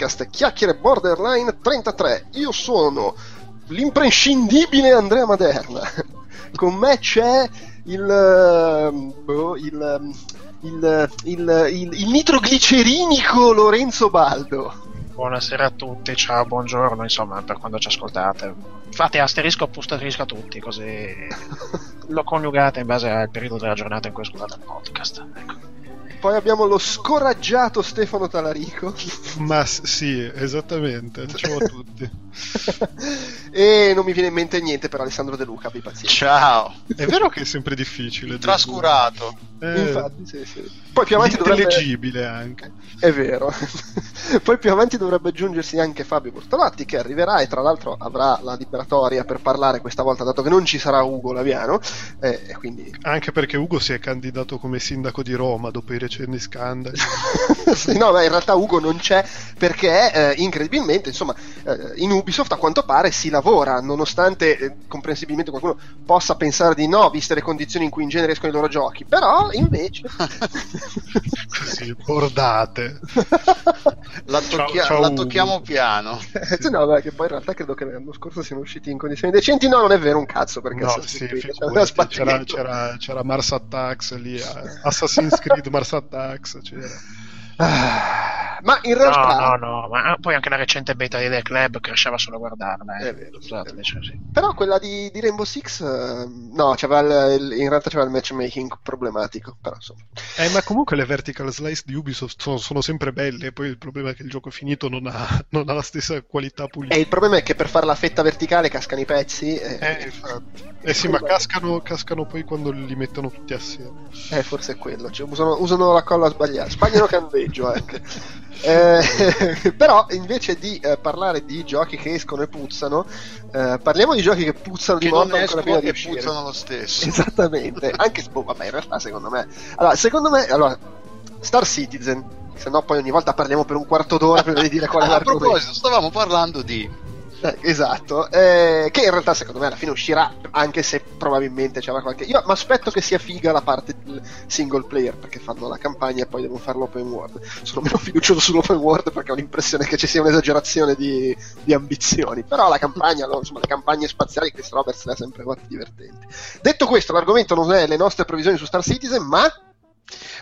Outcast Chiacchiere Borderline 33. Io sono l'imprescindibile Andrea Maderna. Con me c'è il, boh, il, il, il, il nitroglicerinico Lorenzo Baldo. Buonasera a tutti, ciao, buongiorno, insomma, per quando ci ascoltate. Fate asterisco asterisco a tutti, così lo coniugate in base al periodo della giornata in cui ascoltate il podcast. Ecco. Poi abbiamo lo scoraggiato Stefano Talarico. Ma sì, esattamente. Ciao a tutti. e non mi viene in mente niente per Alessandro De Luca, abbi pazienza. Ciao. È vero che è sempre difficile. Trascurato. Eh, Infatti, sì, sì. Poi più avanti dovrebbe... leggibile anche. È vero. Poi più avanti dovrebbe aggiungersi anche Fabio Bortolatti che arriverà e tra l'altro avrà la liberatoria per parlare questa volta, dato che non ci sarà Ugo Laviano. Eh, quindi... Anche perché Ugo si è candidato come sindaco di Roma dopo i recenti scandali. sì, no, ma in realtà Ugo non c'è perché eh, incredibilmente, insomma, eh, in Ubisoft a quanto pare si lavora, nonostante eh, comprensibilmente qualcuno possa pensare di no, viste le condizioni in cui in genere escono i loro giochi, però invece... Così, bordate. la, tocchia- ciao, ciao la tocchiamo piano. sì, no, beh, che poi in realtà credo che l'anno scorso siano usciti in condizioni decenti, no, non è vero un cazzo, perché no, sì, c'era, c'era, c'era Mars Attacks lì, eh, Assassin's Creed Mars Attacks, c'era. Ah, ma in realtà. No, no, no, ma poi anche la recente beta di The Club cresceva solo a guardarla. Eh. È vero. Scusate, invece, sì. Però quella di, di Rainbow Six, uh, no, il, il, in realtà c'era il matchmaking problematico. Però, insomma. Eh, ma comunque le vertical slice di Ubisoft sono, sono sempre belle. Poi il problema è che il gioco finito non ha, non ha, la stessa qualità pulita. E il problema è che per fare la fetta verticale cascano i pezzi. E... Eh, infatti. Eh sì, ma cascano, cascano, poi quando li mettono tutti assieme. Eh, forse è quello. Cioè, usano, usano la colla sbagliata. Sbagliano candeggio peggio anche. Eh, però invece di eh, parlare di giochi che escono e puzzano, eh, parliamo di giochi che puzzano che di morte ancora prima di uscire. puzzano lo stesso. Esattamente, anche boh, vabbè, in realtà secondo me. Allora, secondo me, allora, Star Citizen, se no poi ogni volta parliamo per un quarto d'ora prima di dire qual è A proposito, stavamo parlando di esatto, eh, che in realtà secondo me alla fine uscirà, anche se probabilmente c'era qualche... Io mi aspetto che sia figa la parte del single player, perché fanno la campagna e poi devono fare l'open world. Sono meno fiducioso sull'open world perché ho l'impressione che ci sia un'esagerazione di, di ambizioni. Però la campagna, no, insomma, le campagne spaziali, Chris Roberts le ha sempre fatte divertenti. Detto questo, l'argomento non è le nostre previsioni su Star Citizen, ma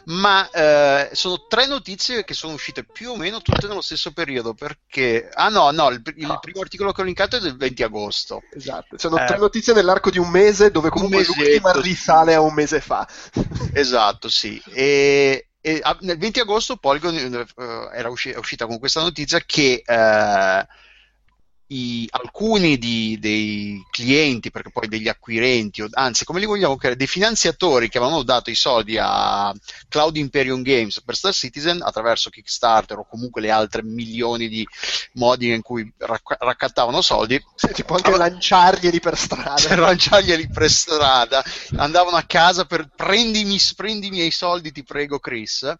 ma eh, sono tre notizie che sono uscite più o meno tutte nello stesso periodo perché ah no no il, il no. primo articolo che ho linkato è del 20 agosto. Esatto sono eh, tre notizie nell'arco di un mese dove comunque l'ultima risale a un mese fa. Esatto sì. E, e nel 20 agosto Polygon uh, era usci- uscita con questa notizia che uh, i, alcuni di, dei clienti, perché poi degli acquirenti, o, anzi, come li vogliamo chiamare, dei finanziatori che avevano dato i soldi a Cloud Imperium Games per Star Citizen attraverso Kickstarter o comunque le altre milioni di modi in cui rac- raccattavano soldi. Sì, tipo anche allora, lanciarglieli per strada. Cioè, lanciarglieli per strada. Andavano a casa per prendimi, prendi i miei soldi, ti prego, Chris. Eh,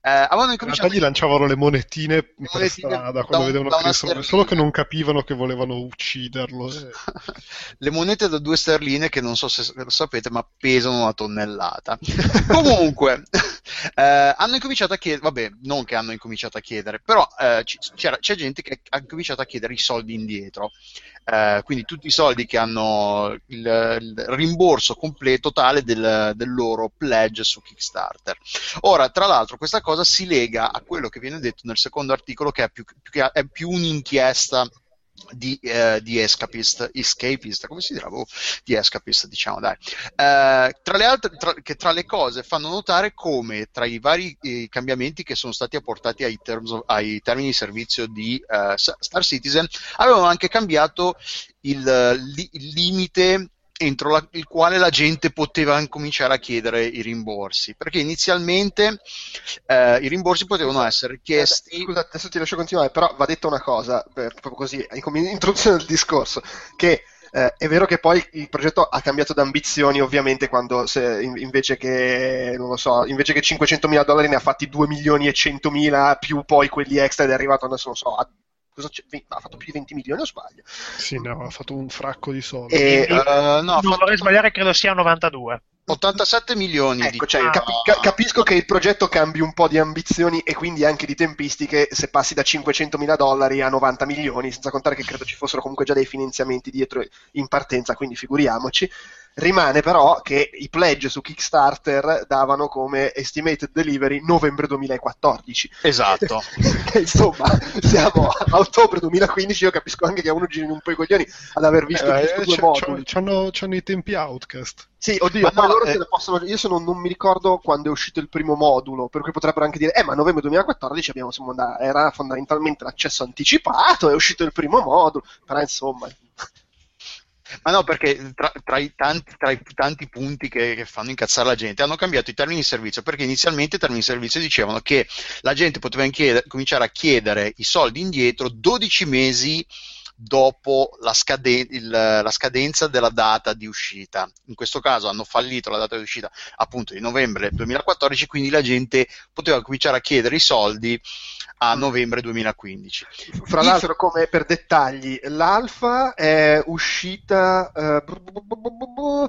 avevano incominciato. In realtà gli lanciavano le monetine, le monetine per strada quando vedevano Chris, solo che non capivano che che volevano ucciderlo. Eh. Le monete da due sterline, che non so se lo sapete, ma pesano una tonnellata. Comunque, eh, hanno incominciato a chiedere, vabbè, non che hanno incominciato a chiedere, però eh, c'è, gente che ha incominciato a chiedere i soldi indietro. Uh, quindi tutti i soldi che hanno il, il rimborso completo totale del, del, loro pledge su Kickstarter. Ora, tra l'altro, questa cosa si lega a quello che viene detto nel secondo articolo, che è più, più, è più un'inchiesta di, eh, di escapist, escapist, come si dirà? Oh, di escapist, diciamo, dai. Eh, tra le altre, tra, che tra le cose fanno notare come tra i vari eh, cambiamenti che sono stati apportati ai, of, ai termini di servizio di eh, Star Citizen, avevano anche cambiato il, li, il limite entro la, il quale la gente poteva cominciare a chiedere i rimborsi, perché inizialmente eh, i rimborsi potevano essere chiesti. Eh, scusa, adesso ti lascio continuare, però va detto una cosa, proprio così, come introduzione del discorso, che eh, è vero che poi il progetto ha cambiato d'ambizioni, ovviamente, quando se, invece che, non lo so, invece che 500 mila dollari ne ha fatti 2 milioni e 100 mila più poi quelli extra ed è arrivato adesso, non so, a ha fatto più di 20 milioni o sbaglio? Sì, no, ha fatto un fracco di soldi. E, uh, no, non fatto... vorrei sbagliare, credo sia 92. 87 milioni ecco, di... cioè, capi- capisco che il progetto cambi un po' di ambizioni e quindi anche di tempistiche se passi da 500 mila dollari a 90 milioni senza contare che credo ci fossero comunque già dei finanziamenti dietro in partenza quindi figuriamoci Rimane però che i pledge su Kickstarter davano come estimated delivery novembre 2014. Esatto. Insomma, siamo a ottobre 2015, io capisco anche che a uno girino un po' i coglioni ad aver visto eh, due c'è, moduli. C'hanno, c'hanno i tempi outcast. Sì, oddio, ma, ma loro eh... se ne possono. Io sono, non mi ricordo quando è uscito il primo modulo, per cui potrebbero anche dire: Eh, ma a novembre 2014 abbiamo, andati, era fondamentalmente l'accesso anticipato, è uscito il primo modulo. Però insomma, ma no, perché tra, tra, i, tanti, tra i, tanti, punti che, che, fanno incazzare la gente hanno cambiato i termini di servizio, perché inizialmente i termini di servizio dicevano che la gente poteva chiedere, cominciare a chiedere i soldi indietro 12 mesi dopo la, scade- il, la, scadenza della data di uscita. In questo caso hanno fallito la data di uscita appunto di novembre 2014, quindi la gente poteva cominciare a chiedere i soldi a novembre 2015. Fra l'altro, come per dettagli, l'alfa è uscita. Uh,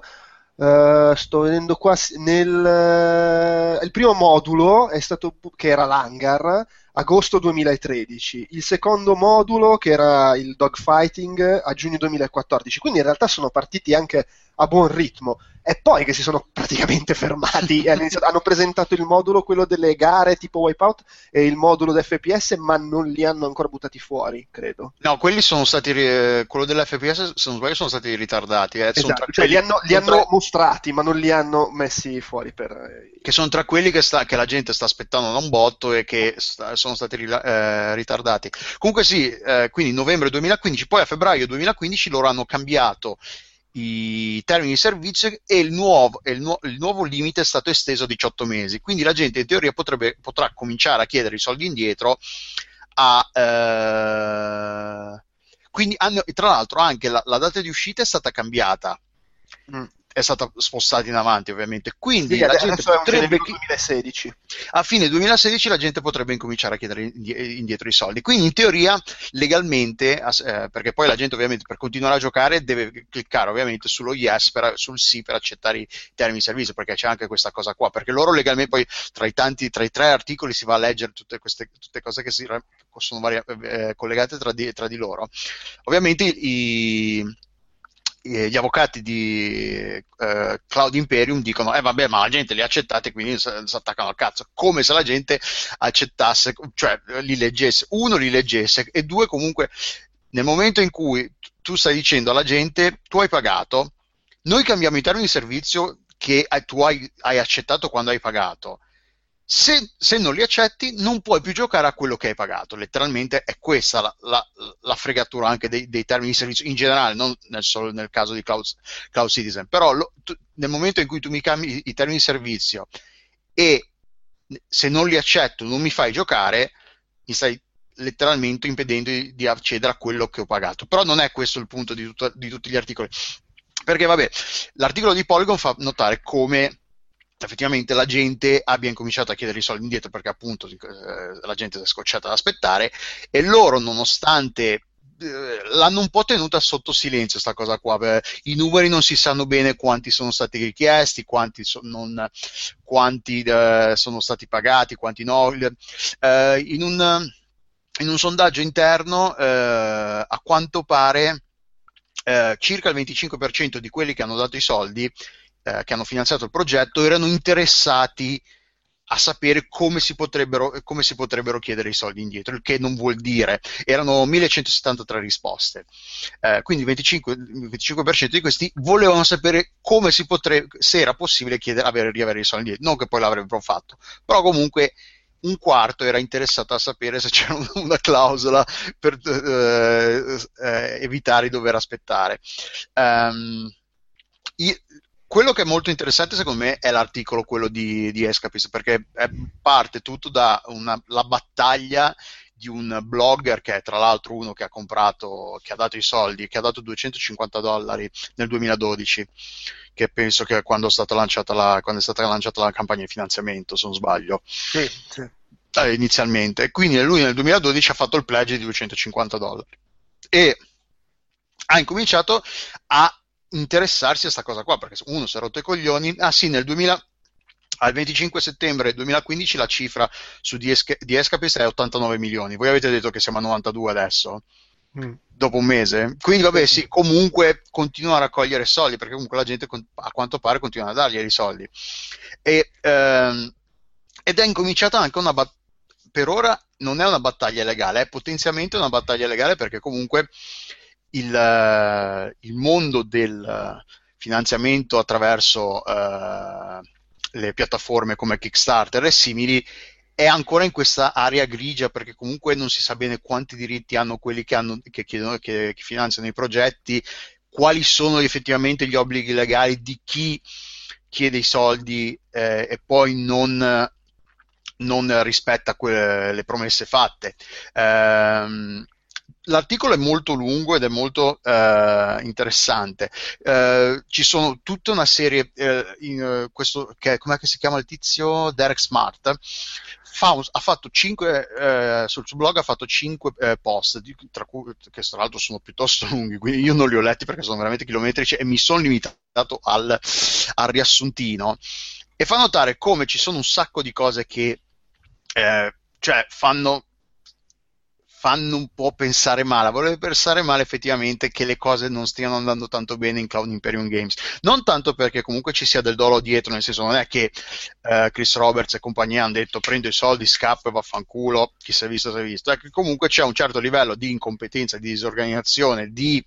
Uh, sto vedendo qua nel uh, il primo modulo è stato che era l'hangar agosto 2013 il secondo modulo che era il dogfighting a giugno 2014 quindi in realtà sono partiti anche a buon ritmo è poi che si sono praticamente fermati hanno presentato il modulo quello delle gare tipo Wipeout e il modulo d'FPS ma non li hanno ancora buttati fuori credo no quelli sono stati quello dell'FPS se non sbaglio sono stati ritardati eh. esatto, tra... cioè li hanno, li hanno tra... mostrati ma non li hanno messi fuori per... Eh, che sono tra quelli che, sta, che, la gente sta aspettando da un botto e che sta, sono stati eh, ritardati comunque sì eh, quindi novembre 2015 poi a febbraio 2015 loro hanno cambiato i termini di servizio e il nuovo, il, nu- il nuovo, limite è stato esteso a 18 mesi. Quindi la gente in teoria potrebbe, potrà cominciare a chiedere i soldi indietro a... Eh... Quindi hanno, tra l'altro anche la, la, data di uscita è stata cambiata. Mm è stata spostata in avanti ovviamente. Quindi sì, la gente potrebbe 2016. a fine 2016 la gente potrebbe incominciare a chiedere indietro i soldi. Quindi in teoria legalmente eh, perché poi la gente ovviamente per continuare a giocare deve cliccare ovviamente sullo yes per, sul sì per accettare i termini di servizio perché c'è anche questa cosa qua. Perché loro legalmente poi tra i tanti tra i tre articoli si va a leggere tutte queste tutte cose che si, sono varia, eh, collegate tra di, tra di loro. Ovviamente i gli avvocati di eh, Cloud Imperium dicono eh vabbè ma la gente li ha accettati quindi si attaccano al cazzo. Come se la gente accettasse cioè li leggesse uno li leggesse e due comunque nel momento in cui tu stai dicendo alla gente tu hai pagato noi cambiamo i termini di servizio che tu hai, hai accettato quando hai pagato se, se, non li accetti non puoi più giocare a quello che hai pagato. Letteralmente è questa la, la, la fregatura anche dei, dei, termini di servizio in generale non nel, solo nel caso di Cloud, Cloud Citizen. Però lo, tu, nel momento in cui tu mi cambi i termini di servizio e se non li accetto non mi fai giocare mi stai letteralmente impedendo di, di accedere a quello che ho pagato. Però non è questo il punto di, tutto, di tutti gli articoli. Perché vabbè l'articolo di Polygon fa notare come effettivamente la gente abbia incominciato a chiedere i soldi indietro perché appunto eh, la gente si è scocciata ad aspettare e loro nonostante eh, l'hanno un po' tenuta sotto silenzio sta cosa qua. I numeri non si sanno bene quanti sono stati richiesti quanti, so, non, quanti eh, sono stati pagati quanti no. Eh, in, un, in, un, sondaggio interno eh, a quanto pare eh, circa il 25% di quelli che hanno dato i soldi eh, che hanno finanziato il progetto erano interessati a sapere come si, come si, potrebbero, chiedere i soldi indietro, il che non vuol dire, erano 1173 risposte, eh, quindi il 25, 25%, di questi volevano sapere come si potrebbe, se era possibile chiedere, avere, riavere i soldi indietro, non che poi l'avrebbero fatto, però comunque un quarto era interessato a sapere se c'era una clausola per eh, eh, evitare di dover aspettare. Um, quello che è molto interessante secondo me è l'articolo quello di, di Escapist perché parte tutto da una, la battaglia di un blogger che è tra l'altro uno che ha comprato, che ha dato i soldi, che ha dato 250 dollari nel 2012, che penso che quando è stata lanciata la, è stata lanciata la campagna di finanziamento, se non sbaglio. Sì, sì. eh, inizialmente. Quindi lui nel 2012 ha fatto il pledge di 250 dollari e ha incominciato a interessarsi a questa cosa qua perché uno si è rotto i coglioni. Ah sì, nel 2000 al 25 settembre 2015 la cifra su di, Esca- di Escapist è 89 milioni. Voi avete detto che siamo a 92 adesso. Mm. Dopo un mese, quindi vabbè, sì, comunque continua a raccogliere soldi perché comunque la gente a quanto pare continua a dargli i soldi. E, ehm, ed è incominciata anche una battaglia. Per ora non è una battaglia legale, è potenzialmente una battaglia legale perché comunque il, il mondo del finanziamento attraverso uh, le piattaforme come Kickstarter e simili è ancora in questa area grigia perché comunque non si sa bene quanti diritti hanno quelli che, hanno, che, chiedono, che, che finanziano i progetti, quali sono effettivamente gli obblighi legali di chi chiede i soldi eh, e poi non, non rispetta que- le promesse fatte. Um, l'articolo è molto lungo ed è molto uh, interessante. Uh, ci sono tutta una serie, uh, in, questo, che, com'è che si chiama il tizio? Derek Smart. Fa, ha fatto 5 sul suo blog ha fatto 5 post tra cui, che tra l'altro sono piuttosto lunghi quindi io non li ho letti perché sono veramente chilometrici e mi sono limitato al, al riassuntino e fa notare come ci sono un sacco di cose che eh, cioè fanno fanno un po' pensare male, volevo pensare male effettivamente che le cose non stiano andando tanto bene in Cloud Imperium Games. Non tanto perché comunque ci sia del dolo dietro, nel senso non è che uh, Chris Roberts e compagnia hanno detto prendo i soldi, scappo e vaffanculo, chi si è visto si è visto, è che comunque c'è un certo livello di incompetenza, di disorganizzazione, di...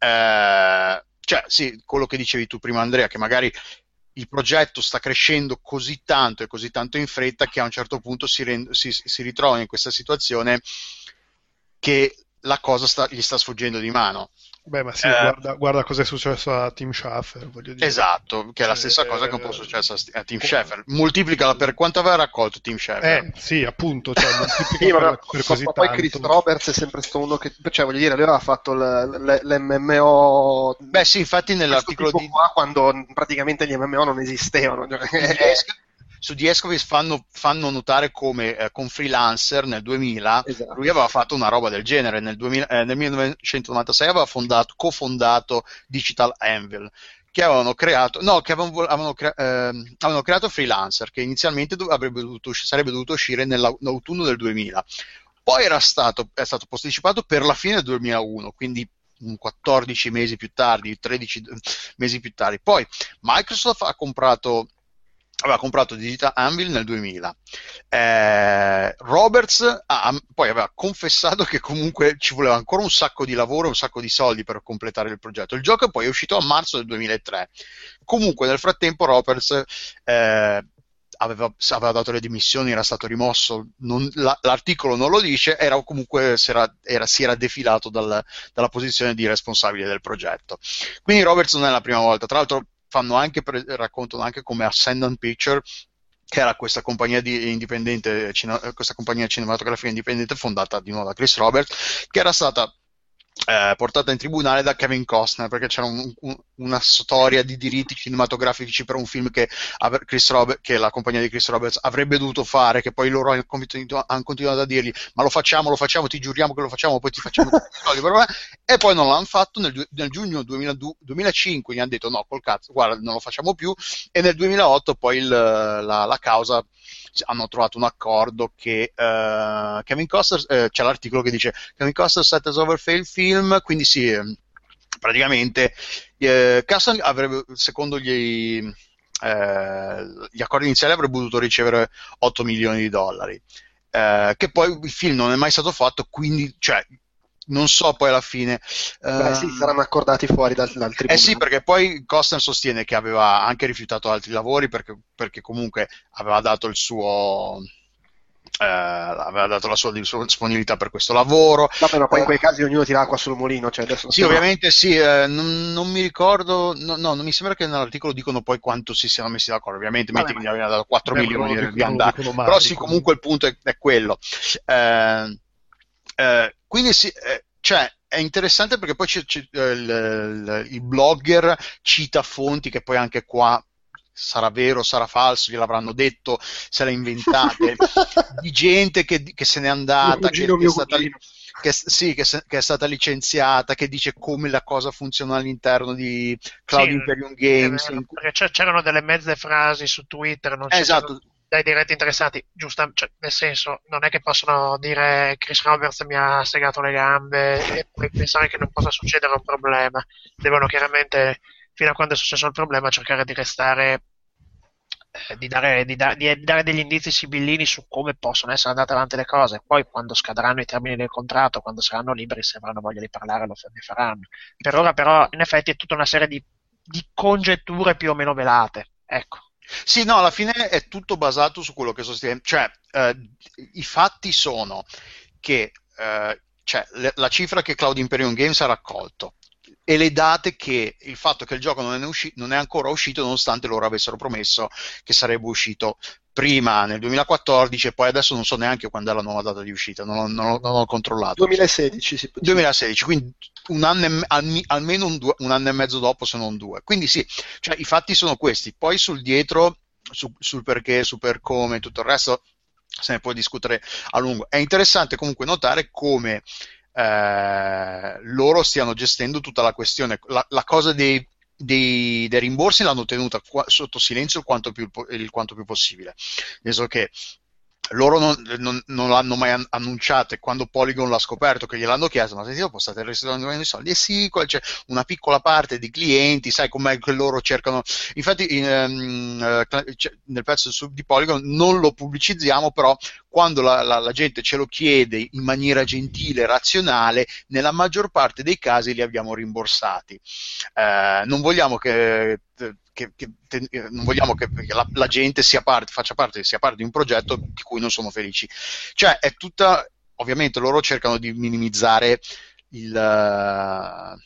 Uh, cioè sì, quello che dicevi tu prima Andrea, che magari il progetto sta crescendo così tanto e così tanto in fretta che a un certo punto si, rend- si, si ritrova in questa situazione che la cosa sta, gli sta sfuggendo di mano. Beh, ma sì, eh, guarda, guarda cosa è successo a Tim Schafer, voglio dire. Esatto, che è la stessa eh, cosa che un po' è successo a Tim Schafer. Moltiplicala per quanto aveva raccolto Tim Schafer. Eh, sì, appunto, cioè, sì, per, per così ma poi Chris Roberts è sempre stato uno che, cioè, voglio dire, lui aveva fatto l'MMO... Beh, sì, infatti nell'articolo di... Qua, quando praticamente gli MMO non esistevano. Cioè, su di Escovis fanno, fanno, notare come eh, con Freelancer nel 2000 esatto. lui aveva fatto una roba del genere nel, 2000, eh, nel 1996 aveva fondato, cofondato Digital Anvil che avevano creato, no, che avevano, avevano, crea, eh, avevano creato Freelancer che inizialmente dov- dovuto, sarebbe dovuto uscire nell'autunno del 2000 poi era stato, è stato posticipato per la fine del 2001 quindi 14 mesi più tardi, 13 mesi più tardi. Poi Microsoft ha comprato aveva comprato Digital Anvil nel 2000. Eh, Roberts ha, poi aveva confessato che comunque ci voleva ancora un sacco di lavoro, un sacco di soldi per completare il progetto. Il gioco poi è uscito a marzo del 2003. Comunque nel frattempo Roberts eh, aveva, aveva, dato le dimissioni, era stato rimosso, non, la, l'articolo non lo dice, era comunque si era, era, si era defilato dal, dalla posizione di responsabile del progetto. Quindi Roberts non è la prima volta, tra l'altro anche, raccontano anche come Ascendant Picture che era questa compagnia indipendente, questa compagnia cinematografica indipendente fondata di nuovo da Chris Roberts, che era stata eh, portata in tribunale da Kevin Costner perché c'era un, un, una storia di diritti cinematografici per un film che, Robert, che, la compagnia di Chris Roberts avrebbe dovuto fare che poi loro hanno continuato, a dirgli ma lo facciamo, lo facciamo, ti giuriamo che lo facciamo poi ti facciamo soldi e poi non l'hanno fatto nel, nel giugno 2002, 2005 gli hanno detto no col cazzo guarda non lo facciamo più e nel 2008 poi il, la, la causa hanno trovato un accordo che uh, Kevin Costner, uh, c'è l'articolo che dice Kevin Costner set as over fail film, quindi sì, ehm, praticamente eh, Costner avrebbe, secondo gli, eh, gli accordi iniziali avrebbe potuto ricevere 8 milioni di dollari. Eh, che poi il film non è mai stato fatto, quindi cioè, non so poi alla fine. Beh, uh, sì, saranno accordati fuori dal, dal tribunale. Eh sì, perché poi Costner sostiene che aveva anche rifiutato altri lavori perché, perché comunque aveva dato il suo. Eh, aveva dato la sua disponibilità per questo lavoro. Ma poi in quei casi ognuno tira acqua sul mulino. Cioè adesso sì, ovviamente sì, eh, non, non, mi ricordo, no, no, non mi sembra che nell'articolo dicono poi quanto si siano messi d'accordo. Ovviamente Vabbè, metti che gli avevano dato 4 beh, milioni di andare, però sì, comunque il punto è, è quello. Eh, eh, quindi sì, eh, cioè, è interessante perché poi c'è, eh, il, il, blogger cita fonti che poi anche qua sarà vero, sarà falso, gliel'avranno detto, se l'ha inventate, di gente che, che, se n'è andata, che, che, è stata, che, sì, che, è stata licenziata, che dice come la cosa funziona all'interno di Cloud sì, Imperium Games. Vero, perché c'erano delle mezze frasi su Twitter, non esatto. dai diretti interessanti, giusto, cioè, nel senso, non è che possono dire Chris Roberts mi ha segato le gambe e poi pensare che non possa succedere un problema. Devono chiaramente fino a quando è successo il problema, cercare di restare, eh, di, dare, di, da, di, dare, degli indizi sibillini su come possono essere andate avanti le cose. Poi, quando scadranno i termini del contratto, quando saranno liberi, se avranno voglia di parlare, lo faranno. Per ora, però, in effetti, è tutta una serie di, congetture più o meno velate. Ecco. Sì, no, alla fine è tutto basato su quello che sostiene, cioè eh, i fatti sono che eh, cioè, le, la cifra che Cloud Imperium Games ha raccolto e le date che il fatto che il gioco non è, usci- non è, ancora uscito nonostante loro avessero promesso che sarebbe uscito prima nel 2014 e poi adesso non so neanche quando è la nuova data di uscita, non ho, non ho, non ho controllato. 2016, sì. 2016, quindi un anno e, al, almeno un, due, un, anno e mezzo dopo se non due. Quindi sì, cioè, i fatti sono questi. Poi sul dietro, su, sul perché, su per come, tutto il resto se ne può discutere a lungo. È interessante comunque notare come eh, loro stiano gestendo tutta la questione. La, la cosa dei, dei, dei, rimborsi l'hanno tenuta qua, sotto silenzio il quanto più, il quanto più possibile. Nel senso che loro non, non, non, l'hanno mai annunciato e quando Polygon l'ha scoperto che gliel'hanno chiesto ma se dopo state restituendo i soldi? E sì c'è una piccola parte di clienti sai com'è che loro cercano. Infatti in, um, nel pezzo di Polygon non lo pubblicizziamo però quando la, la, la, gente ce lo chiede in maniera gentile razionale nella maggior parte dei casi li abbiamo rimborsati. Eh, non vogliamo che che, che te, eh, non vogliamo che, la, la, gente parte, faccia parte, sia parte di un progetto di cui non sono felici. Cioè, è tutta, ovviamente loro cercano di minimizzare il, uh,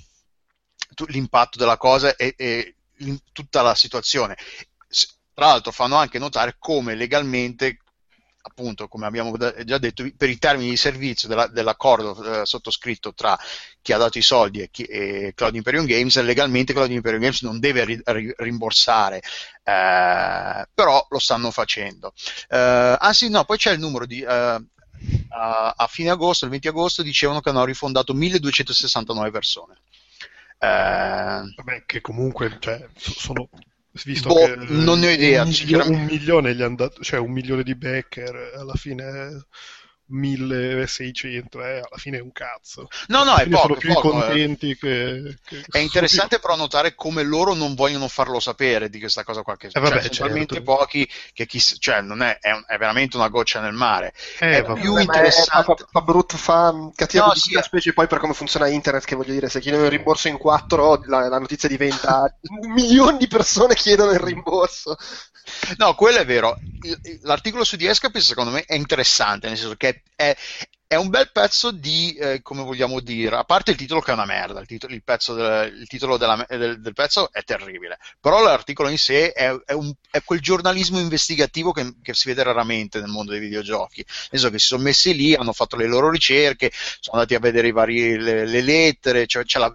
l'impatto della cosa e, e tutta la situazione. Tra l'altro fanno anche notare come legalmente appunto, come abbiamo già detto, per i termini di servizio della, dell'accordo eh, sottoscritto tra chi ha dato i soldi e, chi, e, Cloud Imperium Games, legalmente Cloud Imperium Games non deve ri, ri, rimborsare, eh, però lo stanno facendo. Eh, anzi, no, poi c'è il numero di... Eh, a, fine agosto, il 20 agosto, dicevano che hanno rifondato 1269 persone. Eh, Vabbè, che comunque cioè, sono visto boh, che non ne ho idea. Un, milio- un milione gli hanno dato, cioè un milione di backer alla fine 1600 eh, alla fine è un cazzo. No, no, è poco, sono più poco, contenti eh. che, che, È interessante più... però notare come loro non vogliono farlo sapere di questa cosa qua. Che, eh, vabbè, cioè, sono talmente certo. pochi che chi, cioè, non è, è, un, è, veramente una goccia nel mare. Eh, è vabbè, più interessante. Fa, fa, brutto, fa cattiva no, sì, specie poi per come funziona internet, che voglio dire, se chiedono il rimborso in 4, la, la notizia diventa milioni di persone chiedono il rimborso. No, quello è vero. L'articolo su The secondo me è interessante, nel senso che è, at, è un bel pezzo di, eh, come vogliamo dire, a parte il titolo che è una merda, il titolo, il del, il titolo della, del, del, pezzo è terribile, però l'articolo in sé è, è, un, è quel giornalismo investigativo che, che, si vede raramente nel mondo dei videogiochi, nel senso che si sono messi lì, hanno fatto le loro ricerche, sono andati a vedere vari, le, le lettere, cioè, la,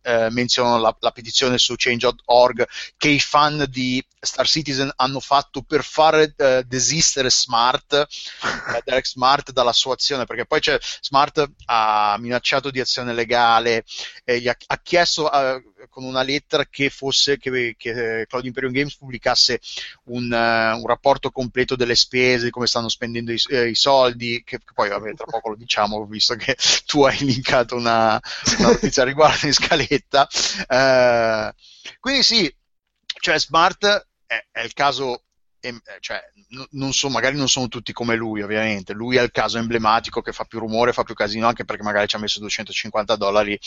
eh, menzionano la, la petizione su Change.org che i fan di Star Citizen hanno fatto per far eh, desistere Smart, eh, Derek Smart dalla sua azione, perché poi c'è Smart ha minacciato di azione legale, eh, ha, ha chiesto eh, con una lettera che fosse che, che Cloud Imperium Games pubblicasse un, uh, un, rapporto completo delle spese, come stanno spendendo i, eh, i soldi, che, che, poi vabbè, tra poco lo diciamo, visto che tu hai linkato una, una notizia riguardo in scaletta. Uh, quindi sì, cioè Smart è, è il caso eh, cioè, non so, magari non sono tutti come lui, ovviamente. Lui è il caso emblematico che fa più rumore, fa più casino, anche perché magari ci ha messo 250 dollari.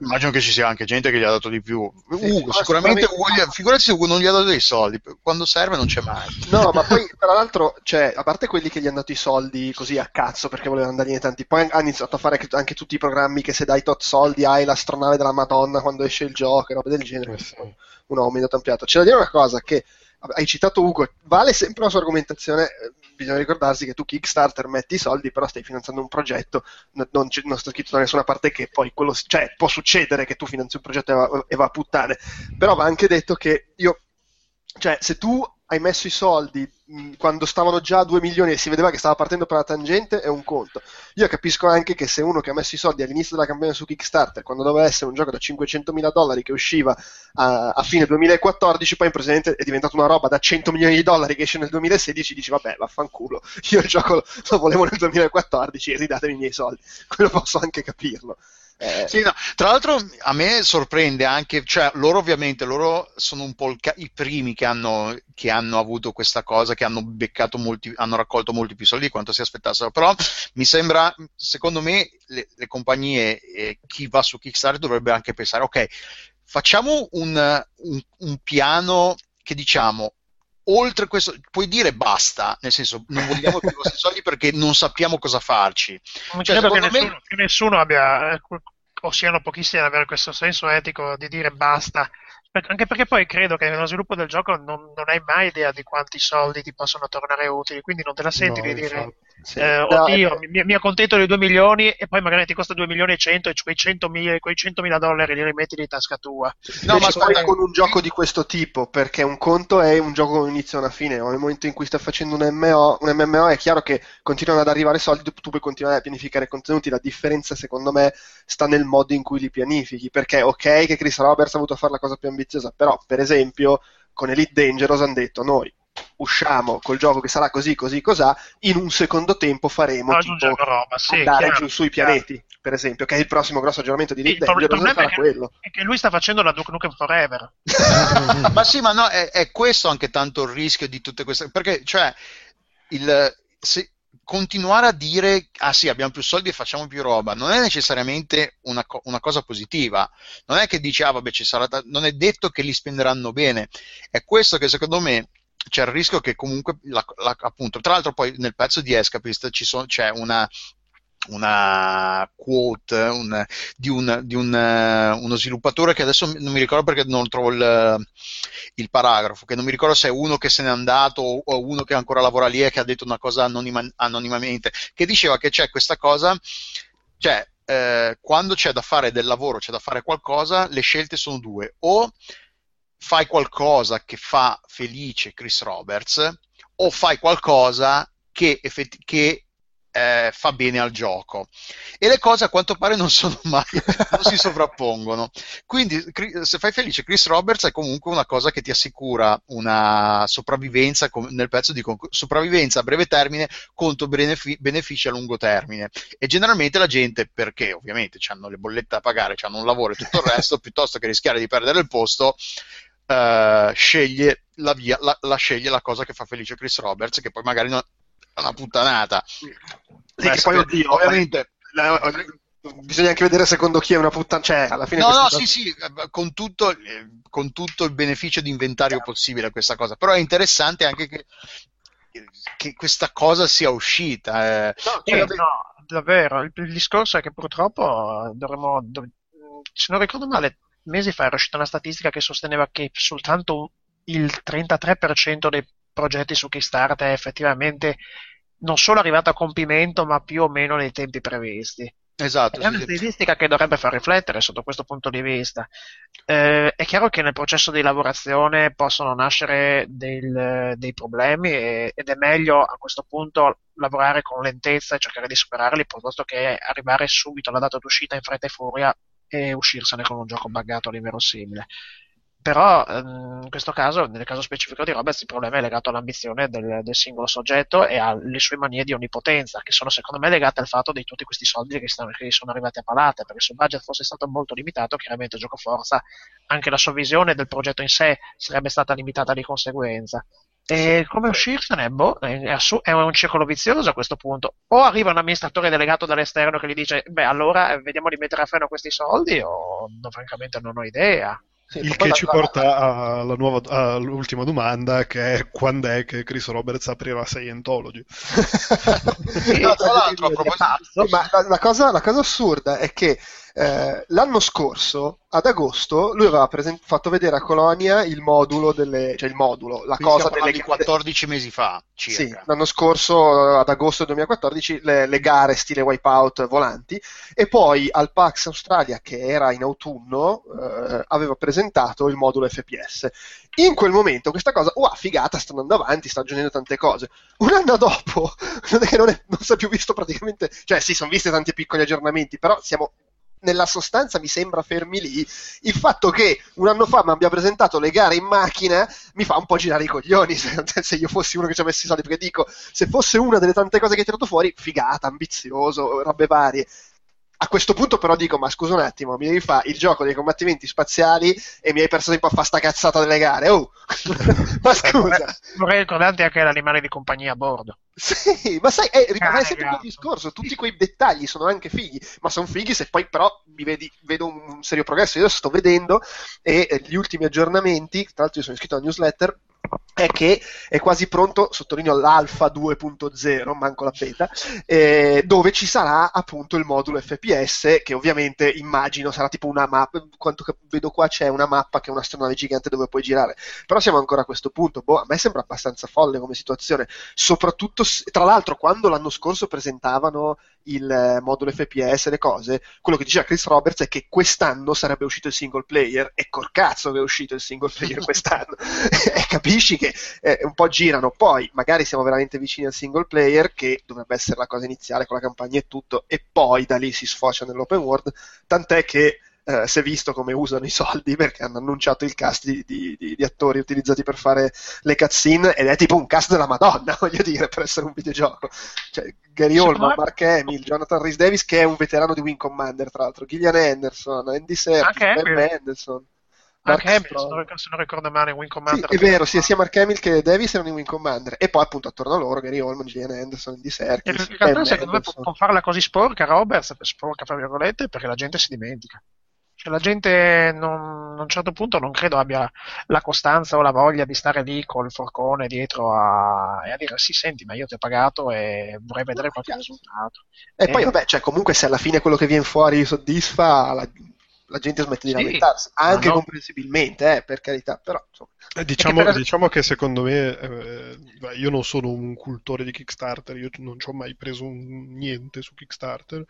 Immagino che ci sia anche gente che gli ha dato di più. Sì, uh, sicuramente, Ugo, figurati se Ugo non gli ha dato dei soldi, quando serve non c'è mai. No, ma poi tra l'altro, cioè, a parte quelli che gli hanno dato i soldi così a cazzo perché volevano dargli tanti, poi ha iniziato a fare anche tutti i programmi che se dai tot soldi hai l'astronave della Madonna quando esce il gioco e robe del genere. Eh sì. Un aumento ampliato. C'è da dire una cosa che hai citato Ugo, vale sempre la sua argomentazione, eh, bisogna ricordarsi che tu Kickstarter metti i soldi, però stai finanziando un progetto, non, non, non sta scritto da nessuna parte che poi quello, cioè può succedere che tu finanzi un progetto e va, e va a puttane, però va anche detto che io cioè, se tu hai messo i soldi quando stavano già a 2 milioni e si vedeva che stava partendo per la tangente è un conto. Io capisco anche che se uno che ha messo i soldi all'inizio della campagna su Kickstarter, quando doveva essere un gioco da 500 mila dollari che usciva a, a, fine 2014, poi in presente è diventato una roba da 100 milioni di dollari che esce nel 2016, dici vabbè vaffanculo, io il gioco lo volevo nel 2014 e ridatemi i miei soldi. Quello posso anche capirlo. Eh, sì, no. Tra l'altro a me sorprende anche, cioè loro ovviamente loro sono un po' ca- i primi che hanno, che hanno, avuto questa cosa, che hanno beccato molti, hanno raccolto molti più soldi di quanto si aspettassero, però mi sembra, secondo me le, le compagnie e chi va su Kickstarter dovrebbe anche pensare, ok, facciamo un, un, un piano che diciamo oltre questo, puoi dire basta, nel senso non vogliamo più i vostri soldi perché non sappiamo cosa farci. Non cioè, credo che nessuno, me... che nessuno, abbia, eh, o siano pochissimi ad avere questo senso etico di dire basta anche perché poi credo che nello sviluppo del gioco non, non, hai mai idea di quanti soldi ti possono tornare utili, quindi non te la senti no, di dire sì. eh, oddio, no, mi, mi, accontento dei 2 milioni e poi magari ti costa 2 milioni e 100 e quei 100 mila, quei 100 mila dollari li rimetti in tasca tua. No, ma aspetta, con un gioco di questo tipo, perché un conto è un gioco con inizio e una fine, nel momento in cui stai facendo un MMO, un MMO è chiaro che continuano ad arrivare soldi, tu puoi continuare a pianificare contenuti, la differenza secondo me sta nel modo in cui li pianifichi, perché ok che Chris Roberts ha voluto fare la cosa più ambiziosa ambiziosa, però per esempio con Elite Dangerous hanno detto noi usciamo col gioco che sarà così, così, cosà, in un secondo tempo faremo no, tipo, roba, sì, andare chiaro, giù sui pianeti, chiaro. per esempio, che è il prossimo grosso aggiornamento di Elite Dangerous, il sarà è che, quello. È che lui sta facendo la Duke Nukem Forever. ma sì, ma no, è, è, questo anche tanto il rischio di tutte queste... perché, cioè, il... Se, continuare a dire ah sì abbiamo più soldi e facciamo più roba non è necessariamente una, co- una cosa positiva. Non è che dici ah vabbè ci sarà ta- non è detto che li spenderanno bene. È questo che secondo me c'è il rischio che comunque la, la, appunto tra l'altro poi nel pezzo di Escapist so- c'è una una quote un, di, un, di un, uh, uno sviluppatore che adesso non mi ricordo perché non trovo il, il, paragrafo, che non mi ricordo se è uno che se n'è andato o, o uno che ancora lavora lì e che ha detto una cosa anonima, anonimamente, che diceva che c'è questa cosa, cioè eh, quando c'è da fare del lavoro, c'è da fare qualcosa, le scelte sono due, o fai qualcosa che fa felice Chris Roberts, o fai qualcosa che, effetti- che eh, fa bene al gioco. E le cose a quanto pare non sono mai, non si sovrappongono. Quindi se fai felice Chris Roberts è comunque una cosa che ti assicura una sopravvivenza nel pezzo di sopravvivenza a breve termine contro benefici, benefici a lungo termine. E generalmente la gente, perché ovviamente hanno le bollette da pagare, hanno un lavoro e tutto il resto, piuttosto che rischiare di perdere il posto, Uh, sceglie la via, la, la, sceglie la cosa che fa felice Chris Roberts, che poi magari non, una puttanata. Sì, che poi, oddio, ovviamente... bisogna anche vedere secondo chi è una puttana. Cioè, alla fine no, no, cosa... sì, sì, con tutto, con tutto, il beneficio di inventario possibile questa cosa. Però è interessante anche che, che questa cosa sia uscita. Eh. No, cioè, eh, no, davvero. Il, il, discorso è che purtroppo dovremmo. Dov... se non ricordo male, mesi fa era uscita una statistica che sosteneva che soltanto il 33% dei progetti su Kickstarter è effettivamente non solo arrivato a compimento, ma più o meno nei tempi previsti. Esatto. È una statistica che dovrebbe far riflettere sotto questo punto di vista. Eh, è chiaro che nel processo di lavorazione possono nascere del, dei problemi e, ed è meglio a questo punto lavorare con lentezza e cercare di superarli piuttosto che arrivare subito alla data d'uscita in fretta e furia e uscirsene con un gioco buggato all'inverosimile. Però ehm, in questo caso, nel caso specifico di Roberts, il problema è legato all'ambizione del, del, singolo soggetto e alle sue manie di onnipotenza, che sono secondo me legate al fatto di tutti questi soldi che, stanno, che sono arrivati a palate, perché se il budget fosse stato molto limitato, chiaramente gioco forza, anche la sua visione del progetto in sé sarebbe stata limitata di conseguenza. E come uscirsene? Boh, è, un circolo vizioso a questo punto. O arriva un amministratore delegato dall'esterno che gli dice: Beh, allora eh, vediamo di mettere a freno questi soldi, o no, francamente non ho idea. Sì, il che la, ci porta alla nuova, all'ultima domanda che è quando è che Chris Roberts aprirà Scientology no, tra l'altro, ma la, la, cosa, la, cosa, assurda è che Eh, l'anno scorso, ad agosto, lui aveva present- fatto vedere a Colonia il modulo delle, cioè il modulo, la Quindi cosa delle delle 14 mesi fa, circa. Sì, l'anno scorso, ad agosto 2014, le, le, gare stile Wipeout volanti e poi al PAX Australia, che era in autunno, eh, aveva presentato il modulo FPS. In quel momento questa cosa, wow, figata, sta andando avanti, sta aggiungendo tante cose. Un anno dopo, non, è, non si è più visto praticamente, cioè sì, sono visti tanti piccoli aggiornamenti, però siamo nella sostanza mi sembra fermi lì. Il fatto che un anno fa mi abbia presentato le gare in macchina mi fa un po' girare i coglioni se, se io fossi uno che ci avessi i soldi, perché dico, se fosse una delle tante cose che hai tirato fuori, figata, ambizioso, robe varie. A questo punto però dico, ma scusa un attimo, mi devi fare il gioco dei combattimenti spaziali e mi hai perso tempo a fare sta cazzata delle gare. Oh, ma scusa. Vorrei ricordarti anche l'animale di compagnia a bordo. Sì, ma sai, eh, rimarrei sempre il discorso, tutti quei dettagli sono anche fighi, ma sono fighi se poi però mi vedi, vedo un serio progresso. Io sto vedendo e eh, gli ultimi aggiornamenti, tra l'altro io sono iscritto alla newsletter, è che è quasi pronto, sottolineo l'alfa 2.0, manco la beta, eh, dove ci sarà appunto il modulo FPS, che ovviamente immagino sarà tipo una mappa, quanto vedo qua c'è una mappa che è un'astronave gigante dove puoi girare, però siamo ancora a questo punto, boh, a me sembra abbastanza folle come situazione, soprattutto, tra l'altro quando l'anno scorso presentavano il eh, modulo FPS e le cose, quello che diceva Chris Roberts è che quest'anno sarebbe uscito il single player, e col cazzo che è uscito il single player quest'anno, e capisci che eh, un po' girano, poi magari siamo veramente vicini al single player, che dovrebbe essere la cosa iniziale con la campagna e tutto, e poi da lì si sfocia nell'open world, tant'è che eh, si è visto come usano i soldi perché hanno annunciato il cast di, di, di, di, attori utilizzati per fare le cutscene ed è tipo un cast della Madonna, voglio dire, per essere un videogioco. Cioè, Gary Oldman, Mark Hamill, Jonathan Rhys Davis, che è un veterano di Wing Commander, tra l'altro, Gillian Anderson, Andy Serkis, Ben Anderson. Mark Hamill, se non ricordo male, Wing Commander. Sì, è vero, sì, sia Mark Hamill che Davis erano in Wing Commander. E poi appunto attorno a loro Gary Oldman, Gillian Anderson, Andy Serkis. In realtà secondo me può farla così sporca Roberts, sporca fra virgolette, perché la gente si dimentica. Cioè, la gente non, a un certo punto non credo abbia la costanza o la voglia di stare lì col forcone dietro a, e a dire sì, senti, ma io ti ho pagato e vorrei vedere qualche risultato. E, e poi, vabbè, cioè, comunque se alla fine quello che viene fuori soddisfa, la, la gente smette di sì, lamentarsi, anche no. comprensibilmente, eh, per carità, però insomma. Eh, diciamo, per... diciamo, che secondo me, eh, io non sono un cultore di Kickstarter, io non ci ho mai preso un, niente su Kickstarter,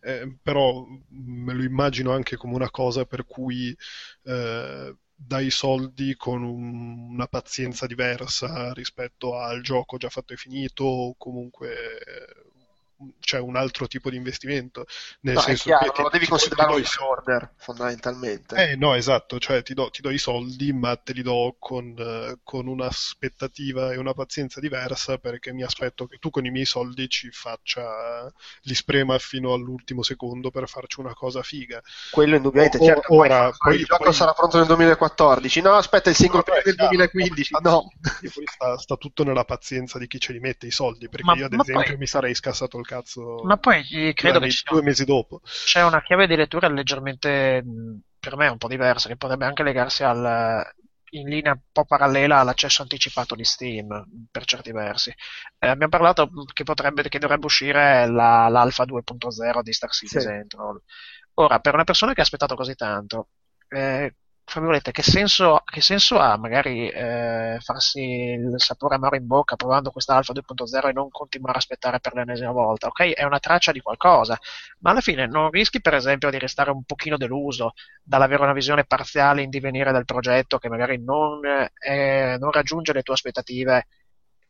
eh, però me lo immagino anche come una cosa per cui eh, dai soldi con un, una pazienza diversa rispetto al gioco già fatto e finito o comunque c'è un altro tipo di investimento. Nel no, senso chiaro, che lo devi considerare un order, fondamentalmente. Eh, no, esatto, cioè ti do, ti do, i soldi, ma te li do con, uh, con, un'aspettativa e una pazienza diversa, perché mi aspetto che tu con i miei soldi ci faccia, li sprema fino all'ultimo secondo per farci una cosa figa. Quello indubbiamente, o, certo, ora, poi, poi, il gioco poi... sarà pronto nel 2014, no, aspetta, il single player del 2015, no. Sta, sta, tutto nella pazienza di chi ce li mette i soldi, perché ma, io ad esempio poi... mi sarei scassato il cazzo. Ma poi credo che due mesi dopo. C'è una chiave di lettura leggermente per me un po' diversa, che potrebbe anche legarsi al, in linea un po' parallela all'accesso anticipato di Steam per certi versi. Eh, abbiamo parlato che, potrebbe, che dovrebbe uscire la, l'Alpha 2.0 di Star Citizen. Sì. Ora, per una persona che ha aspettato così tanto, eh, fra virgolette, che senso, che senso ha magari eh, farsi il sapore amaro in bocca provando questa Alfa 2.0 e non continuare a aspettare per l'ennesima volta? Ok, è una traccia di qualcosa, ma alla fine non rischi per esempio di restare un pochino deluso dall'avere una visione parziale in divenire del progetto che magari non, eh, non raggiunge le tue aspettative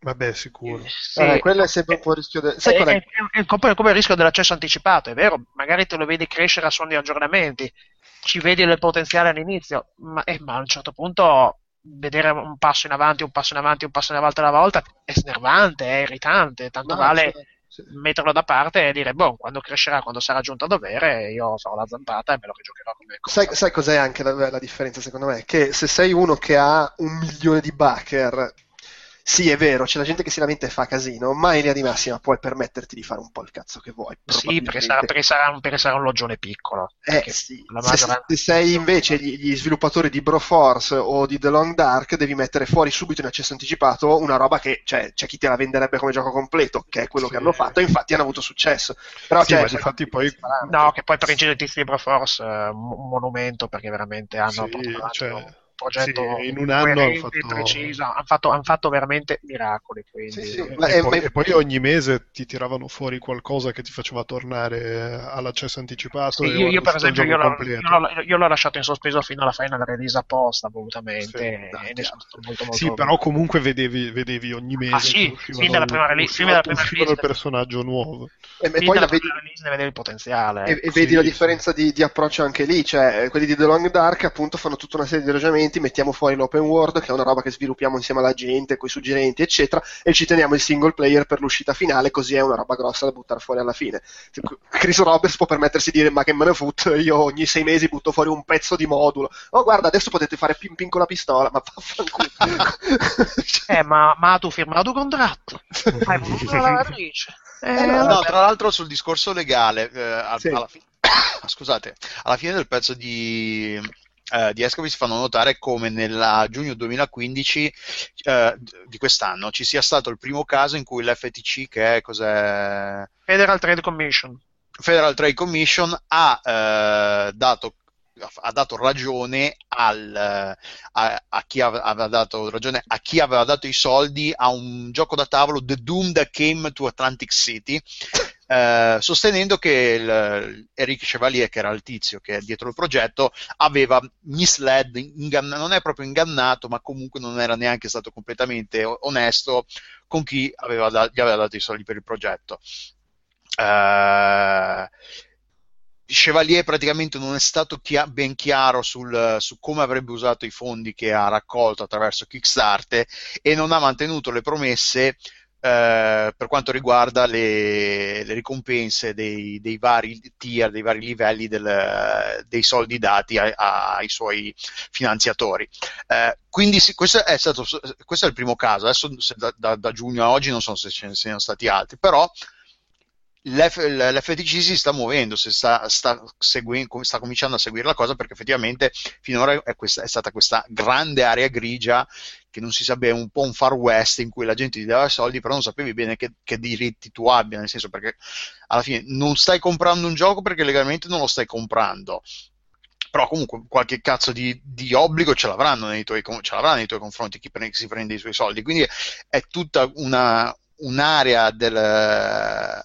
Vabbè, sicuro. Sì, eh, quello è sempre un po' il rischio. De... Sai è, è, è, come, come il rischio dell'accesso anticipato, è vero, magari te lo vedi crescere a suon di aggiornamenti, ci vedi il potenziale all'inizio, ma, eh, ma, a un certo punto vedere un passo in avanti, un passo in avanti, un passo in avanti alla volta è snervante, è irritante, tanto ma vale sì, sì. metterlo da parte e dire, boh, quando crescerà, quando sarà giunto a dovere, io farò la zampata e me lo rigiocherò come sai, sai cos'è anche la, la differenza secondo me? Che se sei uno che ha un milione di backer sì, è vero, c'è la gente che si lamenta e fa casino, ma in linea di massima puoi permetterti di fare un po' il cazzo che vuoi. Sì, perché sarà, perché sarà, perché sarà un logione piccolo. Eh sì, maggioranza... se, se, sei invece gli, gli, sviluppatori di Broforce o di The Long Dark, devi mettere fuori subito in accesso anticipato una roba che cioè, c'è chi te la venderebbe come gioco completo, che è quello sì. che hanno fatto, e infatti hanno avuto successo. Però, sì, cioè, infatti poi... No, che poi per i tizi di Broforce, eh, un monumento, perché veramente hanno... Sì, cioè progetto sì, in un anno hanno fatto... preciso, hanno fatto, hanno fatto veramente miracoli. Quindi... Sì, sì. E, e, poi, e, poi, ogni mese ti tiravano fuori qualcosa che ti faceva tornare all'accesso anticipato. io, io per esempio, io l'ho, io, l'ho, io l'ho, lasciato in sospeso fino alla final release apposta, volutamente. e molto, molto sì, però comunque vedevi, vedevi ogni mese. Ah, sì, fin dalla prima release. Fin dalla prima release. il personaggio nuovo. E, e poi la vedi... ne vedevi il potenziale. E, vedi la differenza di, di approccio anche lì, cioè quelli di The Long Dark appunto fanno tutta una serie di ragionamenti, mettiamo fuori l'open world, che è una roba che sviluppiamo insieme alla gente, con i suggerimenti, eccetera, e ci teniamo il single player per l'uscita finale, così è una roba grossa da buttare fuori alla fine. Chris Roberts può permettersi di dire, ma che me ne foot, io ogni sei mesi butto fuori un pezzo di modulo. Oh, guarda, adesso potete fare pin pin con la pistola, ma vaffanculo. eh, ma, ma tu firmato un contratto. Hai voluto la lavatrice. Eh, eh, no, no, tra l'altro sul discorso legale, eh, sì. alla fine scusate, alla fine del pezzo di, eh, di Escapist fanno notare come nel giugno 2015 eh, di quest'anno ci sia stato il primo caso in cui l'FTC, che è cos'è? Federal Trade Commission, Federal Trade Commission ha eh, dato ha dato ragione al, a, a, chi aveva dato ragione a chi aveva dato i soldi a un gioco da tavolo The Doom That Came to Atlantic City eh, sostenendo che il, Eric Chevalier, che era il tizio che è dietro il progetto, aveva misled, ingann- non è proprio ingannato, ma comunque non era neanche stato completamente onesto con chi aveva da- gli aveva dato i soldi per il progetto. Uh, Chevalier praticamente non è stato chia- ben chiaro sul, su come avrebbe usato i fondi che ha raccolto attraverso Kickstarter e non ha mantenuto le promesse eh, per quanto riguarda le, le ricompense dei, dei, vari tier, dei vari livelli del, dei soldi dati ai, ai suoi finanziatori. Eh, quindi sì, questo, è stato, questo è il primo caso, adesso da, da, da, giugno a oggi non so se ce ne siano stati altri, però l'FTC si sta muovendo, si sta, sta, seguendo, sta, cominciando a seguire la cosa perché effettivamente finora è, questa, è stata questa grande area grigia che non si sapeva, un po' un far west in cui la gente ti dava soldi, però non sapevi bene che, che, diritti tu abbia, nel senso perché alla fine non stai comprando un gioco perché legalmente non lo stai comprando. Però comunque qualche cazzo di, di obbligo ce l'avranno, nei tuoi, ce l'avranno nei tuoi confronti chi, pre, chi si prende i suoi soldi. Quindi è tutta una, un'area del,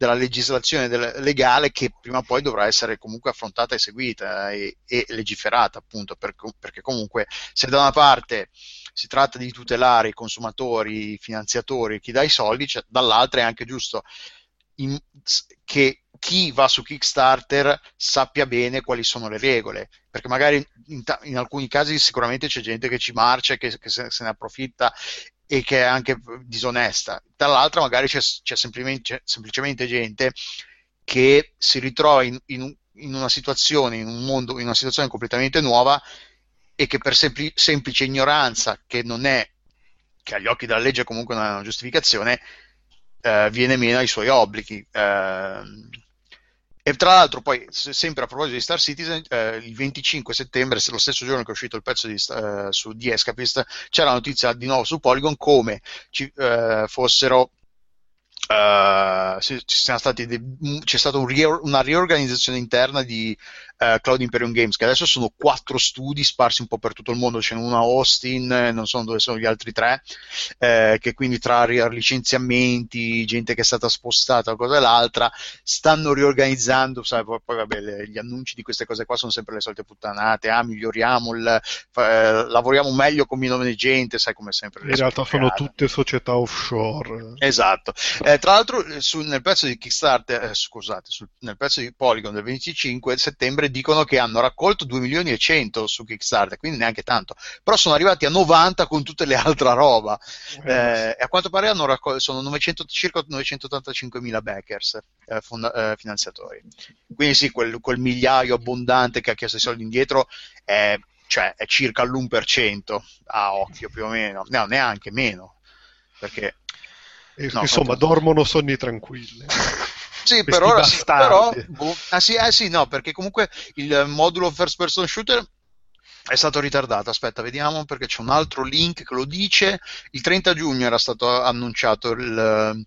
della legislazione del, legale che prima o poi dovrà essere comunque affrontata e seguita e, e legiferata, appunto, per, perché comunque se da una parte si tratta di tutelare i consumatori, i finanziatori, chi dà i soldi, cioè, dall'altra è anche giusto in, che chi va su Kickstarter sappia bene quali sono le regole, perché magari in, in alcuni casi sicuramente c'è gente che ci marcia, che, che se, se, ne approfitta e che è anche disonesta, dall'altra magari c'è, c'è, semplicemente, semplicemente, gente che si ritrova in, in, in, una situazione, in un mondo, in una situazione completamente nuova e che per sempli- semplice ignoranza, che non è, che agli occhi della legge comunque non è una giustificazione, eh, viene meno ai suoi obblighi. Eh, e tra l'altro, poi, sempre a proposito di Star Citizen, eh, il 25 settembre, lo stesso giorno che è uscito il pezzo di, eh, su The Escapist, c'era la notizia di nuovo su Polygon come ci eh, fossero Uh, ci de- c'è stata un rior- una riorganizzazione interna di uh, Cloud Imperium Games, che adesso sono quattro studi sparsi un po' per tutto il mondo, c'è uno a Austin, non so dove sono gli altri tre, eh, che quindi tra licenziamenti, gente che è stata spostata, una cosa e l'altra, stanno riorganizzando, sai, poi, poi vabbè, le, gli annunci di queste cose qua sono sempre le solite puttanate, ah, miglioriamo, il, eh, lavoriamo meglio con meno gente, sai come sempre. In realtà sono tutte società offshore. Esatto. Eh, tra l'altro su, nel pezzo di Kickstarter, eh, scusate, sul, nel pezzo di Polygon del 25 settembre dicono che hanno raccolto 2 milioni e 100 su Kickstarter, quindi neanche tanto, però sono arrivati a 90 con tutte le altre roba eh, eh e a quanto pare hanno raccolto, sono 900, circa 985 mila backers eh, fonda, eh, finanziatori. Quindi sì, quel, quel, migliaio abbondante che ha chiesto i soldi indietro è, cioè, è circa l'1% a occhio più o meno, no, neanche meno. perché E- No, insomma, fatto- dormono sonni tranquilli. Sì, per ora sì, però, boh, ah, sì, eh sì, no, perché comunque il modulo first person shooter è stato ritardato. Aspetta, vediamo perché c'è un altro link che lo dice. Il 30 giugno era stato annunciato il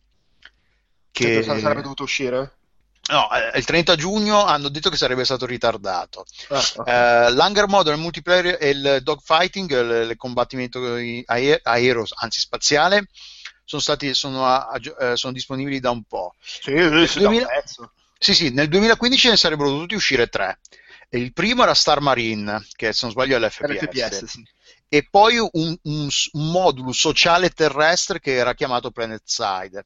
Che sarebbe dovuto uscire? no, eh, il 30 giugno hanno detto che sarebbe stato ritardato. Ah. Eh, L'Hunger Model, il multiplayer e il dogfighting, il, il combattimento ae- aereo, anzi spaziale, sono, stati, sono, a- a- eh, sono disponibili da un po'. Sì, un 2000 pezzo. Sì, sì, nel 2015 ne sarebbero dovuti uscire tre. Il primo era Star Marine, che se non sbaglio è l'FPS. RPS, sì. E poi un, un- un modulo sociale terrestre che era chiamato PlanetSide.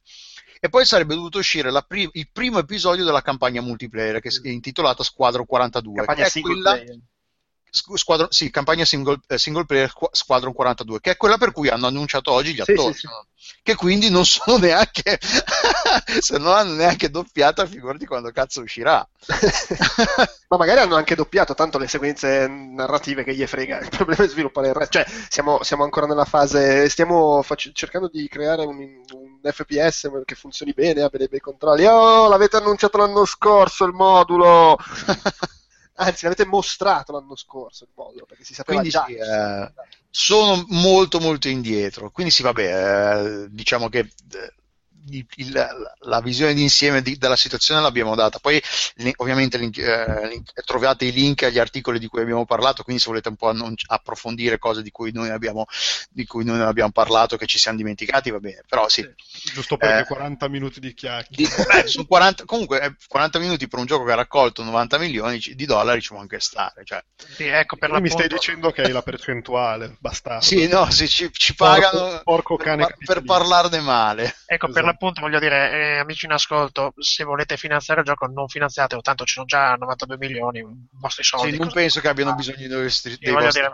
E poi sarebbe dovuto uscire la pri- il primo episodio della campagna multiplayer, che è intitolata Squadro 42. Campagna che è quella- player. Squ- Squadron- sì, campagna single, eh, single player Qu- Squadron 42, che è quella per cui hanno annunciato oggi gli Sì, attori, sì, sì. che quindi non sono neanche, se non hanno neanche doppiata, figurati quando cazzo uscirà. Ma magari hanno anche doppiato tanto le sequenze narrative che gli frega. Il problema è sviluppare il resto. Cioè, siamo, siamo ancora nella fase. Stiamo fac- cercando di creare un, un FPS che funzioni bene, abbia dei bei controlli. Oh, l'avete annunciato l'anno scorso il modulo! Anzi, l'avete mostrato l'anno scorso il modulo perché si sapeva Quindi già. sì, eh, sono molto molto indietro. Quindi sì, vabbè, eh, diciamo che eh, il- la visione d'insieme di- della situazione l'abbiamo data. Poi ovviamente link- eh, link- trovate i link agli articoli di cui abbiamo parlato, quindi se volete un po' annun- approfondire cose di cui noi abbiamo, di cui noi abbiamo parlato, che ci siamo dimenticati, va bene. Però sì, Giusto perché Eh. 40 minuti di chiacchiere. di- sono 40, comunque eh, 40 minuti per un gioco che ha raccolto 90 milioni di dollari ci può anche stare. Cioè. Sì, ecco, per mi stai dicendo che hai la percentuale, bastardo. Sì, no, sì, ci, ci Porco- pagano porco per, cane par- per parlarne male. Ecco, per Esatto. L'appunto voglio dire, eh, amici in ascolto, se volete finanziare il gioco non finanziate, o tanto ci sono già 92 milioni, i vostri soldi. Sì, non penso che abbiano bisogno dei, vostri, Sì, dei voglio dire,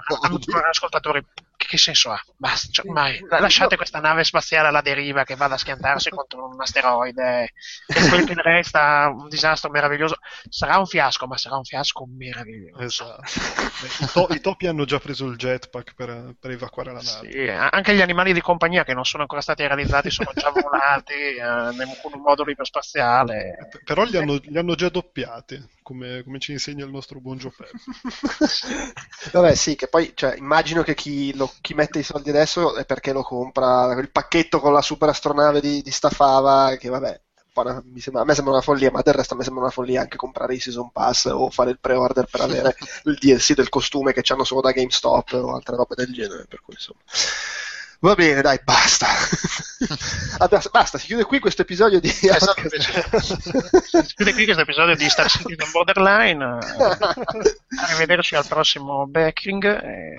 ascoltatori, che, senso ha? Basta, cioè, la- lasciate questa nave spaziale alla deriva che vada a schiantarsi contro un asteroide e quel che resta un disastro meraviglioso. Sarà un fiasco, ma sarà un fiasco meraviglioso. Esatto. I, to- i topi hanno già preso il jetpack per, per evacuare la nave. Sì, anche gli animali di compagnia che non sono ancora stati realizzati sono già volati eh, nel- con un modulo iperspaziale. Però li hanno, li hanno già doppiati, come, come ci insegna il nostro buon Giuseppe. Vabbè, sì, che poi cioè, immagino che chi, lo- chi mette i soldi adesso è perché lo compra il pacchetto con la super astronave di, di Stafava, che vabbè, una- mi sembra- a me sembra una follia, ma del resto a me sembra una follia anche comprare i season pass o fare il pre-order per avere il DLC del costume che hanno solo da GameStop o altre robe del genere. Per cui insomma. Va bene, dai, basta. Adesso- basta, si chiude qui questo episodio di piacere. Si chiude qui questo episodio di Star Citizen Borderline. Arrivederci al prossimo backing. E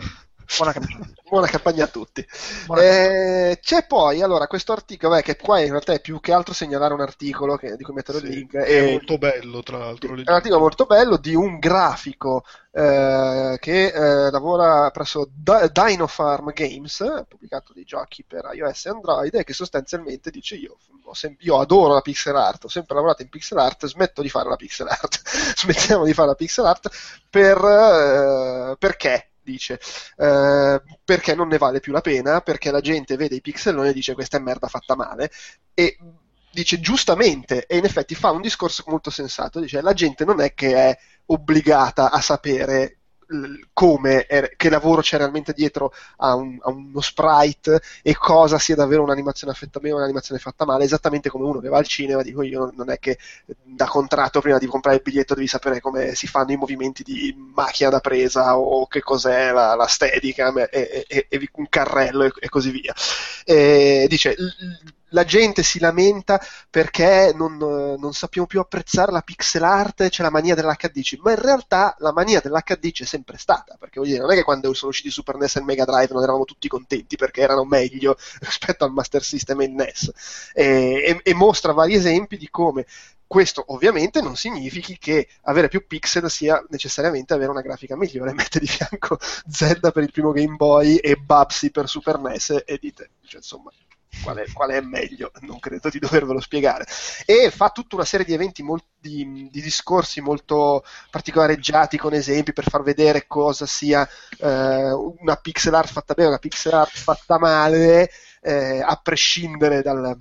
buona campagna. Buona campagna a tutti. Buona Eh, c'è poi allora questo articolo, beh, che qua in realtà è più che altro segnalare un articolo che- di cui metterò il Sì, link. È e- molto bello, tra l'altro. è un articolo molto bello di un grafico eh, che eh, lavora presso Di- Dino Farm Games, ha pubblicato dei giochi per iOS e Android e che sostanzialmente dice io, sem- io adoro la pixel art, ho sempre lavorato in pixel art, smetto di fare la pixel art, smettiamo di fare la pixel art per, eh, perché? Dice eh, perché non ne vale più la pena, perché la gente vede i pixeloni e dice questa è merda fatta male. E dice giustamente, e in effetti fa un discorso molto sensato, dice la gente non è che è obbligata a sapere come, è- che lavoro c'è realmente dietro a, un- a uno sprite e cosa sia davvero un'animazione fatta bene o un'animazione fatta male, esattamente come uno che va al cinema, dico io, non- è che da contratto prima di comprare il biglietto devi sapere come si fanno i movimenti di macchina da presa o che cos'è la, la steadicam e, e- e- un carrello e, e così via. Dice, l- la gente si lamenta perché non, eh, non sappiamo più apprezzare la pixel art, c'è la mania dell'HD, ma in realtà la mania dell'HD c'è sempre stata, perché voglio dire, non è che quando sono usciti Super NES e Mega Drive non eravamo tutti contenti perché erano meglio rispetto al Master System e il NES, e, e- e mostra vari esempi di come questo ovviamente non significhi che avere più pixel sia necessariamente avere una grafica migliore. Mette di fianco Zelda per il primo Game Boy e Babsy per Super NES e dite, cioè, insomma, quale, quale, è meglio, non credo di dovervelo spiegare. E fa tutta una serie di eventi, molti, di, di, discorsi molto particolareggiati con esempi per far vedere cosa sia eh, una pixel art fatta bene, una pixel art fatta male, eh, a prescindere dal,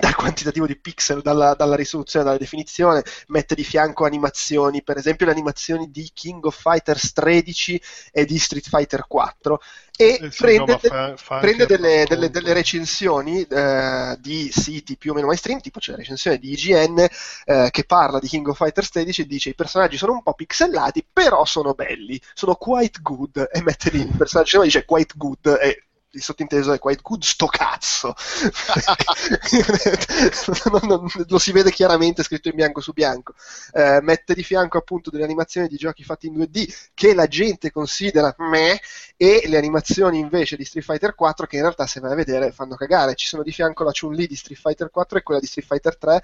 dal quantitativo di pixel, dalla, dalla, risoluzione, dalla definizione, mette di fianco animazioni, per esempio le animazioni di King of Fighters 13 e di Street Fighter 4 e eh sì, prende, no, fa, fa prende delle, delle, delle, recensioni eh, di siti più o meno mainstream, tipo c'è la recensione di IGN eh, che parla di King of Fighters 13 e dice i personaggi sono un po' pixelati, però sono belli, sono quite good e mette lì il personaggio e dice quite good e il sottinteso è quite good sto cazzo. Lo si vede chiaramente scritto in bianco su bianco. Eh, mette di fianco appunto delle animazioni di giochi fatti in 2D che la gente considera me e le animazioni invece di Street Fighter 4 che in realtà se vai a vedere fanno cagare. Ci sono di fianco la Chun-Li di Street Fighter 4 e quella di Street Fighter 3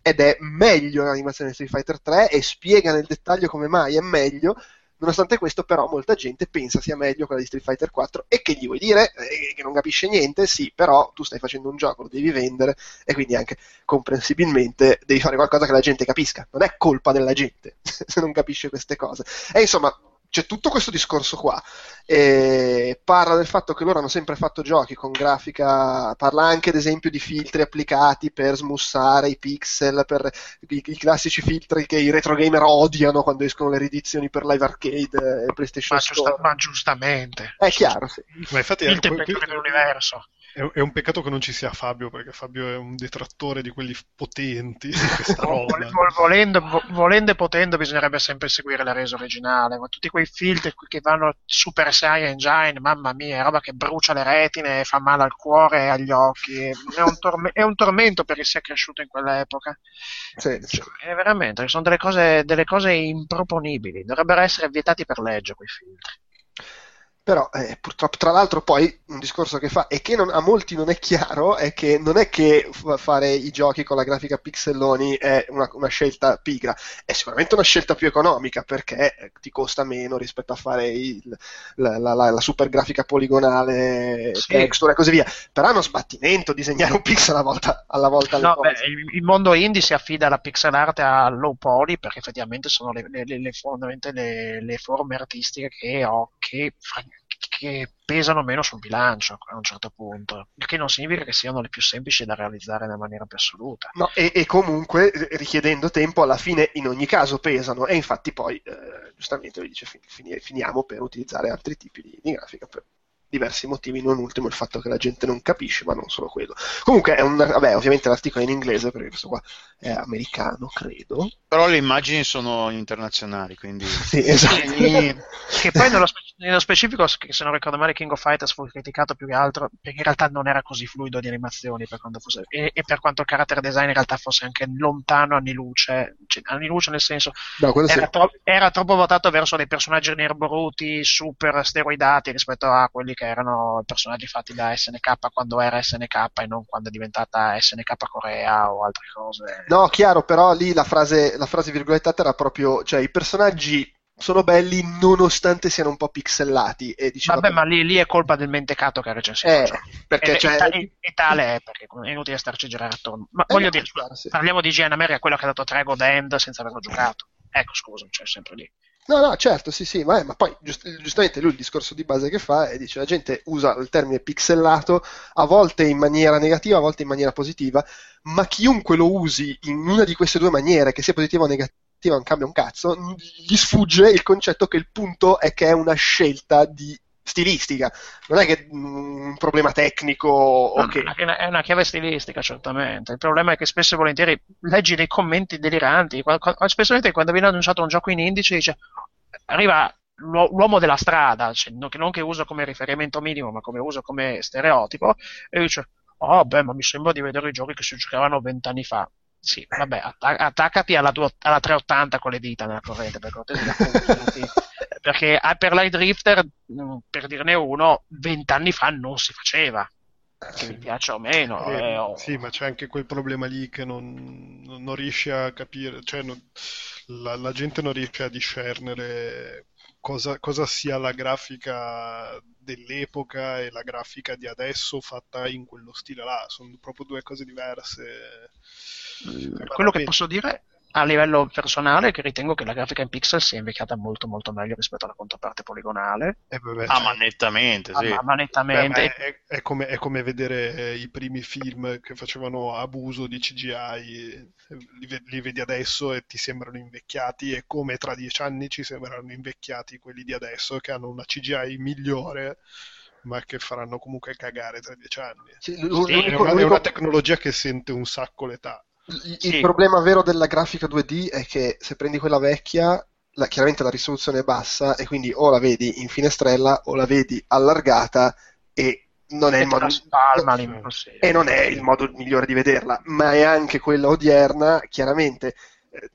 ed è meglio l'animazione di Street Fighter 3 e spiega nel dettaglio come mai è meglio Nonostante questo, però, molta gente pensa sia meglio quella di Street Fighter 4. E che gli vuoi dire? Eh, che non capisce niente? Sì, però tu stai facendo un gioco, lo devi vendere e quindi anche comprensibilmente devi fare qualcosa che la gente capisca. Non è colpa della gente se non capisce queste cose. E insomma, c'è tutto questo discorso qua. E parla del fatto che loro hanno sempre fatto giochi con grafica, parla anche ad esempio di filtri applicati per smussare i pixel, per i, i classici filtri che i retro gamer odiano quando escono le riedizioni per live arcade e PlayStation ma, giusta, ma giustamente. È chiaro, sì. Ma infatti il tempo dell'universo. È, è, un peccato che non ci sia Fabio, perché Fabio è un detrattore di quelli potenti di questa roba. volendo, volendo, e potendo bisognerebbe sempre seguire la resa originale, ma tutti quei filtri che vanno Super Saiyan Engine, mamma mia, è roba che brucia le retine, fa male al cuore e agli occhi, è un, torme- è un tormento per chi sia cresciuto in quell'epoca. Sì, sì. È veramente, sono delle cose, delle cose improponibili, dovrebbero essere vietati per legge quei filtri. Però eh, purtroppo, tra l'altro, poi un discorso che fa e che non, a molti non è chiaro è che non è che fare i giochi con la grafica pixelloni è una, una scelta pigra, è sicuramente una scelta più economica perché eh, ti costa meno rispetto a fare il, la, la, la, la, super grafica poligonale, sì. texture e così via. Però è uno sbattimento disegnare un pixel alla volta. Alla volta no, beh, il, il, mondo indie si affida alla pixel art a low poly perché effettivamente sono le, le, le, le, le forme artistiche che ho che che pesano meno sul bilancio a un certo punto, il che non significa che siano le più semplici da realizzare nella maniera più assoluta. No, e, e comunque richiedendo tempo alla fine in ogni caso pesano e infatti poi eh, giustamente lui dice fin, finiamo per utilizzare altri tipi di, di grafica per, diversi motivi, non ultimo il fatto che la gente non capisce, ma non solo quello. Comunque, è un, vabbè, ovviamente l'articolo è in inglese, perché questo qua è americano, credo. Però le immagini sono internazionali, quindi... sì, esatto. che poi nello, spe- nello, specifico, se non ricordo male, King of Fighters fu criticato più che altro, perché in realtà non era così fluido di animazioni, per fosse, e, e, per quanto il character design in realtà fosse anche lontano anni luce, cioè, anni luce nel senso... No, era, sì. tro- era troppo votato verso dei personaggi nerboruti, super steroidati rispetto a quelli che erano personaggi fatti da SNK quando era SNK e non quando è diventata SNK Corea o altre cose. No, chiaro, però lì la frase, la frase virgolettata era proprio, cioè i personaggi sono belli nonostante siano un po' pixellati. E diceva, Vabbè, ma lì, lì, è colpa del mentecato che ha recensito. Eh, perché e, cioè... e, e, tale è, perché è inutile starci a girare attorno. Ma eh, voglio dire, sì. parliamo di GN America, quello che ha dato Trego End senza averlo giocato. Ecco, scusa, c'è sempre lì. No, no, certo, sì, sì, ma, è, ma poi giust- giustamente lui il discorso di base che fa è dice la gente usa il termine pixellato a volte in maniera negativa, a volte in maniera positiva, ma chiunque lo usi in una di queste due maniere, che sia positiva o negativa, non cambia un cazzo, gli sfugge il concetto che il punto è che è una scelta di stilistica, non è che mm, un problema tecnico o no. È una chiave stilistica, certamente. Il problema è che spesso e volentieri leggi dei commenti deliranti, specialmente quando viene annunciato un gioco in indice dice arriva l'uomo della strada, cioè, non che uso come riferimento minimo, ma come uso come stereotipo, e dice, oh beh, ma mi sembra di vedere i giochi che si giocavano vent'anni fa. Sì, vabbè, attaccati alla, tua, alla 380 con le dita nella corrente, per cortesia. Perché Hyperlight Drifter, mm, per dirne uno, vent'anni fa non si faceva. Che mi piaccia o meno. Eh, eh, oh. Sì, ma c'è anche quel problema lì che non, non, non riesce a capire, cioè non, la, la, gente non riesce a discernere cosa, cosa sia la grafica dell'epoca e la grafica di adesso fatta in quello stile là, sono proprio due cose diverse. Quello che posso dire a livello personale che ritengo che la grafica in pixel sia invecchiata molto molto meglio rispetto alla controparte poligonale. Eh, beh, ah, cioè... ma nettamente, sì. Ah, ma, nettamente. Beh, ma è, è, come, è, come, vedere eh, i primi film che facevano abuso di CGI, eh, li, li, vedi adesso e ti sembrano invecchiati e come tra dieci anni ci sembrano invecchiati quelli di adesso che hanno una CGI migliore ma che faranno comunque cagare tra dieci anni. Sì, è, una, è una tecnologia che sente un sacco l'età. Il sì. problema vero della grafica 2D è che se prendi quella vecchia, la, chiaramente la risoluzione è bassa e quindi o la vedi in finestrella o la vedi allargata e non è, il modo, e non è il modo migliore di vederla, ma è anche quella odierna, chiaramente eh,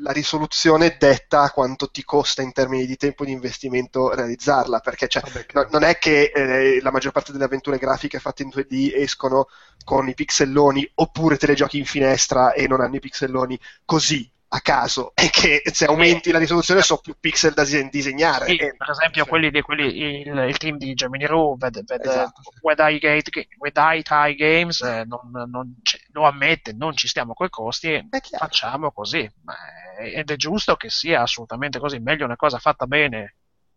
la risoluzione detta quanto ti costa in termini di tempo di investimento realizzarla, perché cioè, Vabbè, no, non è che eh, la maggior parte delle avventure grafiche fatte in 2D escono con i pixelloni oppure te le giochi in finestra e non hanno i pixelloni così a caso e che se aumenti la risoluzione sono più pixel da disegnare. Sì, per esempio sì. quelli di, quelli, il, il, team di Gemini Roo, ved, ved, esatto. With Eye Games eh, non, non, lo ammette, non ci stiamo coi costi, facciamo così. Ed è giusto che sia assolutamente così, meglio una cosa fatta bene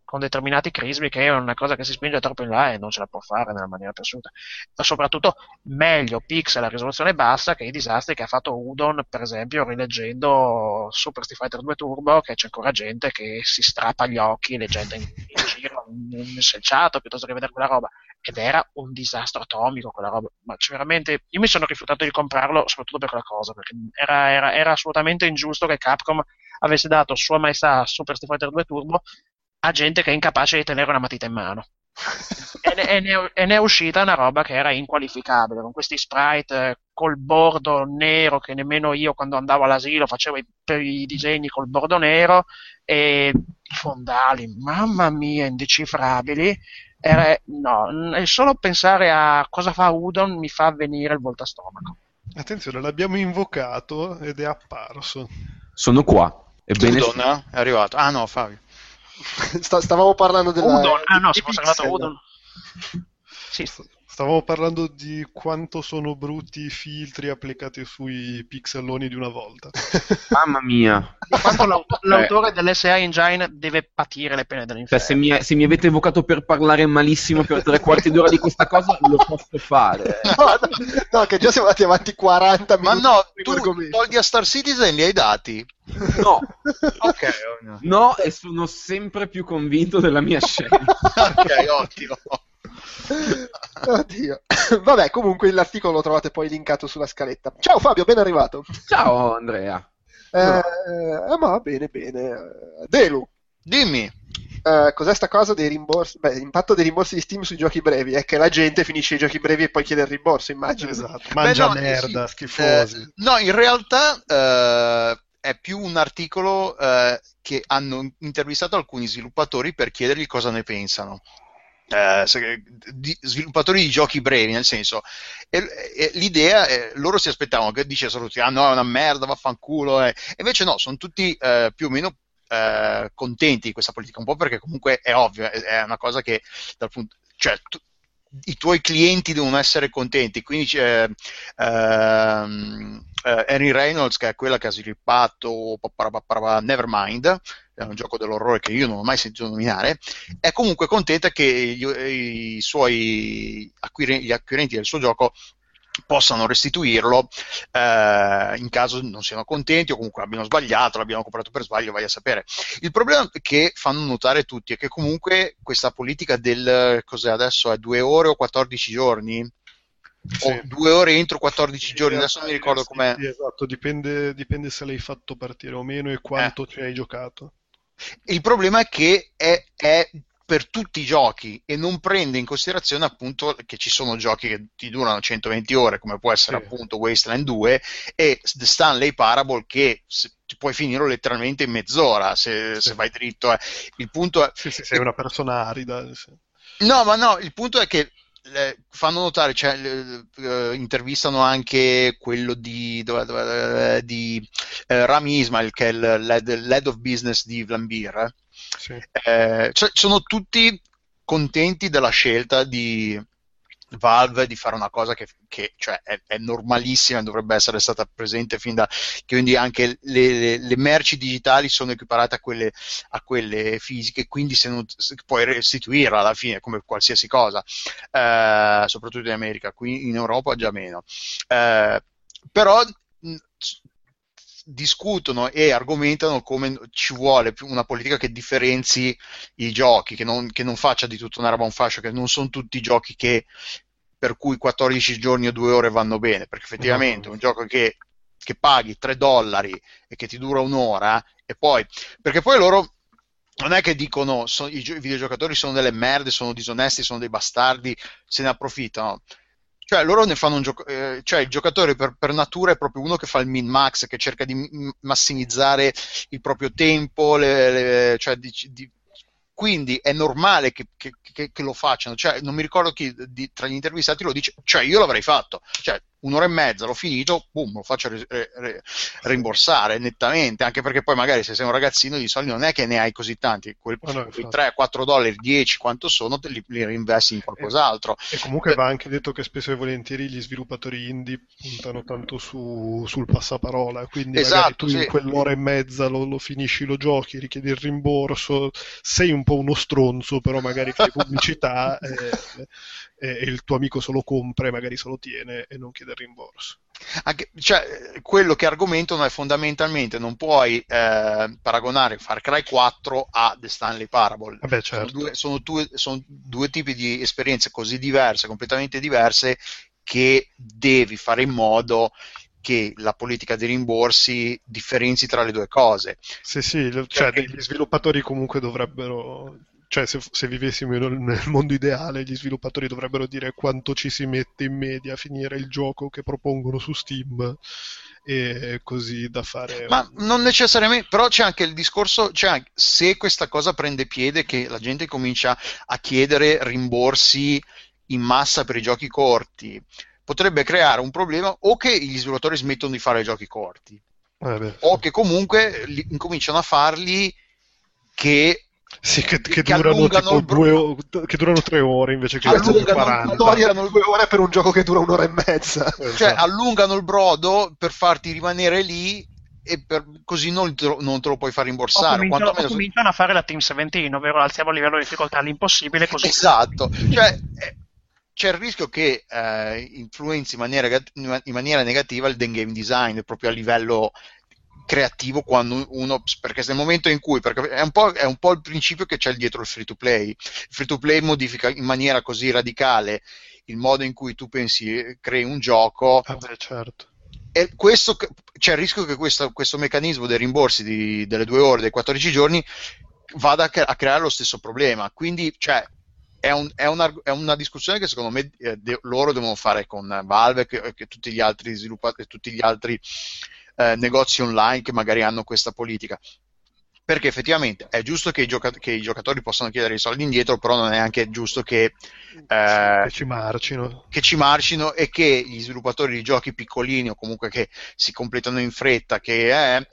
con determinati crismi che è una cosa che si spinge troppo in là e non ce la può fare nella maniera più assoluta. Ma soprattutto meglio pixel a risoluzione bassa che i disastri che ha fatto Udon, per esempio, rileggendo Super Street Fighter 2 Turbo, che c'è ancora gente che si strappa gli occhi leggendo in, in giro un selciato piuttosto che vedere quella roba. Ed era un disastro atomico quella roba. Ma cioè, veramente, io mi sono rifiutato di comprarlo soprattutto per quella cosa, perché era, era, era assolutamente ingiusto che Capcom avesse dato sua maestà a Super Street Fighter 2 Turbo a gente che è incapace di tenere una matita in mano. e, ne, e, ne, e, ne, è uscita una roba che era inqualificabile, con questi sprite eh, col bordo nero che nemmeno io quando andavo all'asilo facevo i, i disegni col bordo nero e i fondali, mamma mia, indecifrabili. Era, no, solo pensare a cosa fa Udon mi fa venire il volto a stomaco. Attenzione, l'abbiamo invocato ed è apparso. Sono qua. Ebbene, Udon è arrivato. Ah no, Fabio. stavamo parlando della... Udon. Ah no, si fosse chiamato Udon. Sì. Stavamo parlando di quanto sono brutti i filtri applicati sui pixelloni di una volta. Mamma mia. Quanto l'aut- l'autore eh. dell'SA Engine deve patire le pene dell'inferno. Cioè, se, mi, se, mi, avete evocato per parlare malissimo per tre quarti d'ora di questa cosa, lo posso fare. No, no, che già siamo andati avanti 40 minuti. Ma no, tu togli a Star Citizen li hai dati? No. ok. No, e sono sempre più convinto della mia scelta. ok, ottimo. Oddio. Vabbè, comunque l'articolo lo trovate poi linkato sulla scaletta. Ciao Fabio, ben arrivato. Ciao Andrea. Eh, eh, ma bene, bene. Delu. Dimmi. Uh, cos'è sta cosa dei rimborsi? Beh, l'impatto dei rimborsi di Steam sui giochi brevi è che la gente finisce i giochi brevi e poi chiede il rimborso, immagino. Esatto, mangia Beh, no, merda, sì, schifosi. Eh, no, in realtà uh, è più un articolo uh, che hanno intervistato alcuni sviluppatori per chiedergli cosa ne pensano eh, di, sviluppatori di giochi brevi, nel senso, e, e l'idea, è, loro si aspettavano che dicessero tutti, ah no, è una merda, vaffanculo, eh. invece no, sono tutti eh, più o meno eh, contenti di questa politica, un po' perché comunque è ovvio, è, è una cosa che dal punto, cioè, tu, i tuoi clienti devono essere contenti, quindi c'è ehm, eh, Henry Reynolds che è quella che ha sviluppato Nevermind, è un gioco dell'orrore che io non ho mai sentito nominare, è comunque contenta che gli, i suoi acquirenti, gli acquirenti del suo gioco possano restituirlo eh, in caso non siano contenti o comunque abbiano sbagliato, l'abbiano comprato per sbaglio, vai a sapere. Il problema che fanno notare tutti è che comunque questa politica del cos'è adesso è due ore o 14 giorni? Sì. O due ore entro 14 sì, giorni, adesso non mi ricordo sì, com'è. esatto, dipende, dipende, se l'hai fatto partire o meno e quanto eh. ci hai giocato. Il problema è che è, è, per tutti i giochi e non prende in considerazione appunto che ci sono giochi che ti durano 120 ore, come può essere sì. appunto Wasteland 2 e The Stanley Parable che ti puoi finire letteralmente in mezz'ora se, sì. se vai dritto. Eh. Il punto è... Sì, sì, sei una persona arida. Sì. No, ma no, il punto è che fanno notare, cioè, uh, intervistano anche quello di, dove, dove, di uh, Rami Ismail, che è il lead, lead, of business di Vlambir. Sì. Eh, cioè, sono tutti contenti della scelta di Valve di fare una cosa che, che cioè, è, è, normalissima e dovrebbe essere stata presente fin da quindi anche le, le, le merci digitali sono equiparate a quelle, a quelle fisiche quindi se non, se puoi restituirla alla fine come qualsiasi cosa eh, soprattutto in America qui in Europa già meno. Eh, però discutono e argomentano come ci vuole una politica che differenzi i giochi, che non, che non faccia di tutto una roba un fascio, che non sono tutti i giochi che per cui 14 giorni o 2 ore vanno bene, perché effettivamente no. un gioco che, che paghi 3 dollari e che ti dura un'ora, e poi, perché poi loro non è che dicono so, i, i, videogiocatori sono delle merde, sono disonesti, sono dei bastardi, se ne approfittano. Cioè, loro ne fanno un gioco. Eh, cioè, il giocatore per, per, natura è proprio uno che fa il min-max, che cerca di massimizzare il proprio tempo, le, le, cioè di, di, quindi è normale che, che, che, che, lo facciano. Cioè, non mi ricordo chi di, tra gli intervistati lo dice, cioè io l'avrei fatto. Cioè, un'ora e mezza, l'ho finito, boom, lo faccio re, re, rimborsare nettamente, anche perché poi magari se sei un ragazzino di soldi non è che ne hai così tanti, quei, no, no, 3, 4 dollari, 10, quanto sono, li, li reinvesti in qualcos'altro. E, e comunque eh, va anche detto che spesso e volentieri gli sviluppatori indie puntano tanto su, sul passaparola, quindi esatto, tu sì. in quell'ora e mezza lo, lo, finisci, lo giochi, richiedi il rimborso, sei un po' uno stronzo, però magari fai pubblicità e, e, il tuo amico se lo compra e magari se lo tiene e non chiede del rimborso. Anche, cioè, quello che argomentano è fondamentalmente non puoi eh, paragonare Far Cry 4 a The Stanley Parable. Vabbè, certo. sono, due, sono, due, sono due tipi di esperienze così diverse, completamente diverse, che devi fare in modo che la politica dei rimborsi differenzi tra le due cose. Sì, sì, cioè, Perché... gli sviluppatori comunque dovrebbero cioè se, se, vivessimo nel mondo ideale gli sviluppatori dovrebbero dire quanto ci si mette in media a finire il gioco che propongono su Steam e così da fare ma non necessariamente però c'è anche il discorso cioè anche, se questa cosa prende piede che la gente comincia a chiedere rimborsi in massa per i giochi corti potrebbe creare un problema o che gli sviluppatori smettono di fare giochi corti. Eh o che comunque li, incominciano a farli che sì, che, che, che durano tipo due, che durano tre ore invece che allungano 40. Allungano due ore per un gioco che dura un'ora e mezza. Esatto. Cioè, allungano il brodo per farti rimanere lì e per, così non te, lo, non te, lo, puoi far rimborsare. Cominciano, o cominciano a fare la Team 17, ovvero alziamo il livello di difficoltà all'impossibile. Così. Esatto, cioè, eh, c'è il rischio che eh, influenzi in maniera, in maniera, negativa il game design proprio a livello creativo quando uno perché nel momento in cui perché è un, po', è un po' il principio che c'è dietro il free to play. Il free to play modifica in maniera così radicale il modo in cui tu pensi crei un gioco. Ah beh, certo. e questo, c'è il rischio che questo, questo meccanismo dei rimborsi di, delle due ore dei 14 giorni vada a, a creare lo stesso problema. Quindi cioè è, un, è, una, è, una, discussione che secondo me eh, de, loro devono fare con Valve e tutti gli altri sviluppatori, tutti gli altri eh, negozi online che magari hanno questa politica. Perché effettivamente è giusto che i, gioca- che i, giocatori possano chiedere i soldi indietro, però non è anche giusto che, eh, che, ci marcino. che ci marcino e che gli sviluppatori di giochi piccolini o comunque che si completano in fretta, che eh,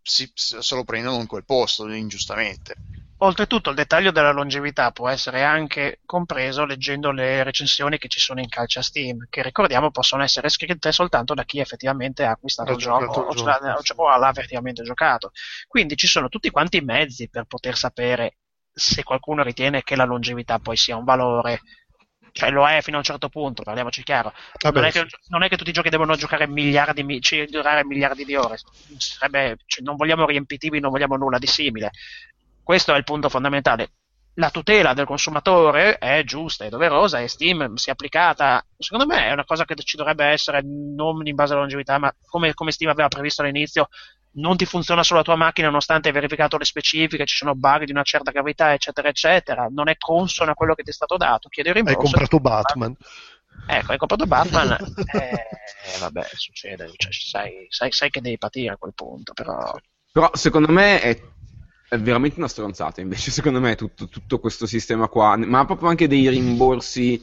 si, se lo prendono in quel posto ingiustamente. Oltretutto il dettaglio della longevità può essere anche compreso leggendo le recensioni che ci sono in calcia Steam, che ricordiamo possono essere scritte soltanto da chi effettivamente ha acquistato il gioco o, gioco o l'ha effettivamente giocato. Quindi ci sono tutti quanti i mezzi per poter sapere se qualcuno ritiene che la longevità poi sia un valore cioè lo è fino a un certo punto, parliamoci chiaro. Vabbè, non, è che, non, è che, tutti i giochi devono giocare miliardi, cioè, durare miliardi di ore. Sarebbe, cioè, non vogliamo riempitivi, non vogliamo nulla di simile. Questo è il punto fondamentale. La tutela del consumatore è giusta, è doverosa e Steam si è applicata, secondo me è una cosa che ci dovrebbe essere non in base alla longevità, ma come, come Steam aveva previsto all'inizio, non ti funziona sulla tua macchina nonostante hai verificato le specifiche, ci sono bug di una certa gravità, eccetera, eccetera. Non è consono a quello che ti è stato dato. Chiedi il rimborso. Hai comprato Batman. Ecco, hai comprato Batman. eh, vabbè, succede. Cioè, sai, sai, sai, che devi patire a quel punto. Però, però secondo me è è veramente una stronzata invece secondo me tutto, tutto, questo sistema qua, ma proprio anche dei rimborsi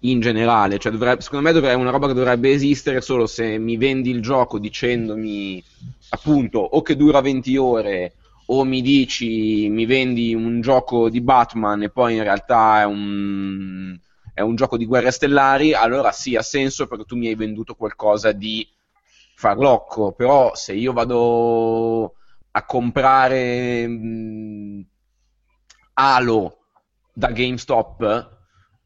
in generale, cioè dovrebbe, secondo me dovrebbe, è una roba che dovrebbe esistere solo se mi vendi il gioco dicendomi appunto o che dura 20 ore o mi dici mi vendi un gioco di Batman e poi in realtà è un, è un gioco di guerre stellari, allora sì, ha senso perché tu mi hai venduto qualcosa di farlocco, però se io vado a comprare mh, Halo da GameStop,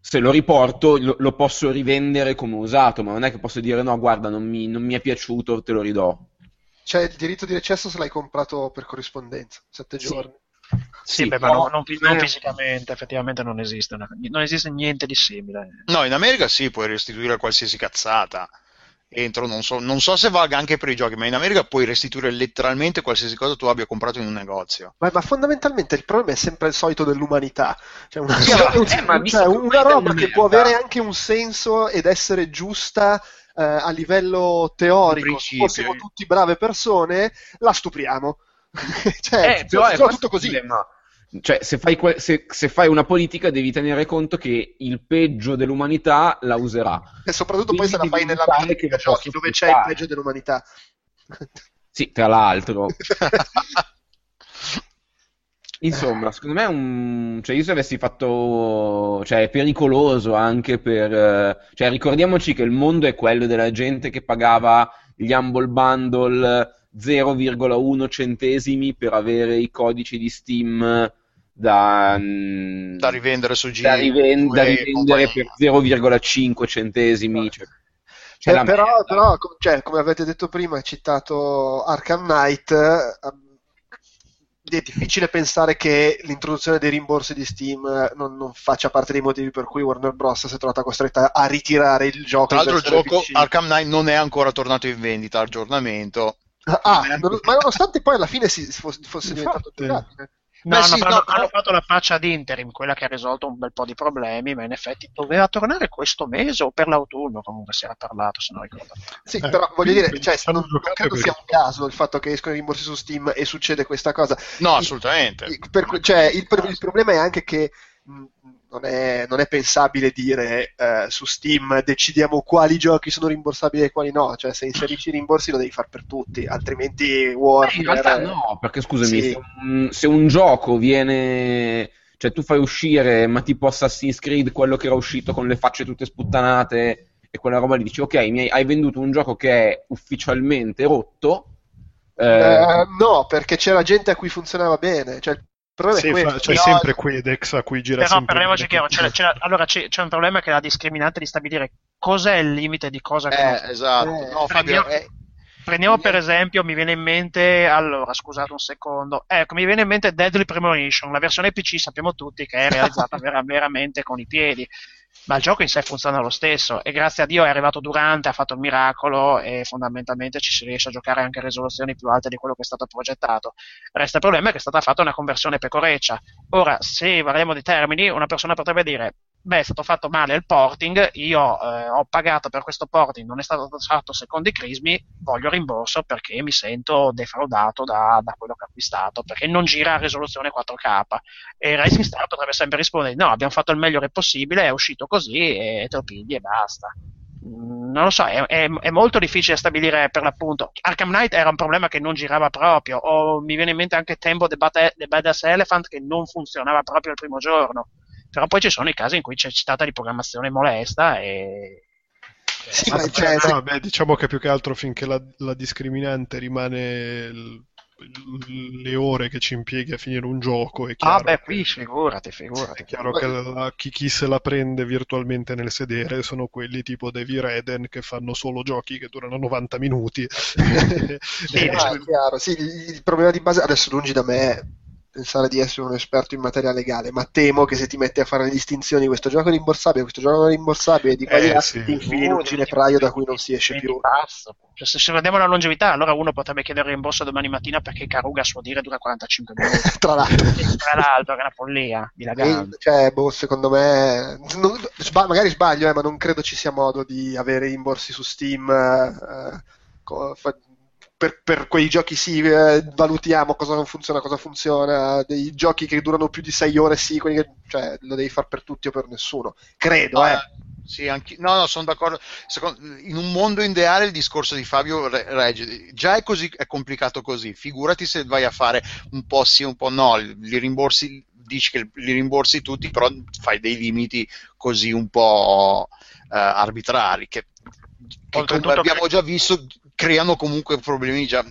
se lo riporto lo, lo posso rivendere come usato, ma non è che posso dire no, guarda, non mi, non mi è piaciuto, te lo ridò. C'è il diritto di recesso se l'hai comprato per corrispondenza, sette Sì. giorni. Sì, Sì, beh, ma però- non, non fisicamente, effettivamente non esiste, una- non esiste niente di simile. No, in America sì, puoi restituire qualsiasi cazzata. Entro, non so, non so se valga anche per i giochi, ma in America puoi restituire letteralmente qualsiasi cosa tu abbia comprato in un negozio. Ma, ma fondamentalmente il problema è sempre il solito dell'umanità. Cioè una, cioè, Eh, cioè, che una roba che può avere anche un senso ed essere giusta eh, a livello teorico, se fossimo tutti brave persone, la stupriamo. cioè, Eh, però è tutto così. problema. Cioè, se fai, que- se- se fai una politica devi tenere conto che il peggio dell'umanità la userà. E soprattutto poi se la Quindi fai lo videogiochi possa dove c'è il peggio dell'umanità. Sì, tra l'altro. Insomma, secondo me è un... Cioè, io se avessi fatto... Cioè, è pericoloso anche per... eh, Cioè, ricordiamoci che il mondo è quello della gente che pagava gli Humble Bundle 0,1 centesimi per avere i codici di Steam da... Da rivendere su G. da, riven- da rivendere per 0,5 centesimi. Cioè, cioè, la però, però, cioè, come avete detto prima, hai citato Arkham Knight. eh, è difficile pensare che l'introduzione dei rimborsi di Steam eh, non, non faccia parte dei motivi per cui Warner Bros. si è trovata costretta a ritirare il gioco. Tra l'altro il gioco PC. Arkham Knight non è ancora tornato in vendita, aggiornamento. Ah, non- ma nonostante poi alla fine si, fosse, fosse diventato Infatti. giocabile. No, Beh, hanno, sì, hanno- no, hanno fatto la faccia ad interim, quella che ha risolto un bel po' di problemi, ma in effetti doveva tornare questo mese o per l'autunno, comunque si era parlato, se non ricordo. Sì, Eh, però voglio dire, cioè, non, non credo sia un caso il fatto che escono i rimborsi su Steam e succede questa cosa. No, assolutamente. il- per cioè, il, il problema è anche che mh, non è, non è pensabile dire eh, su Steam decidiamo quali giochi sono rimborsabili e quali no, cioè se inserisci i rimborsi lo devi fare per tutti, altrimenti Warner... Eh, in realtà no, perché scusami, Sì. se, un, se un gioco viene. Cioè, tu fai uscire, ma tipo Assassin's Creed, quello che era uscito con le facce tutte sputtanate e quella roba lì, dici, ok, mi hai, hai venduto un gioco che è ufficialmente rotto. eh, Eh, no, perché c'era gente a cui funzionava bene, cioè il problema Sì, questo. c'è Io- sempre Quedex a cui gira Però sempre parliamoci bene chiaro, c'è, c'è- allora c'è, c'è un problema che è la discriminante di stabilire cos'è il limite di cosa che non Eh, esatto. Eh, no, Fabio, prendiamo- eh, Prendiamo per esempio, mi viene in mente, allora scusate un secondo, ecco, mi viene in mente Deadly Premonition, la versione PC sappiamo tutti che è realizzata vera- veramente con i piedi, ma il gioco in sé funziona lo stesso e grazie a Dio è arrivato durante, ha fatto il miracolo e fondamentalmente ci si riesce a giocare anche a risoluzioni più alte di quello che è stato progettato. Resta il problema che è stata fatta una conversione pecoreccia. Ora, se parliamo di termini, una persona potrebbe dire beh, è stato fatto male il porting, io eh, ho pagato per questo porting, non è stato fatto secondo i crismi, voglio rimborso perché mi sento defraudato da, da quello che ho acquistato, perché non gira a risoluzione 4K. E Racing Star potrebbe sempre rispondere, no, abbiamo fatto il meglio che possibile, è uscito così e te lo pigli e basta. Mm, Non lo so, è, è- è molto difficile stabilire per l'appunto. Arkham Knight era un problema che non girava proprio, o mi viene in mente anche Bat- The Badass Elephant che non funzionava proprio il primo giorno. Però poi ci sono i casi in cui c'è citata di programmazione molesta e. Sì, ma cioè, No, se- beh, diciamo che più che altro finché la, la discriminante rimane il- le ore che ci impieghi a finire un gioco, è Ah, chiaro, beh, che, qui figurati, figurati. è chiaro che la- chi, chi se la prende virtualmente nel sedere sono quelli tipo Davy Reden che fanno solo giochi che durano 90 minuti. Sì, Ah, è chiaro. Sì, il, il problema di base, adesso lungi da me pensare di essere un esperto in materia legale, ma temo che se ti metti a fare le distinzioni, questo gioco è rimborsabile, questo gioco non è rimborsabile, di qua e di Eh, là, sì. ti infili in un ginepraio da cui non si esce più. Cioè, se, se guardiamo la longevità, allora uno potrebbe chiedere il rimborso domani mattina perché Caruga a suo dire dura 45 minuti. Tra l'altro. Tra l'altro, è una follia, dilagante. E, cioè, boh, secondo me, non- sba- magari sbaglio, eh, ma non credo ci sia modo di avere rimborsi su Steam. eh, co- fa- per, per quei giochi sì, eh, valutiamo cosa non funziona, cosa funziona. Dei giochi che durano più di 6 ore, sì, quelli che, cioè, lo devi fare per tutti o per nessuno. Credo, eh. Sì, anche... no, no, sono d'accordo. Secondo... In un mondo ideale il discorso di Fabio regge. Già è così è complicato così. Figurati se vai a fare un po' sì, un po' no. Li rimborsi, dici che li rimborsi tutti, però fai dei limiti così un po' uh, arbitrari. Che, che come abbiamo già visto, creano comunque problemi già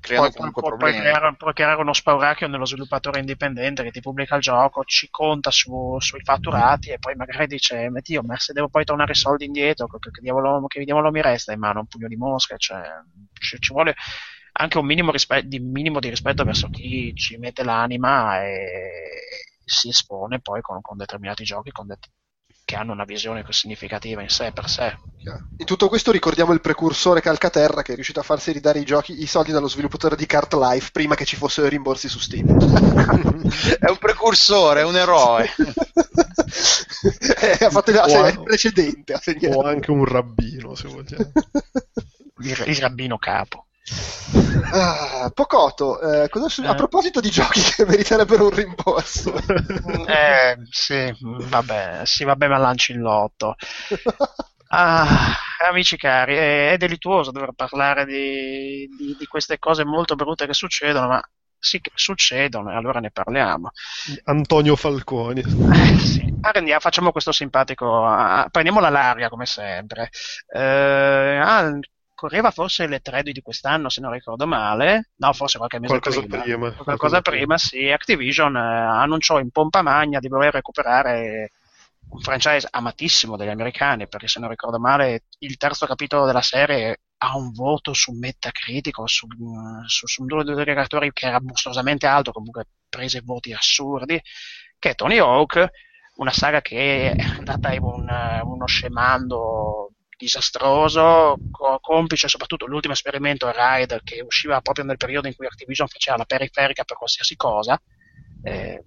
creano poi, comunque poi, problemi. Puoi creare, puoi creare uno spauracchio nello sviluppatore indipendente che ti pubblica il gioco, ci conta su, sui fatturati e poi magari dice Dio, ma se devo poi tornare i soldi indietro, che, che, diavolo, che diavolo mi resta in mano un pugno di mosche, cioè, ci, ci vuole anche un minimo, rispe- di, minimo di rispetto verso chi ci mette l'anima e si espone poi con, con determinati giochi, con det- che hanno una visione significativa in sé per sé. In tutto questo ricordiamo il precursore Calcaterra che è riuscito a farsi ridare i, giochi, i soldi dallo sviluppatore di Cart Life prima che ci fossero i rimborsi su Steam. è un precursore, è un eroe. eh, ha fatto il, o, il precedente. O anche un rabbino, se vogliamo. il, il rabbino capo. Ah, Pocotto, eh, su- eh. a proposito di giochi che meriterebbero un rimborso, eh, sì, vabbè, sì, vabbè, ma lanci il lotto. Ah, amici cari, è, è, delittuoso dover parlare di, di, di, queste cose molto brutte che succedono, ma sì che succedono e allora ne parliamo. Antonio Falconi. Eh, sì. Arrendiamo, facciamo questo simpatico, ah, prendiamo la larga come sempre. Eh, ah, correva forse le 3 di quest'anno, se non ricordo male, no, forse qualche mese qualcosa prima. prima qualcosa, prima, sì. Activision eh, annunciò in pompa magna di voler recuperare un franchise amatissimo dagli americani, perché se non ricordo male, il terzo capitolo della serie ha un voto su Metacritic o su, su, su un due aggregatori che era mostruosamente alto, comunque prese voti assurdi, che è Tony Hawk, una saga che è andata in un, uno scemando disastroso, complice soprattutto l'ultimo esperimento Ride che usciva proprio nel periodo in cui Activision faceva la periferica per qualsiasi cosa. Eh,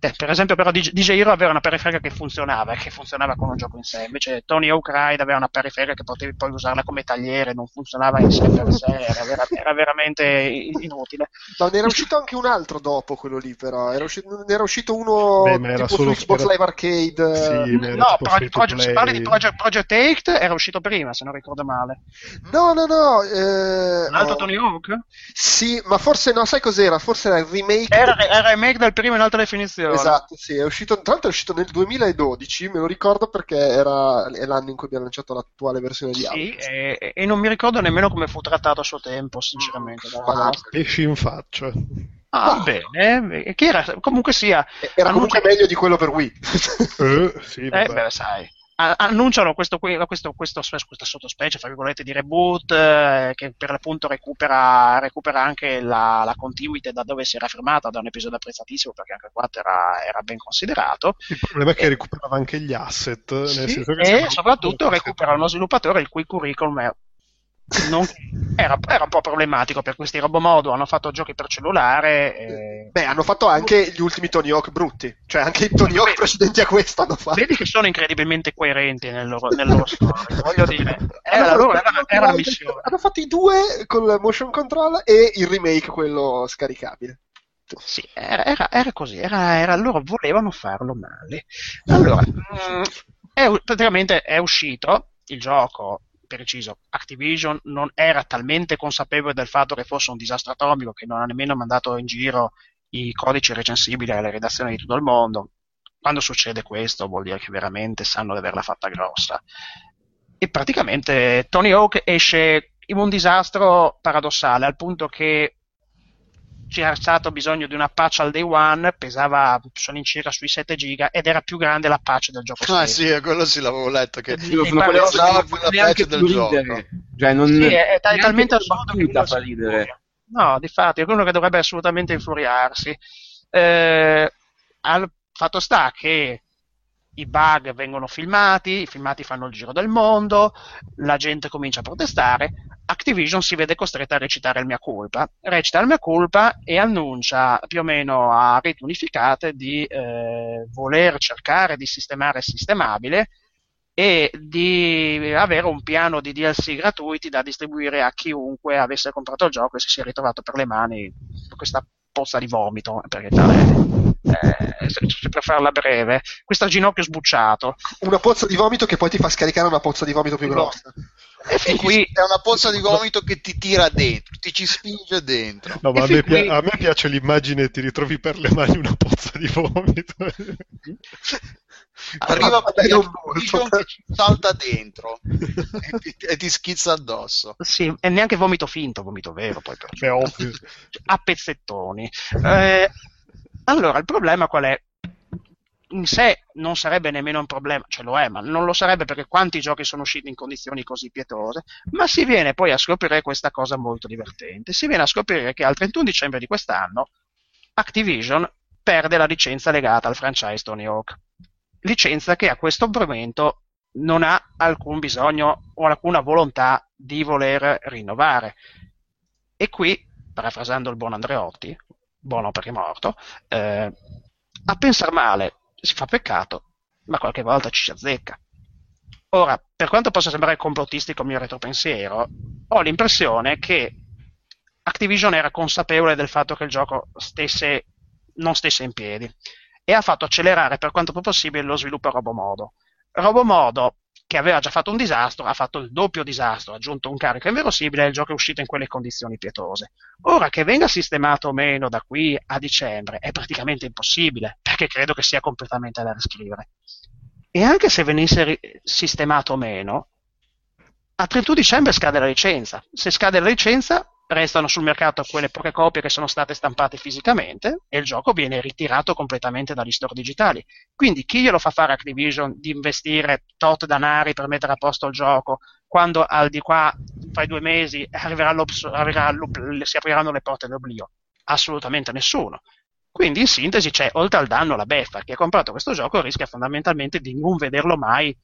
eh, per esempio, però, DJ Hero aveva una periferica che funzionava e che funzionava con un gioco in sé. Invece, Tony Hawk Ride aveva una periferica che potevi poi usarla come tagliere, non funzionava in sé per sé, era, vera, era veramente inutile. Ma ne era uscito anche un altro dopo quello lì, però. Era uscito, ne era uscito uno Beh, era tipo solo, su Xbox era... Live Arcade. Sì, no, Project, Project, se parli di Project, Project 8 era uscito prima, se non ricordo male. No, no, no. Eh... Un altro oh. Tony Hawk? Sì, ma forse no, sai cos'era? Forse era il remake. Era, era il remake del primo in alta definizione. Esatto, sì, è uscito, tra l'altro è uscito nel 2012, me lo ricordo perché era, è l'anno in cui abbiamo lanciato l'attuale versione di Sì, e, e, non mi ricordo nemmeno come fu trattato a suo tempo, sinceramente. Ah, pesci in faccia. Ah, ah, bene, che era, comunque sia... Era comunque meglio di quello per Wii. eh, sì, eh, beh, sai annunciano questo, questo, questo, questa sottospecie, fra virgolette, di reboot eh, che per l'appunto recupera, recupera anche la, la, continuity da dove si era fermata, da un episodio apprezzatissimo perché anche qua era, era ben considerato. Il problema è che e, recuperava anche gli asset, sì, e soprattutto recupera uno sviluppatore il cui curriculum è non, era, era, un po' problematico per questi robomodo. Hanno fatto giochi per cellulare. E... Beh, hanno fatto anche gli ultimi Tony Hawk brutti. Cioè, anche i Tony Hawk precedenti a questo hanno fatto. Vedi che sono incredibilmente coerenti nel loro, nel loro storia. Voglio dire, era, loro, era, era la missione. Hanno fatto i due con il motion control e il remake, quello scaricabile. Sì, era, era, era così. Era, loro volevano farlo male. Allora, mh, mm, è, praticamente è uscito il gioco preciso, Activision non era talmente consapevole del fatto che fosse un disastro atomico che non ha nemmeno mandato in giro i codici recensibili alle redazioni di tutto il mondo. Quando succede questo vuol dire che veramente sanno di averla fatta grossa. E praticamente Tony Hawk esce in un disastro paradossale, al punto che c'era stato bisogno di una patch al day one, pesava all'incirca sui 7 giga ed era più grande la patch del gioco ah, stesso. Ah sì, quello sì l'avevo letto, che sì, non pesava più la patch del gioco. Cioè, non, sì, è, è talmente assurdo che non fa ridere. No, di fatto, è uno che dovrebbe assolutamente infuriarsi. Eh, al fatto sta che i bug vengono filmati, i filmati fanno il giro del mondo, la gente comincia a protestare, Activision si vede costretta a recitare il mia colpa, recita il mia colpa e annuncia più o meno a reti unificate di eh, voler cercare di sistemare il sistemabile e di avere un piano di DLC gratuiti da distribuire a chiunque avesse comprato il gioco e si sia ritrovato per le mani questa pozza di vomito, perché tale eh, se, se per farla breve, questo ginocchio sbucciato. Una pozza di vomito che poi ti fa scaricare una pozza di vomito più grossa. E fin qui È una pozza di vomito che ti tira dentro, ti ci spinge dentro. No, ma a me, pia- qui- a me piace l'immagine, ti ritrovi per le mani una pozza di vomito. Arriva molto. che ci salta dentro e ti, e ti schizza addosso. sì, e neanche vomito finto, vomito vero poi per Beh, ovvio. a pezzettoni. Eh, allora, il problema qual è? In sé non sarebbe nemmeno un problema, cioè lo è, ma non lo sarebbe perché quanti giochi sono usciti in condizioni così pietose, ma si viene poi a scoprire questa cosa molto divertente. Si viene a scoprire che al 31 dicembre di quest'anno Activision perde la licenza legata al franchise Tony Hawk. Licenza che a questo momento non ha alcun bisogno o alcuna volontà di voler rinnovare. E qui, parafrasando il buon Andreotti, buono perché è morto, eh, a pensare male si fa peccato, ma qualche volta ci si azzecca. Ora, per quanto possa sembrare complottistico il mio retropensiero, ho l'impressione che Activision era consapevole del fatto che il gioco stesse, non stesse in piedi e ha fatto accelerare per quanto più possibile lo sviluppo a Robomodo. Robomodo, che aveva già fatto un disastro, ha fatto il doppio disastro, ha aggiunto un carico inverosimile e il gioco è uscito in quelle condizioni pietose. Ora che venga sistemato o meno da qui a dicembre è praticamente impossibile, perché credo che sia completamente da riscrivere. E anche se venisse ri- sistemato o meno, a 31 dicembre scade la licenza. Se scade la licenza, restano sul mercato quelle poche copie che sono state stampate fisicamente e il gioco viene ritirato completamente dagli store digitali. Quindi chi glielo fa fare a Activision di investire tot danari per mettere a posto il gioco quando al di qua fra i due mesi arriverà arriverà si apriranno le porte dell'oblio? Assolutamente nessuno. Quindi in sintesi c'è oltre al danno la beffa. Chi ha comprato questo gioco rischia fondamentalmente di non vederlo mai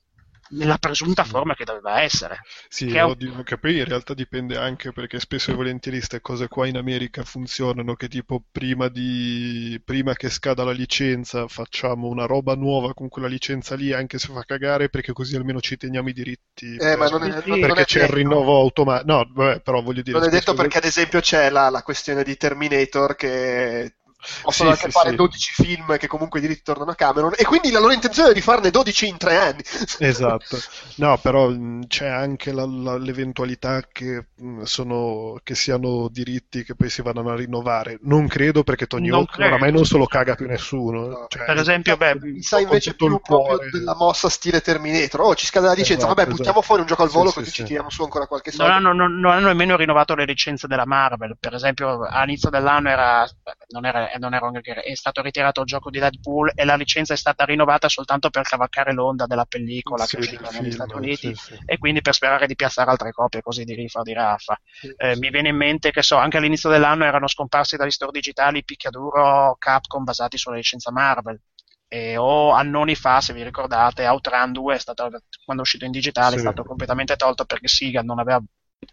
nella presunta forma che doveva essere. Sì, Che è un- oddio, che poi in realtà dipende anche perché spesso e volentieri queste cose qua in America funzionano che tipo prima, di... prima che scada la licenza facciamo una roba nuova con quella licenza lì anche se fa cagare perché così almeno ci teniamo i diritti. Eh, ma non è, Sì, perché non è c'è il detto. rinnovo automatico. No, vabbè, però voglio dire... Non è detto perché, ad esempio, c'è la, la questione di Terminator che possono Sì, anche sì, fare sì. 12 film che comunque i diritti tornano a Cameron e quindi la loro intenzione è di farne 12 in tre anni. Esatto, no, però mh, c'è anche la- la- l'eventualità che, mh, sono, che siano diritti che poi si vadano a rinnovare. Non credo perché Tony Non Hawk oramai non se lo caga più nessuno. No. Cioè, Per esempio, beh, Mi sa invece più il proprio cuore. della mossa stile Terminator. Oh, ci scade la licenza, Esatto, vabbè, buttiamo esatto. fuori un gioco al volo Sì, così sì, ci sì. tiriamo su ancora qualche non soldo. hanno, non- non hanno nemmeno rinnovato le licenze della Marvel. Per esempio, all'inizio dell'anno era, non era, non era un- è stato ritirato il gioco di Deadpool e la licenza è stata rinnovata soltanto per cavalcare l'onda della pellicola Sì, che del negli Stati Uniti sì, sì. e quindi per sperare di piazzare altre copie così di rifa o di raffa. Eh, mi viene in mente che so, anche all'inizio dell'anno erano scomparsi dagli store digitali picchiaduro Capcom basati sulla licenza Marvel. E, o annoni fa, se vi ricordate, Outrun 2 è stato, quando è uscito in digitale è stato completamente tolto perché Siga non aveva,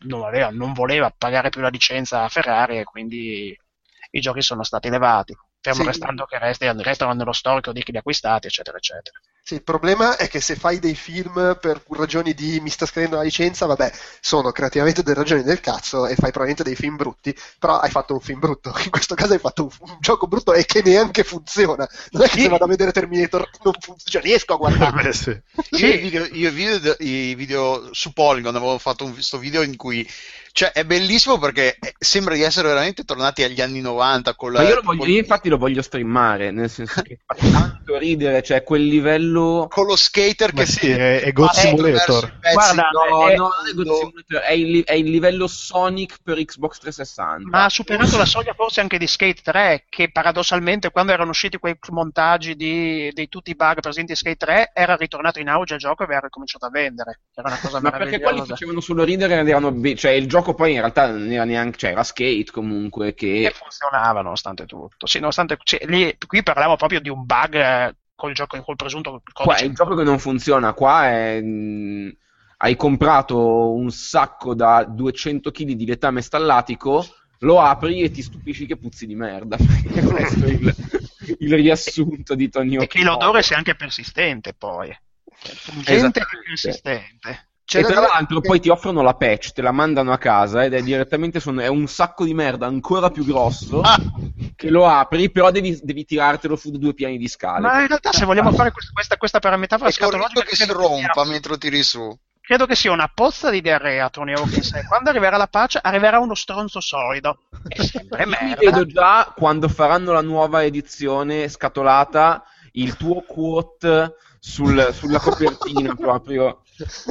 non aveva, non voleva pagare più la licenza a Ferrari e quindi i giochi sono stati levati. Fermo Sì. restando che resti- restano nello storico di chi li ha acquistati, eccetera, eccetera. Sì, il problema è che se fai dei film per ragioni di mi sta scadendo la licenza, vabbè, sono creativamente delle ragioni del cazzo e fai probabilmente dei film brutti, però hai fatto un film brutto. In questo caso hai fatto un, un gioco brutto e che neanche funziona. Non è che Sì. se vado a vedere Terminator non funziona, cioè, riesco a guardarlo. Beh, sì. Io, i video, io video, i video su Polygon avevo fatto un, questo video in cui cioè, è bellissimo perché eh, sembra di essere veramente tornati agli anni 90 con la, Ma io, lo voglio- con- io infatti lo voglio streamare, nel senso che fa tanto ridere, cioè quel livello... con lo skater Ma che sì, è, è God Simulator. pezzi Guarda, No, è- no, è God Simulator, è il, è il livello Sonic per Xbox 360. Ma ha superato la soglia forse anche di Skate 3, che paradossalmente quando erano usciti quei montaggi di, di tutti i bug presenti in Skate 3 era ritornato in auge il gioco e aveva ricominciato a vendere. Era una cosa Ma perché quelli facevano solo ridere ed erano cioè il gioco poi in realtà non era neanche, cioè era skate comunque Che che funzionava nonostante tutto. Sì, nonostante, cioè, lì, qui parliamo proprio di un bug eh, col gioco, col presunto qua è codice. il gioco che non funziona, qua è mh, hai comprato un sacco da 200 kg di letame stallatico, lo apri e ti stupisci che puzzi di merda. Questo è il, il riassunto di Tony E Hawk. che l'odore sia anche persistente poi. E Esattamente. persistente. C'è e tra l'altro che- poi ti offrono la patch, te la mandano a casa ed è direttamente sono- è un sacco di merda ancora più grosso Ah, che lo apri, però devi, devi tirartelo su due piani di scale. Ma in realtà, se vogliamo fare questa, questa, questa parametafora è scatologica, che si rompa mentre lo tiri su. credo che sia una pozza di diarrea, Tony Hawk in sé. Quando arriverà la pace, arriverà uno stronzo solido. È sempre Mi merda. vedo già quando faranno la nuova edizione scatolata il tuo quote sul- sulla copertina proprio.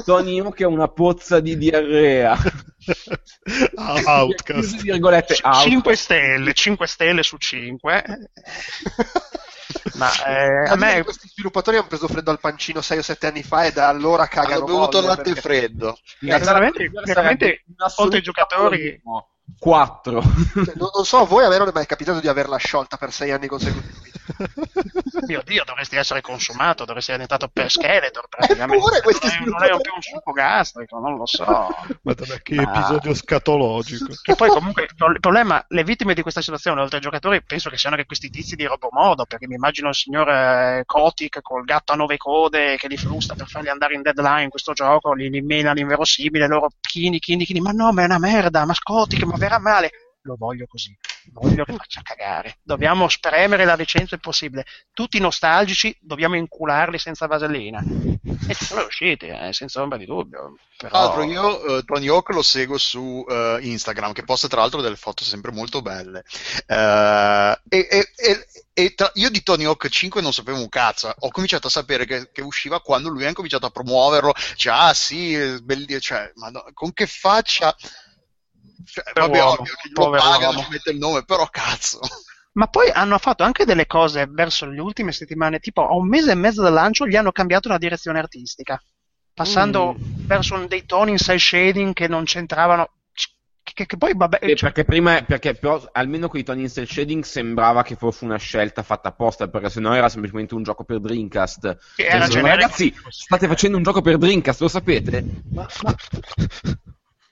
Tony Hawk è una pozza di diarrea. Ah, Outcast. Chiuse virgolette, out. 5 stelle, 5 stelle su 5. Ma eh, a me questi sviluppatori hanno preso freddo al pancino 6 o 7 anni fa e da allora cagano Hanno bevuto latte perché- freddo. Realtà veramente- veramente i giocatori- Quattro. Cioè, non, non so, a voi a me non è mai capitato di averla sciolta per 6 anni consecutivi. Mio Dio, dovresti essere consumato, dovresti essere diventato per Skeletor praticamente. Eppure questi non, è, non è più un succo gastrico, non lo so. Madonna, che Ma- episodio scatologico. Che poi comunque il problema, le vittime di questa situazione, oltre ai giocatori, penso che siano anche questi tizi di robomodo, perché mi immagino il signor eh, Kotick col gatto a nove code che li frusta per farli andare in deadline in questo gioco, li, li mena all'inverosimile, loro chini, chini, chini, ma no, ma è una merda, ma Kotick, ma verrà male. Lo voglio così, voglio che faccia cagare. Dobbiamo spremere la licenza il possibile. Tutti nostalgici, dobbiamo incularli senza vasellina. E ci sono riusciti, eh, senza ombra di dubbio. Però... Tra l'altro io eh, Tony Hawk lo seguo su eh, Instagram, che posta tra l'altro delle foto sempre molto belle. Eh, e e- e- e tra- io di Tony Hawk 5 non sapevo un cazzo, ho cominciato a sapere che, che usciva quando lui ha cominciato a promuoverlo, cioè ah sì, belli- cioè, madonna, con che faccia... Cioè, Per vabbè, uomo, ovvio, che lo povero pagano, uomo. ci mette il nome, però cazzo. Ma poi hanno fatto anche delle cose verso le ultime settimane, tipo a un mese e mezzo dal lancio gli hanno cambiato la direzione artistica, passando verso un- dei toni in cell shading che non c'entravano. Che, che poi, vabbè, Eh, cioè, perché prima, perché però, almeno con i toni in cell shading sembrava che fosse una scelta fatta apposta, perché sennò era semplicemente un gioco per Dreamcast. che era Cioè, ragazzi, state facendo un gioco per Dreamcast, lo sapete? Ma, ma-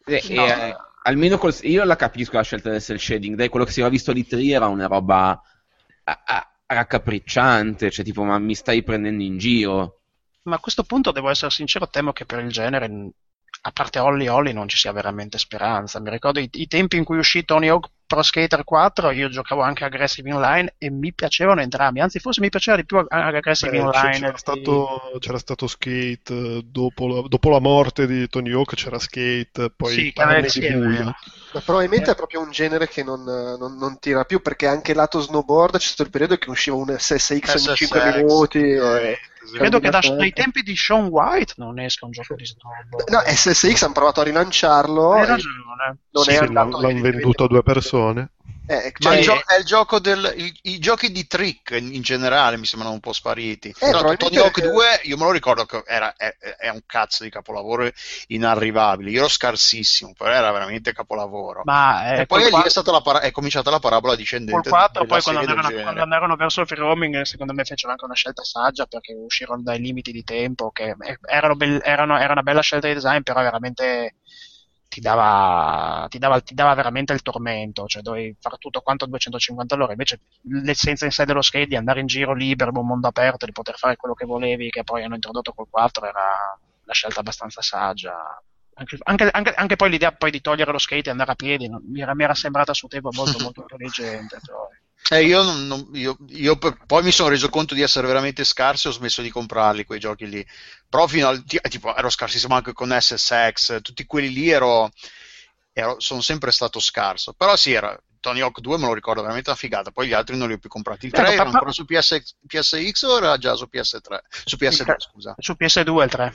Eh, No. eh, almeno col- io la capisco la scelta del cell shading, dai, quello che si era visto di 3 era una roba a- a- raccapricciante, cioè tipo, ma mi stai prendendo in giro? Ma a questo punto, devo essere sincero, temo che per il genere, a parte Holly Holly, non ci sia veramente speranza. Mi ricordo i, i tempi in cui uscì Tony Hawk Pro Skater 4, io giocavo anche Aggressive Online e mi piacevano entrambi, anzi forse mi piaceva di più Ag- Aggressive Beh, Online. c'era, di- stato, c'era stato Skate eh, dopo la, dopo la morte di Tony Hawk, c'era Skate, poi Sì, di è buio. Ma probabilmente è proprio un genere che non, non- non tira più perché anche lato snowboard c'è stato il periodo che usciva un SSX ogni 5 SSX, minuti. eh, e- Credo che da, dai tempi di Sean White non esca un gioco di snowboard. No, SSX hanno provato a rilanciarlo. Hai ragione. non Sì, è sì, andato l'hanno venduto a due persone. Eh, Ma cioè, il gio- è il gioco del. il- I giochi di trick in in generale mi sembrano un po' spariti. L'altro, probabilmente- Tony Hawk 2, io me lo ricordo che era, è, è un cazzo di capolavoro inarrivabile. Io ero scarsissimo, però era veramente capolavoro. Ma eh, e poi col lì è, quattro- stata la para- è cominciata la parabola col discendente. 4 della poi quando andarono, quando andarono verso il free roaming secondo me fecero anche una scelta saggia perché uscirono dai limiti di tempo che eh, erano bel- erano- era una bella scelta di design però veramente ti dava, ti dava, ti dava veramente il tormento cioè dovevi fare tutto quanto a 250 all'ora invece l'essenza in sé dello skate di andare in giro libero in un mondo aperto di poter fare quello che volevi che poi hanno introdotto col 4 era una scelta abbastanza saggia anche, anche- anche- anche poi l'idea poi di togliere lo skate e andare a piedi non- mi, era, mi era sembrata a suo tempo molto molto intelligente poi. Eh, io, non- io- io poi mi sono reso conto di essere veramente scarso e ho smesso di comprarli quei giochi lì. Però fino al ti- tipo, ero scarsissimo anche con SSX, tutti quelli lì ero, ero- sono sempre stato scarso. Però sì, era, Tony Hawk 2 me lo ricordo veramente una figata, poi gli altri non li ho più comprati. Il 3 Ecco, era ancora su PS, PSX o era già su PS3? Su PS2, tre. scusa. su PS2 il 3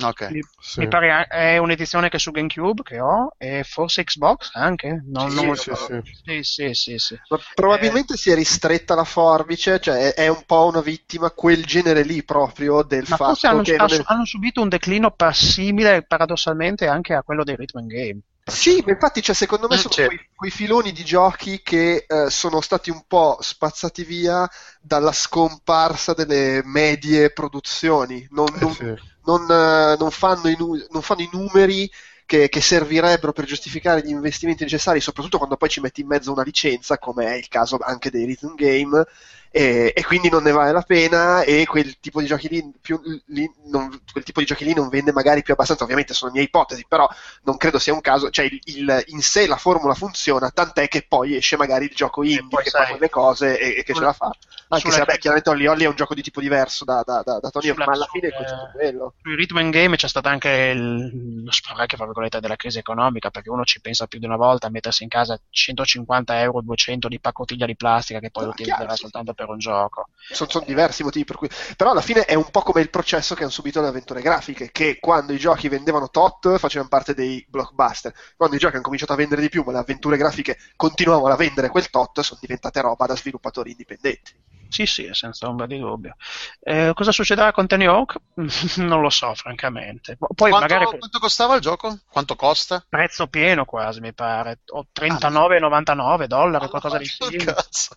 Ok. mi, Sì. mi pare è un'edizione che su GameCube che ho e forse Xbox anche non, Sì, non sì, sì. sì sì sì, sì. ma probabilmente si è ristretta la forbice, cioè è, è un po' una vittima quel genere lì proprio del ma fatto forse hanno, che non è- hanno- hanno subito un declino simile paradossalmente anche a quello dei Rhythm Game Sì, ma infatti, cioè, secondo me sono quei, quei filoni di giochi che eh, sono stati un po' spazzati via dalla scomparsa delle medie produzioni. Non, Eh, non- sì. non, eh, non fanno, i, nu- non fanno i numeri che, che servirebbero per giustificare gli investimenti necessari, soprattutto quando poi ci metti in mezzo una licenza, come è il caso anche dei Rhythm Game. E, e quindi non ne vale la pena e quel tipo di giochi lì, più, lì non, quel tipo di giochi lì non vende magari più abbastanza, ovviamente sono mie ipotesi, però non credo sia un caso, cioè il, il- in sé la formula funziona, tant'è che poi esce magari il gioco indie che sai, fa quelle cose e, e che ce la fa. Anche se vabbè, chiaramente Holly Holly è un gioco di tipo diverso da, da, da, da Tony Hawk, ma alla fine è concetto quello. Sui Rhythm and Game c'è stato anche il, lo sparecchio fra virgolette della crisi economica perché uno ci pensa più di una volta a mettersi in casa 150 euro 200 di paccottiglia di plastica che poi Ah, utilizzerà soltanto per un gioco. Sono, sono diversi motivi per cui però alla fine è un po' come il processo che hanno subito le avventure grafiche che quando i giochi vendevano tot facevano parte dei blockbuster. Quando i giochi hanno cominciato a vendere di più ma le avventure grafiche continuavano a vendere quel tot sono diventate roba da sviluppatori indipendenti sì sì senza ombra di dubbio Eh, cosa succederà con Tony Hawk? non lo so francamente poi quanto, magari quanto costava il gioco? Quanto costa? prezzo pieno quasi mi pare o Ah, 39,99 dollari qualcosa di simile cazzo.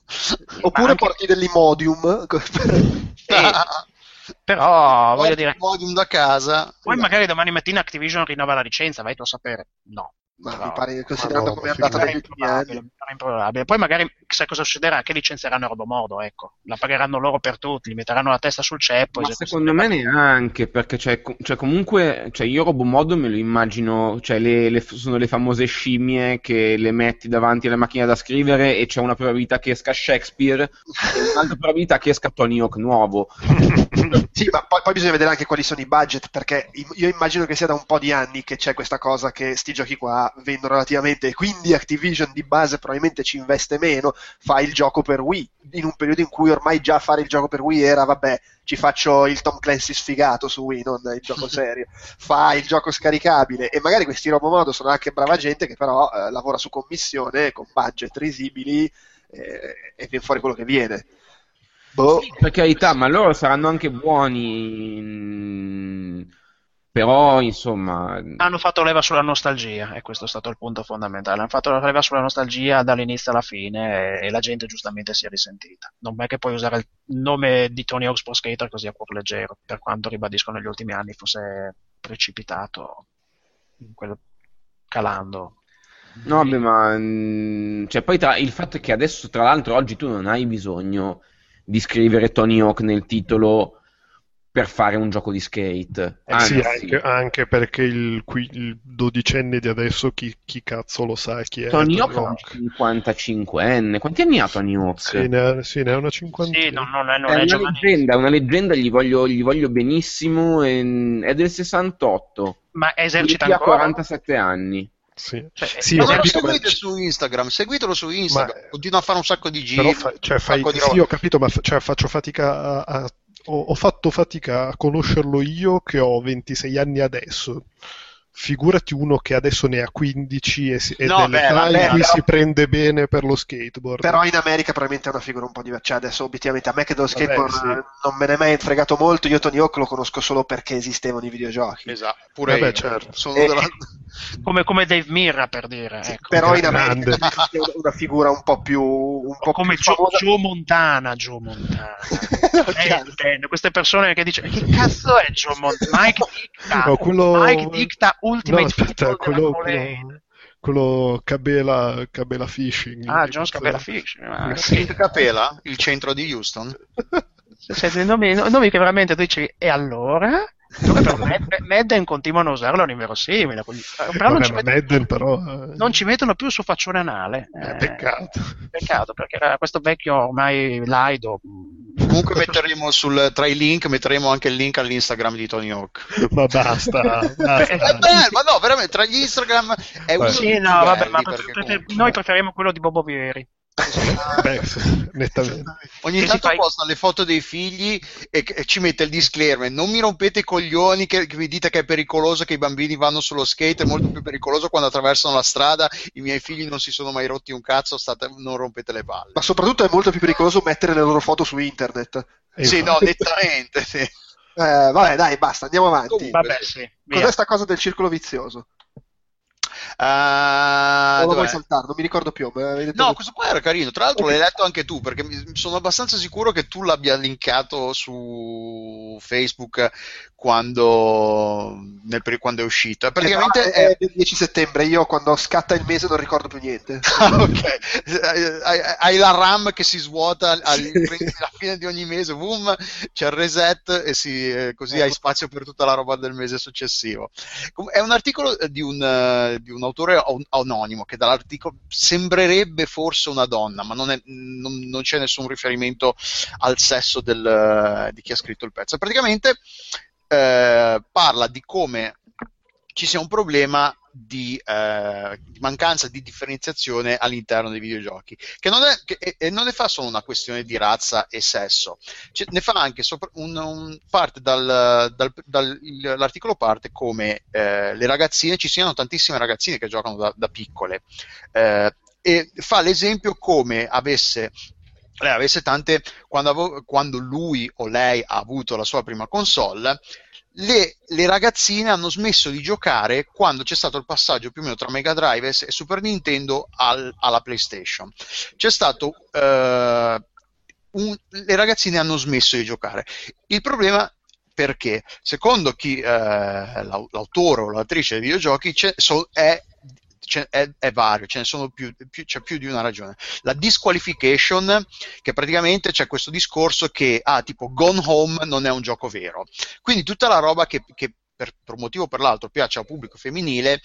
oppure anche- porti dell'Imodium Eh, però voglio dire il Podium da casa. poi magari domani mattina Activision rinnova la licenza vai tu a sapere no ma Però- mi pare considerando no, come è andata negli ultimi improbabile, anni improbabile. Poi magari sai cosa succederà? Che licenzieranno roba modo, ecco. La pagheranno loro per tutti, gli metteranno la testa sul ceppo. Ma secondo me neanche, perché c'è, cioè, comunque, cioè, io Robomodo me lo immagino, cioè, le, le- sono le famose scimmie che le metti davanti alla macchina da scrivere e c'è una probabilità che esca Shakespeare e un'altra probabilità che esca Tony Hawk nuovo. Sì, ma poi, poi bisogna vedere anche quali sono i budget, perché io immagino che sia da un po' di anni che c'è questa cosa che sti giochi qua vendono relativamente, e quindi Activision di base probabilmente ci investe meno, fa il gioco per Wii, in un periodo in cui ormai già fare il gioco per Wii era, vabbè, ci faccio il Tom Clancy sfigato su Wii, non il gioco serio, fa il gioco scaricabile, e magari questi robomodo sono anche brava gente che però eh, lavora su commissione, con budget risibili, eh, e viene fuori quello che viene. Boh. Per carità, ma loro saranno anche buoni, però, insomma, Hanno fatto leva sulla nostalgia, e questo è stato il punto fondamentale. Hanno fatto leva sulla nostalgia dall'inizio alla fine e, e la gente giustamente si è risentita. Non è che puoi usare il nome di Tony Hawk's Pro Skater così a cuor leggero, per quanto ribadisco negli ultimi anni fosse precipitato, in quel- calando. No, vabbè, ma mm, cioè, poi tra- il fatto è che adesso, tra l'altro, oggi tu non hai bisogno di scrivere Tony Hawk nel titolo per fare un gioco di skate. Eh sì, anche, anche perché il, qui- il dodicenne di adesso chi, chi cazzo lo sa chi è Tony Tony Hawk è un Hawk. 55enne. Quanti anni ha Tony Hawk? Sì, ne ha, sì, ne ha una cinquantina. Sì, non, non è, non È è una leggenda, è una leggenda, gli voglio, gli voglio benissimo. e- è del 68. Ma esercita Quindi ha ancora? 47 sì. Sì. Cioè, Sì, ma ho Ma non lo capito, ma- seguite su Instagram, seguitelo su Instagram. Ma- Continua a fare un sacco di giri. Però fa- cioè, fai, di sì, ho capito, ma fa- cioè, faccio fatica a, a- ho, ho fatto fatica a conoscerlo io che ho 26 anni adesso. Figurati uno che adesso ne ha 15 e, si- ed No, è l'età beh, vabbè, in cui però- si prende bene per lo skateboard. Però in America probabilmente è una figura un po' diversa. Cioè, adesso obiettivamente a me che dello Vabbè, skateboard sì. eh, non me ne è mai fregato molto. Io Tony Hawk lo conosco solo perché esistevano i videogiochi. Esatto, pure Vabbè, io. certo. Sono Eh, della- come, come Dave Mirra per dire. Ecco. Però in. America è una- figura un po' più, un po' come più Joe. Joe Montana, Joe Montana. Chiaro. Eh, queste persone che dicono che cazzo è Joe Montana? Mike Dicta, No, quello- Mike Dicta Ultimate No, aspetta, quello, quello, quello Cabela, Cabela Fishing. Ah, John Scabella Fish. Ah, Eh, sì. Capela, il centro di Houston. Cioè, nomi, nomi che veramente tu dici, e allora? Dove però Mad- Madden continuano a usarlo è un inverosimile. quindi- Però non Vabbè, ci, mettono, Madden però... eh, non ci mettono più il suo faccione anale. eh, Eh, peccato. Peccato, perché era questo vecchio ormai laido. Comunque metteremo sul, tra i link, metteremo anche il link all'Instagram di Tony Hawk. Ma basta, È basta. bello, ma no, veramente, tra gli Instagram è dei Sì, no, vabbè, ma prefer- comunque- noi preferiamo quello di Bobo Vieri. Beh, nettamente. Ogni tanto fa- posta le foto dei figli e, e ci mette il disclaimer: non mi rompete i coglioni che, che vi dite che è pericoloso che i bambini vanno sullo skate, è molto più pericoloso quando attraversano la strada. I miei figli non si sono mai rotti un cazzo, state, non rompete le palle. Ma soprattutto è molto più pericoloso mettere le loro foto su internet. E sì, no, nettamente. Sì. Eh, vabbè, dai, basta, andiamo avanti. Comunque, Vabbè, sì. Cos'è sta cosa del circolo vizioso? Ah, o lo saltare? Non mi ricordo più. No, questo qua era carino. Tra l'altro l'hai letto anche tu, perché sono abbastanza sicuro che tu l'abbia linkato su Facebook quando, nel quando è uscito. Eh, Praticamente però è, è del 10 settembre. Io quando scatta il mese non ricordo più niente. Ah, ok. Hai, hai la RAM che si svuota al- alla fine di ogni mese, boom, c'è il reset e si- eh, così hai spazio per tutta la roba del mese successivo. È un articolo eh, di un, eh, di un autore an- anonimo che dall'articolo sembrerebbe forse una donna, ma non, è- non- non c'è nessun riferimento al sesso del, di chi ha scritto il pezzo. Praticamente eh, parla di come ci sia un problema di, eh, di mancanza di differenziazione all'interno dei videogiochi, che non, è, che- e- non ne fa solo una questione di razza e sesso, Cioè, ne fa anche sopra- un, un- parte dal, dal- dal- l'articolo parte come eh, le ragazzine, ci siano tantissime ragazzine che giocano da, da piccole, eh, e fa l'esempio come avesse lei avesse tante quando, avo- quando lui o lei ha avuto la sua prima console le, le ragazzine hanno smesso di giocare quando c'è stato il passaggio più o meno tra Mega Drive e Super Nintendo al- alla PlayStation. C'è stato. eh, un- le ragazzine hanno smesso di giocare. Il problema. Perché secondo chi eh, l'au- l'autore o l'autrice dei videogiochi so- è, è- è vario, ce ne sono più, più- c'è più di una ragione. La disqualification, che praticamente c'è questo discorso che ah, tipo Gone Home non è un gioco vero. Quindi tutta la roba che, che per, per un motivo o per l'altro piace al pubblico femminile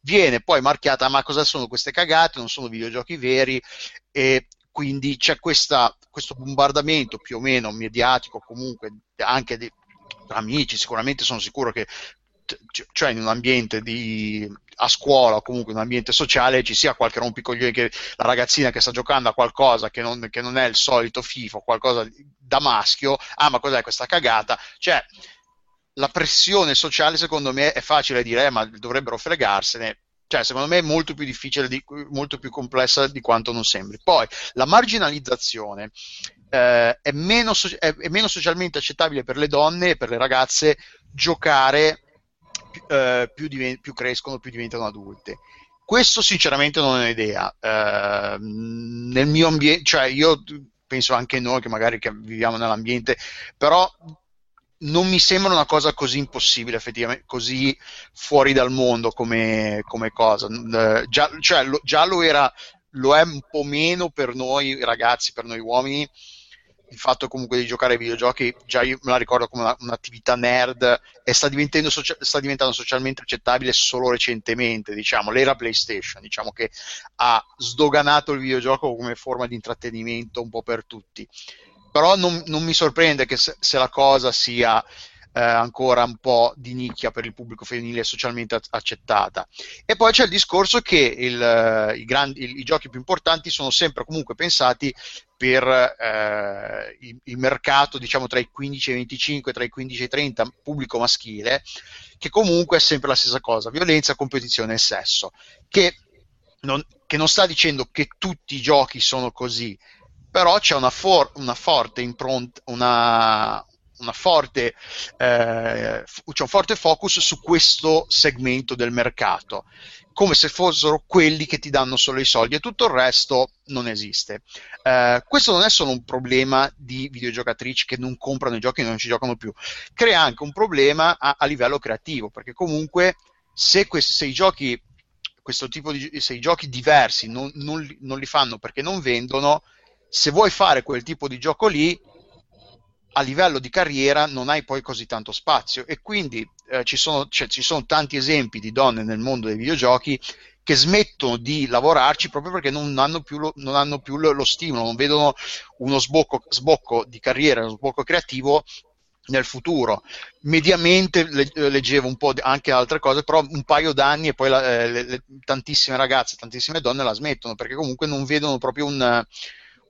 viene poi marchiata ma cosa sono queste cagate, non sono videogiochi veri e quindi c'è questa- questo bombardamento più o meno mediatico comunque anche di amici, sicuramente sono sicuro che cioè in un ambiente di, a scuola o comunque in un ambiente sociale ci sia qualche rompicoglione che la ragazzina che sta giocando a qualcosa che non, che non è il solito FIFO, qualcosa da maschio, ah ma cos'è questa cagata? Cioè la pressione sociale secondo me è facile dire eh, ma dovrebbero fregarsene cioè secondo me è molto più difficile di, molto più complessa di quanto non sembri poi la marginalizzazione eh, è, meno è meno socialmente accettabile per le donne e per le ragazze giocare pi- eh, più, diven- più crescono più diventano adulte questo sinceramente non è un'idea Eh, nel mio ambiente cioè io penso anche noi che magari che viviamo nell'ambiente però non mi sembra una cosa così impossibile, effettivamente, così fuori dal mondo come, come cosa. Eh, già, cioè, lo, già lo era, lo è un po' meno per noi ragazzi, per noi uomini. Il fatto comunque di giocare ai videogiochi, già io me la ricordo come una- un'attività nerd e sta socia- sta diventando socialmente accettabile solo recentemente, diciamo, l'era PlayStation, diciamo che ha sdoganato il videogioco come forma di intrattenimento un po' per tutti. Però non, non mi sorprende che se, se la cosa sia eh, ancora un po' di nicchia per il pubblico femminile socialmente ac- accettata. E poi c'è il discorso che il, eh, i, grandi- i- i giochi più importanti sono sempre comunque pensati per eh, il, il mercato, diciamo tra i 15 e i 25, tra i 15 e i 30, pubblico maschile, che comunque è sempre la stessa cosa, violenza, competizione e sesso, che non, che non sta dicendo che tutti i giochi sono così, però c'è una, for- una forte impronta, una forte, eh, c'è un forte focus su questo segmento del mercato, come se fossero quelli che ti danno solo i soldi e tutto il resto non esiste. Eh, questo non è solo un problema di videogiocatrici che non comprano i giochi e non ci giocano più, crea anche un problema a, a livello creativo, perché comunque se, questi, se i giochi questo tipo di se i giochi diversi non, non non li fanno perché non vendono, se vuoi fare quel tipo di gioco lì, a livello di carriera non hai poi così tanto spazio e quindi eh, ci, sono, cioè, ci sono tanti esempi di donne nel mondo dei videogiochi che smettono di lavorarci proprio perché non hanno più lo, hanno più lo, lo stimolo, non vedono uno sbocco, sbocco di carriera, uno sbocco creativo nel futuro. Mediamente le- leggevo un po' anche altre cose, però un paio d'anni e poi la- eh, le- le- tantissime ragazze, tantissime donne la smettono perché comunque non vedono proprio un,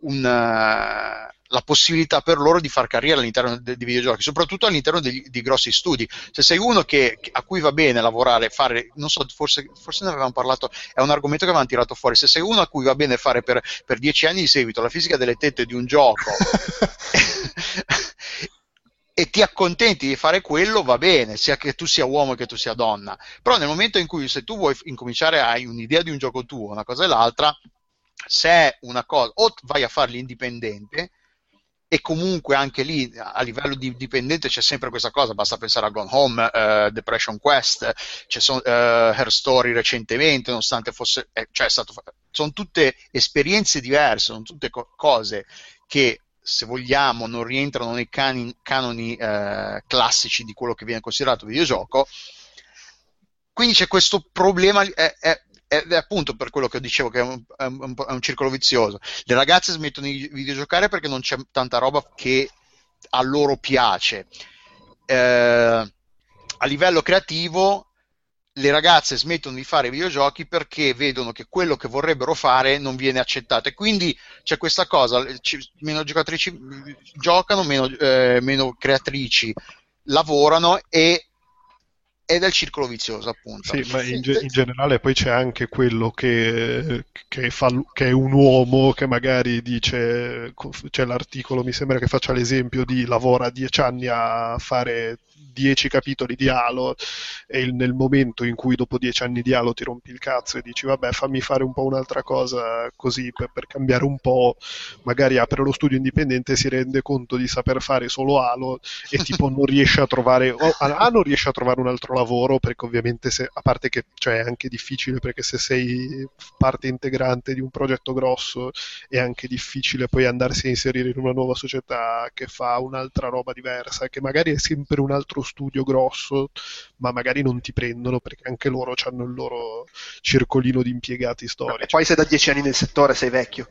un, eh, la possibilità per loro di far carriera all'interno de- dei videogiochi, soprattutto all'interno degli- di grossi studi. Se sei uno che, a cui va bene lavorare, fare, non so, forse, forse ne avevamo parlato, è un argomento che avevamo tirato fuori. Se sei uno a cui va bene fare per, per dieci anni di seguito la fisica delle tette di un gioco e ti accontenti di fare quello, va bene, sia che tu sia uomo che tu sia donna. Però nel momento in cui se tu vuoi incominciare, hai un'idea di un gioco tuo, una cosa e l'altra, se è una cosa, o vai a farli indipendente, e comunque anche lì a livello di dipendente c'è sempre questa cosa, basta pensare a Gone Home, uh, Depression Quest, c'è son, uh, Her Story recentemente, nonostante fosse, eh, cioè stato, sono tutte esperienze diverse, sono tutte co- cose che se vogliamo non rientrano nei cani, canoni uh, classici di quello che viene considerato videogioco. Quindi c'è questo problema, è, è, ed è appunto per quello che dicevo che è un, è, un, è un, circolo vizioso. Le ragazze smettono di videogiocare perché non c'è tanta roba che a loro piace. Eh, a livello creativo le ragazze smettono di fare videogiochi perché vedono che quello che vorrebbero fare non viene accettato e quindi c'è questa cosa, meno giocatrici giocano, meno, eh, meno creatrici lavorano e è il circolo vizioso, appunto. Sì, ma in, ge- in generale poi c'è anche quello che, che, fa, che, è un uomo che magari dice, c'è l'articolo, mi sembra che faccia l'esempio di lavora dieci anni a fare dieci capitoli di Halo e il, nel momento in cui dopo dieci anni di Halo ti rompi il cazzo e dici vabbè fammi fare un po' un'altra cosa così per, per cambiare un po', magari apre lo studio indipendente e si rende conto di saper fare solo Halo e tipo non riesce a trovare, o, A non riesce a trovare un altro lavoro perché ovviamente se, a parte che cioè, è anche difficile perché se sei parte integrante di un progetto grosso è anche difficile poi andarsi a inserire in una nuova società che fa un'altra roba diversa, che magari è sempre un altro studio grosso, ma magari non ti prendono perché anche loro hanno il loro circolino di impiegati storici. E poi sei da dieci anni nel settore, sei vecchio.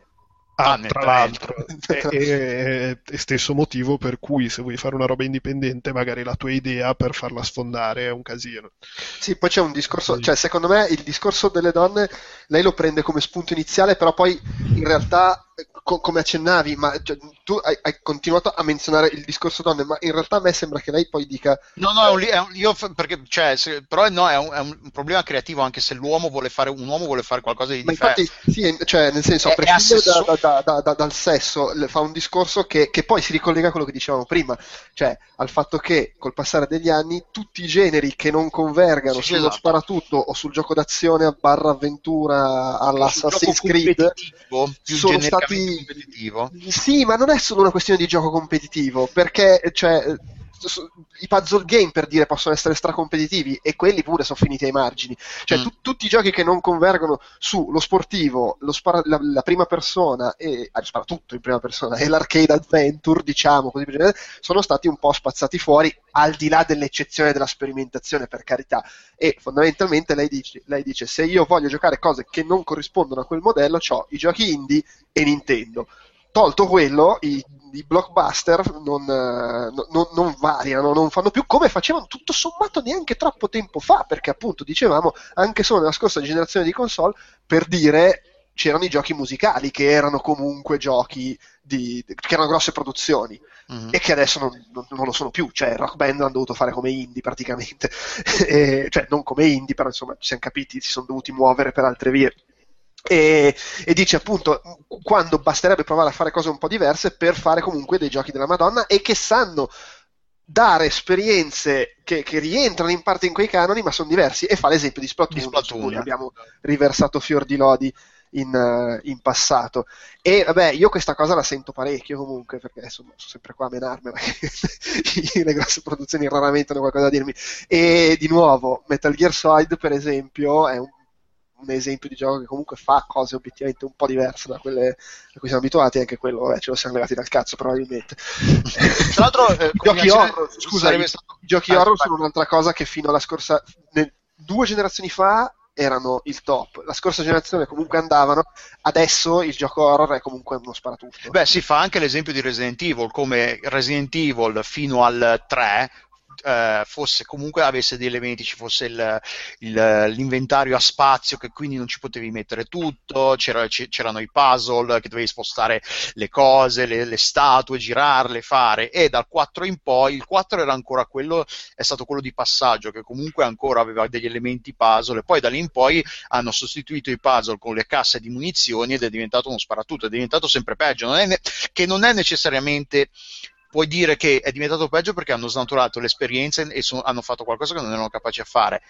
Ah, ah tra l'altro, è, è, stesso motivo per cui se vuoi fare una roba indipendente, magari la tua idea per farla sfondare è un casino. Sì, poi c'è un discorso, cioè secondo me il discorso delle donne, lei lo prende come spunto iniziale, però poi in realtà co- come accennavi, ma cioè, tu hai, hai, continuato a menzionare il discorso donne, ma in realtà a me sembra che lei poi dica... No, no, è un, un, io, perché, cioè, se, però no, è un, è un, problema creativo anche se l'uomo vuole fare, un uomo vuole fare qualcosa di diverso. Infatti, sì, cioè, nel senso, a prescindere da, da, da, dal sesso, fa un discorso che, che, poi si ricollega a quello che dicevamo prima, cioè al fatto che col passare degli anni tutti i generi che non convergano sì, sullo esatto. sparatutto o sul gioco d'azione barra avventura all'Assassin's Creed sono stati. Sì, ma non è solo una questione di gioco competitivo, perché cioè, i puzzle game per dire possono essere stracompetitivi e quelli pure sono finiti ai margini. Cioè, mm. tu, tutti i giochi che non convergono sullo sportivo, lo spara, la, la, prima persona e ah, spara tutto in prima persona e l'arcade adventure, diciamo così, sono stati un po' spazzati fuori al di là dell'eccezione della sperimentazione, per carità. E fondamentalmente lei dice, lei dice se io voglio giocare cose che non corrispondono a quel modello, ho i giochi indie e Nintendo tolto quello, i, i blockbuster non, non, non, variano, non fanno più come facevano tutto sommato neanche troppo tempo fa, perché appunto dicevamo anche solo nella scorsa generazione di console, per dire c'erano i giochi musicali che erano comunque giochi di, che erano grosse produzioni mm-hmm. e che adesso non, non, non, lo sono più, cioè Rock Band hanno dovuto fare come indie praticamente, e, cioè non come indie, però insomma ci siamo capiti, si sono dovuti muovere per altre vie. E, e, dice appunto quando basterebbe provare a fare cose un po' diverse per fare comunque dei giochi della Madonna e che sanno dare esperienze che, che rientrano in parte in quei canoni ma sono diversi. E fa l'esempio di Splatoon, di Splatoon. cui abbiamo riversato fior di lodi in, uh, in, passato. E vabbè io questa cosa la sento parecchio comunque perché adesso sono sempre qua a menarmela le grosse produzioni raramente hanno qualcosa da dirmi. E di nuovo Metal Gear Solid per esempio è un un esempio di gioco che comunque fa cose obiettivamente un po' diverse da quelle a cui siamo abituati, anche quello vabbè, ce lo siamo levati dal cazzo probabilmente. Tra l'altro, eh, giochi horror, scusa, i stato... giochi ah, horror sono un'altra cosa che fino alla scorsa, nel, due generazioni fa erano il top. La scorsa generazione comunque andavano, adesso il gioco horror è comunque uno sparatutto. Beh, si fa anche l'esempio di Resident Evil, come Resident Evil fino al 3 eh, fosse comunque avesse degli elementi, ci fosse il, il, l'inventario a spazio che quindi non ci potevi mettere tutto, c'era, c'erano i puzzle che dovevi spostare le cose, le, le, statue, girarle, fare. E dal 4 in poi, il 4 era ancora quello, è stato quello di passaggio che comunque ancora aveva degli elementi puzzle. E poi da lì in poi hanno sostituito i puzzle con le casse di munizioni ed è diventato uno sparatutto, è diventato sempre peggio, non ne- che non è necessariamente puoi dire che è diventato peggio perché hanno snaturato l'esperienza e sono- hanno fatto qualcosa che non erano capaci a fare.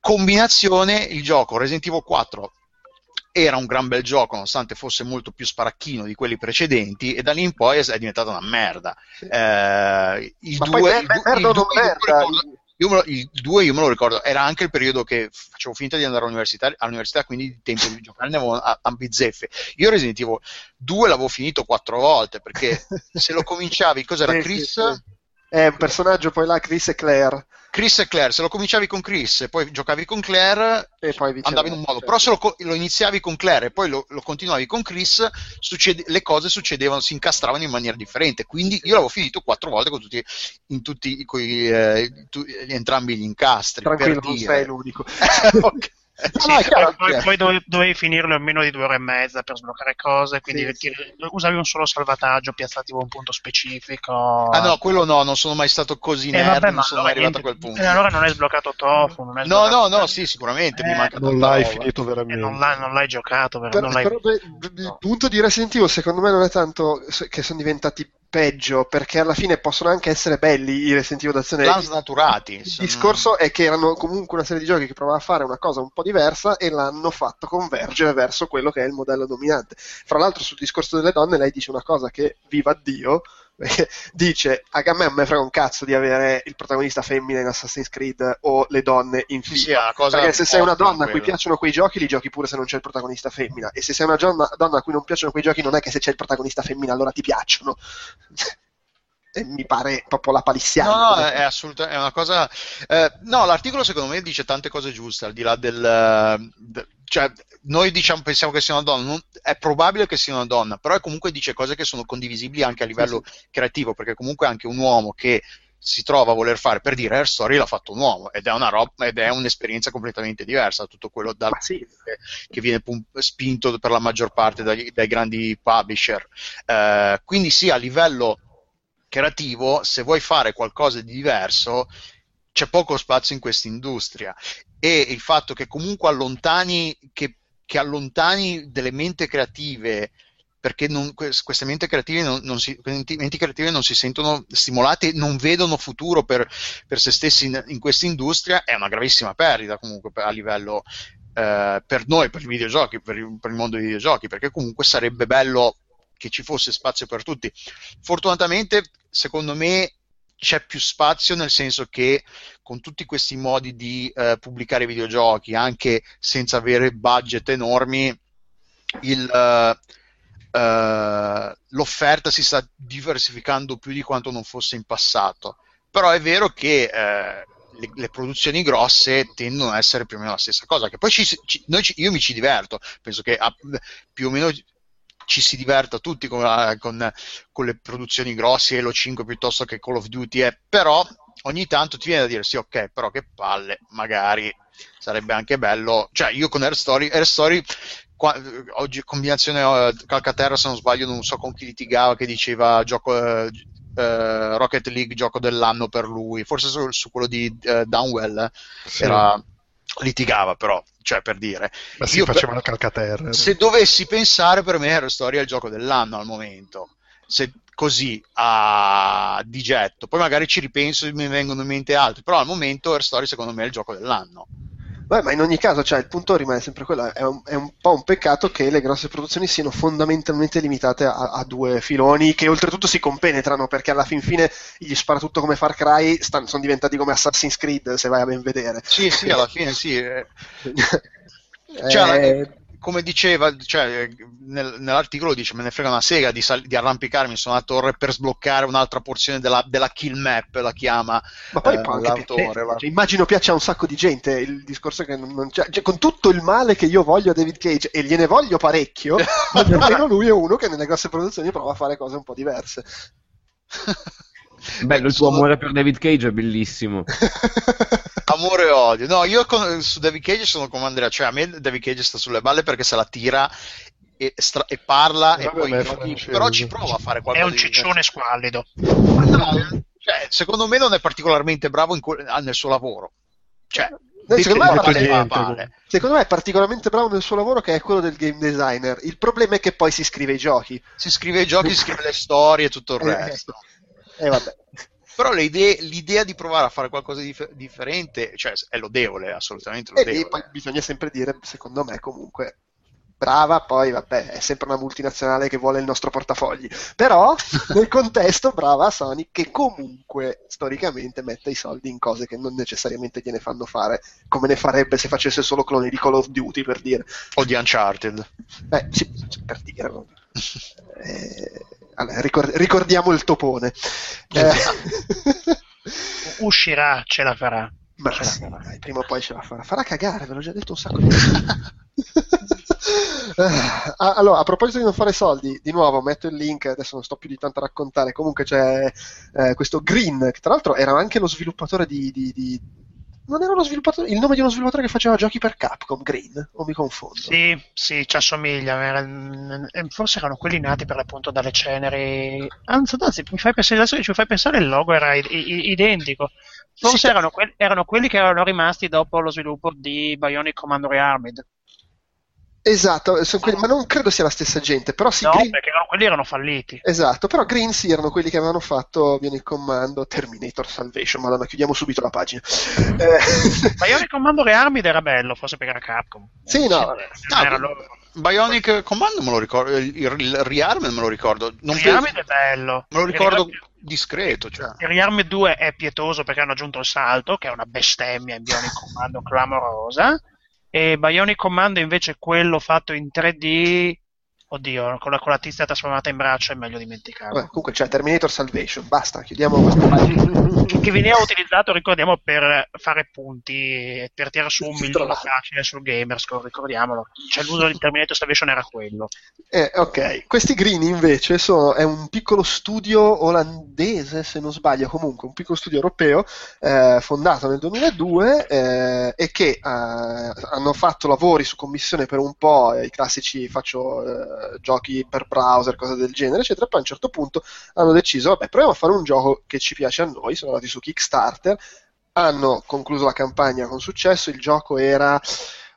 Combinazione, il gioco Resident Evil 4 era un gran bel gioco, nonostante fosse molto più sparacchino di quelli precedenti, e da lì in poi è diventata una merda. Eh, il Ma 2 poi il mer- du- merda merda? Ricordo- io me lo- il 2 io me lo ricordo, era anche il periodo che facevo finta di andare all'università, all'università quindi il tempo di giocare ne avevo a, a bizzeffe. Io Resident Evil 2 l'avevo finito quattro volte perché se lo cominciavi, cos'era Chris? È un personaggio poi là, Chris e Claire. Chris e Claire, se lo cominciavi con Chris e poi giocavi con Claire, E andavi in un modo, certo. però se lo, lo iniziavi con Claire e poi lo, lo continuavi con Chris, succede- le cose succedevano, si incastravano in maniera differente. Quindi io l'avevo finito quattro volte con tutti, in tutti coi, eh, tu- entrambi gli incastri. Tranquillo, per non dire. sei l'unico. Ok. No, no, è chiaro. poi, poi dovevi, dovevi finirlo in meno di due ore e mezza per sbloccare cose, quindi Sì, ti- usavi un solo salvataggio, piazzati a un punto specifico. Ah no, quello no, non sono mai stato così Eh, nerd, vabbè, non sono allora mai arrivato a quel punto. Eh, allora non hai sbloccato Tofu. Non hai No, no, sbloccato- no, sì, sicuramente, mi Eh, manca Non l'hai roba. finito Eh, veramente. non, l'hai, non l'hai giocato, però, Però, non l'hai... però, beh, b- il punto di Resident Evil secondo me non è tanto che sono diventati peggio, perché alla fine possono anche essere belli i Resident Evil d'azione. L'hanno snaturati. Il discorso è che erano comunque una serie di giochi che provava a fare una cosa un po' diversa e l'hanno fatto convergere verso quello che è il modello dominante. Fra l'altro, sul discorso delle donne, lei dice una cosa che, viva Dio, dice: A me non me frega un cazzo di avere il protagonista femmina in Assassin's Creed o le donne in FIFA. sì, Perché se sei una donna a cui piacciono quei giochi, li giochi pure se non c'è il protagonista femmina. E se sei una donna, donna a cui non piacciono quei giochi, non è che se c'è il protagonista femmina allora ti piacciono. E mi pare proprio la palissiana. No, no, è, assolutamente una cosa. eh, no, l'articolo secondo me dice tante cose giuste, al di là del. eh, de- cioè, noi diciamo, pensiamo che sia una donna, non- è probabile che sia una donna, però comunque dice cose che sono condivisibili anche a livello creativo, perché comunque anche un uomo che si trova a voler fare per dire Air Story l'ha fatto un uomo ed è una roba ed è un'esperienza completamente diversa da tutto quello da, sì. che viene pum- spinto per la maggior parte dai, dai grandi publisher. Eh, quindi sì, a livello creativo, se vuoi fare qualcosa di diverso, c'è poco spazio in questa industria. E il fatto che comunque allontani, che, che allontani delle menti creative perché non- que- queste menti creative non, non si, menti creative non si sentono stimolate, non vedono futuro per, per se stessi in, in questa industria, è una gravissima perdita comunque a livello eh, per noi, per i videogiochi, per il, per il mondo dei videogiochi, perché comunque sarebbe bello che ci fosse spazio per tutti. Fortunatamente, secondo me, c'è più spazio nel senso che con tutti questi modi di eh, pubblicare videogiochi, anche senza avere budget enormi, il, eh, eh, l'offerta si sta diversificando più di quanto non fosse in passato. Però è vero che eh, le, le produzioni grosse tendono a essere più o meno la stessa cosa. Che poi ci, ci- ci- io mi ci diverto, penso che ah, più o meno ci si diverta tutti con, la- con- con le produzioni grosse, Halo 5 piuttosto che Call of Duty, eh, però ogni tanto ti viene da dire sì, ok, però che palle, magari sarebbe anche bello. Cioè, io con Air Story, Air Story qua- oggi combinazione eh, Calcaterra, se non sbaglio, non so con chi litigava che diceva gioco. eh, eh, Rocket League gioco dell'anno per lui, forse su, su quello di eh, Downwell Sì. era, litigava però, cioè per dire. Ma si Io faceva per- calcaterra. se dovessi pensare, per me Hero Story è il gioco dell'anno al momento. Se così a di getto, poi magari ci ripenso e mi vengono in mente altri, però al momento Hero Story secondo me è il gioco dell'anno. Beh, ma in ogni caso, cioè, il punto rimane sempre quello. È un, è un po' un peccato che le grosse produzioni siano fondamentalmente limitate a, a due filoni che oltretutto si compenetrano perché alla fin fine gli sparatutto come Far Cry stan- sono diventati come Assassin's Creed, se vai a ben vedere. Sì, sì, alla fine sì. eh. Eh, Cioè, come diceva, cioè, nel- nell'articolo dice: Me ne frega una sega di, sal- di arrampicarmi su una torre per sbloccare un'altra porzione della, della kill map, la chiama. ma poi eh, l'autore, cioè, immagino piaccia a un sacco di gente il discorso che non, non c'è, cioè, con tutto il male che io voglio a David Cage e gliene voglio parecchio, ma almeno lui è uno che nelle grosse produzioni prova a fare cose un po' diverse. Bello, il tuo Sono- amore per David Cage è bellissimo. Amore e odio. No, io con- su David Cage sono come Andrea, cioè a me David Cage sta sulle balle perché se la tira e, stra- e parla e poi è però ci prova a fare È qualcosa un di ciccione squallido. Ma no, cioè, secondo me non è particolarmente bravo in que- nel suo lavoro. Cioè, Eh, secondo, me, niente, secondo me è particolarmente bravo nel suo lavoro che è quello del game designer. Il problema è che poi si scrive i giochi. Si scrive i giochi, si scrive le storie e tutto il Eh, resto. E vabbè. Però idee- l'idea di provare a fare qualcosa di dif- differente, cioè, è lodevole, assolutamente E lodevole. lì poi bisogna sempre dire, secondo me, comunque, brava, poi vabbè, è sempre una multinazionale che vuole il nostro portafogli. Però, nel contesto, brava Sony che comunque, storicamente, mette i soldi in cose che non necessariamente gliene fanno fare, come ne farebbe se facesse solo cloni di Call of Duty, per dire. O di Uncharted. Beh, sì, per dire. Eh, allora, ricordiamo il topone. Eh, Uscirà, ce la farà. Ma Ce la sì, farà. dai, prima o poi ce la farà. Farà cagare, ve l'ho già detto un sacco di. Ah, allora, a proposito di non fare soldi, di nuovo metto il link, adesso non sto più di tanto a raccontare, comunque c'è eh, questo Green, che tra l'altro era anche lo sviluppatore di, di- di- Non era lo sviluppatore, il nome di uno sviluppatore che faceva giochi per Capcom, Green, o mi confondo? Sì, sì, ci assomiglia. eh, Forse erano quelli nati per l'appunto dalle ceneri. Anzi, anzi, mi fai pensare, adesso che ci fai pensare, il logo era i- i- identico. Forse Sì. erano, que- erano quelli che erano rimasti dopo lo sviluppo di Bionic Commando Rearmed. Esatto, sono quelli- ma non credo sia la stessa gente, però sì, No, Green... perché erano- quelli erano falliti. Esatto, però Green sì erano quelli che avevano fatto, viene il comando, Terminator Salvation, madonna, chiudiamo subito la pagina. Eh, Bionic Commando Rearmed era bello, forse perché era Capcom. Sì, no, vabbè. Non era Ah, loro. Bionic Commando me lo ricordo, il, il, Rearmed me lo ricordo. Non Rearmed penso- è bello. me lo ricordo discreto, cioè. Il Rearmed 2 è pietoso perché hanno aggiunto il salto, che è una bestemmia in Bionic Commando clamorosa. E Bionic Commando invece quello fatto in 3D, oddio, con la, con la tizia trasformata in braccio è meglio dimenticarlo. Vabbè, comunque c'è Terminator Salvation, basta, chiudiamo pagina. Che, che veniva utilizzato, ricordiamo, per fare punti, per tirare su un milione facile sul Gamerscore, ricordiamolo. Cioè l'uso di Terminator Salvation era quello. Eh, ok, questi Green invece sono, è un piccolo studio olandese, se non sbaglio, comunque un piccolo studio europeo eh, fondato nel 2002 eh, e che eh, hanno fatto lavori su commissione per un po', eh, i classici faccio eh, giochi per browser, cose del genere, eccetera, poi a un certo punto hanno deciso, vabbè, proviamo a fare un gioco che ci piace a noi, sono andati su Kickstarter, hanno concluso la campagna con successo, il gioco era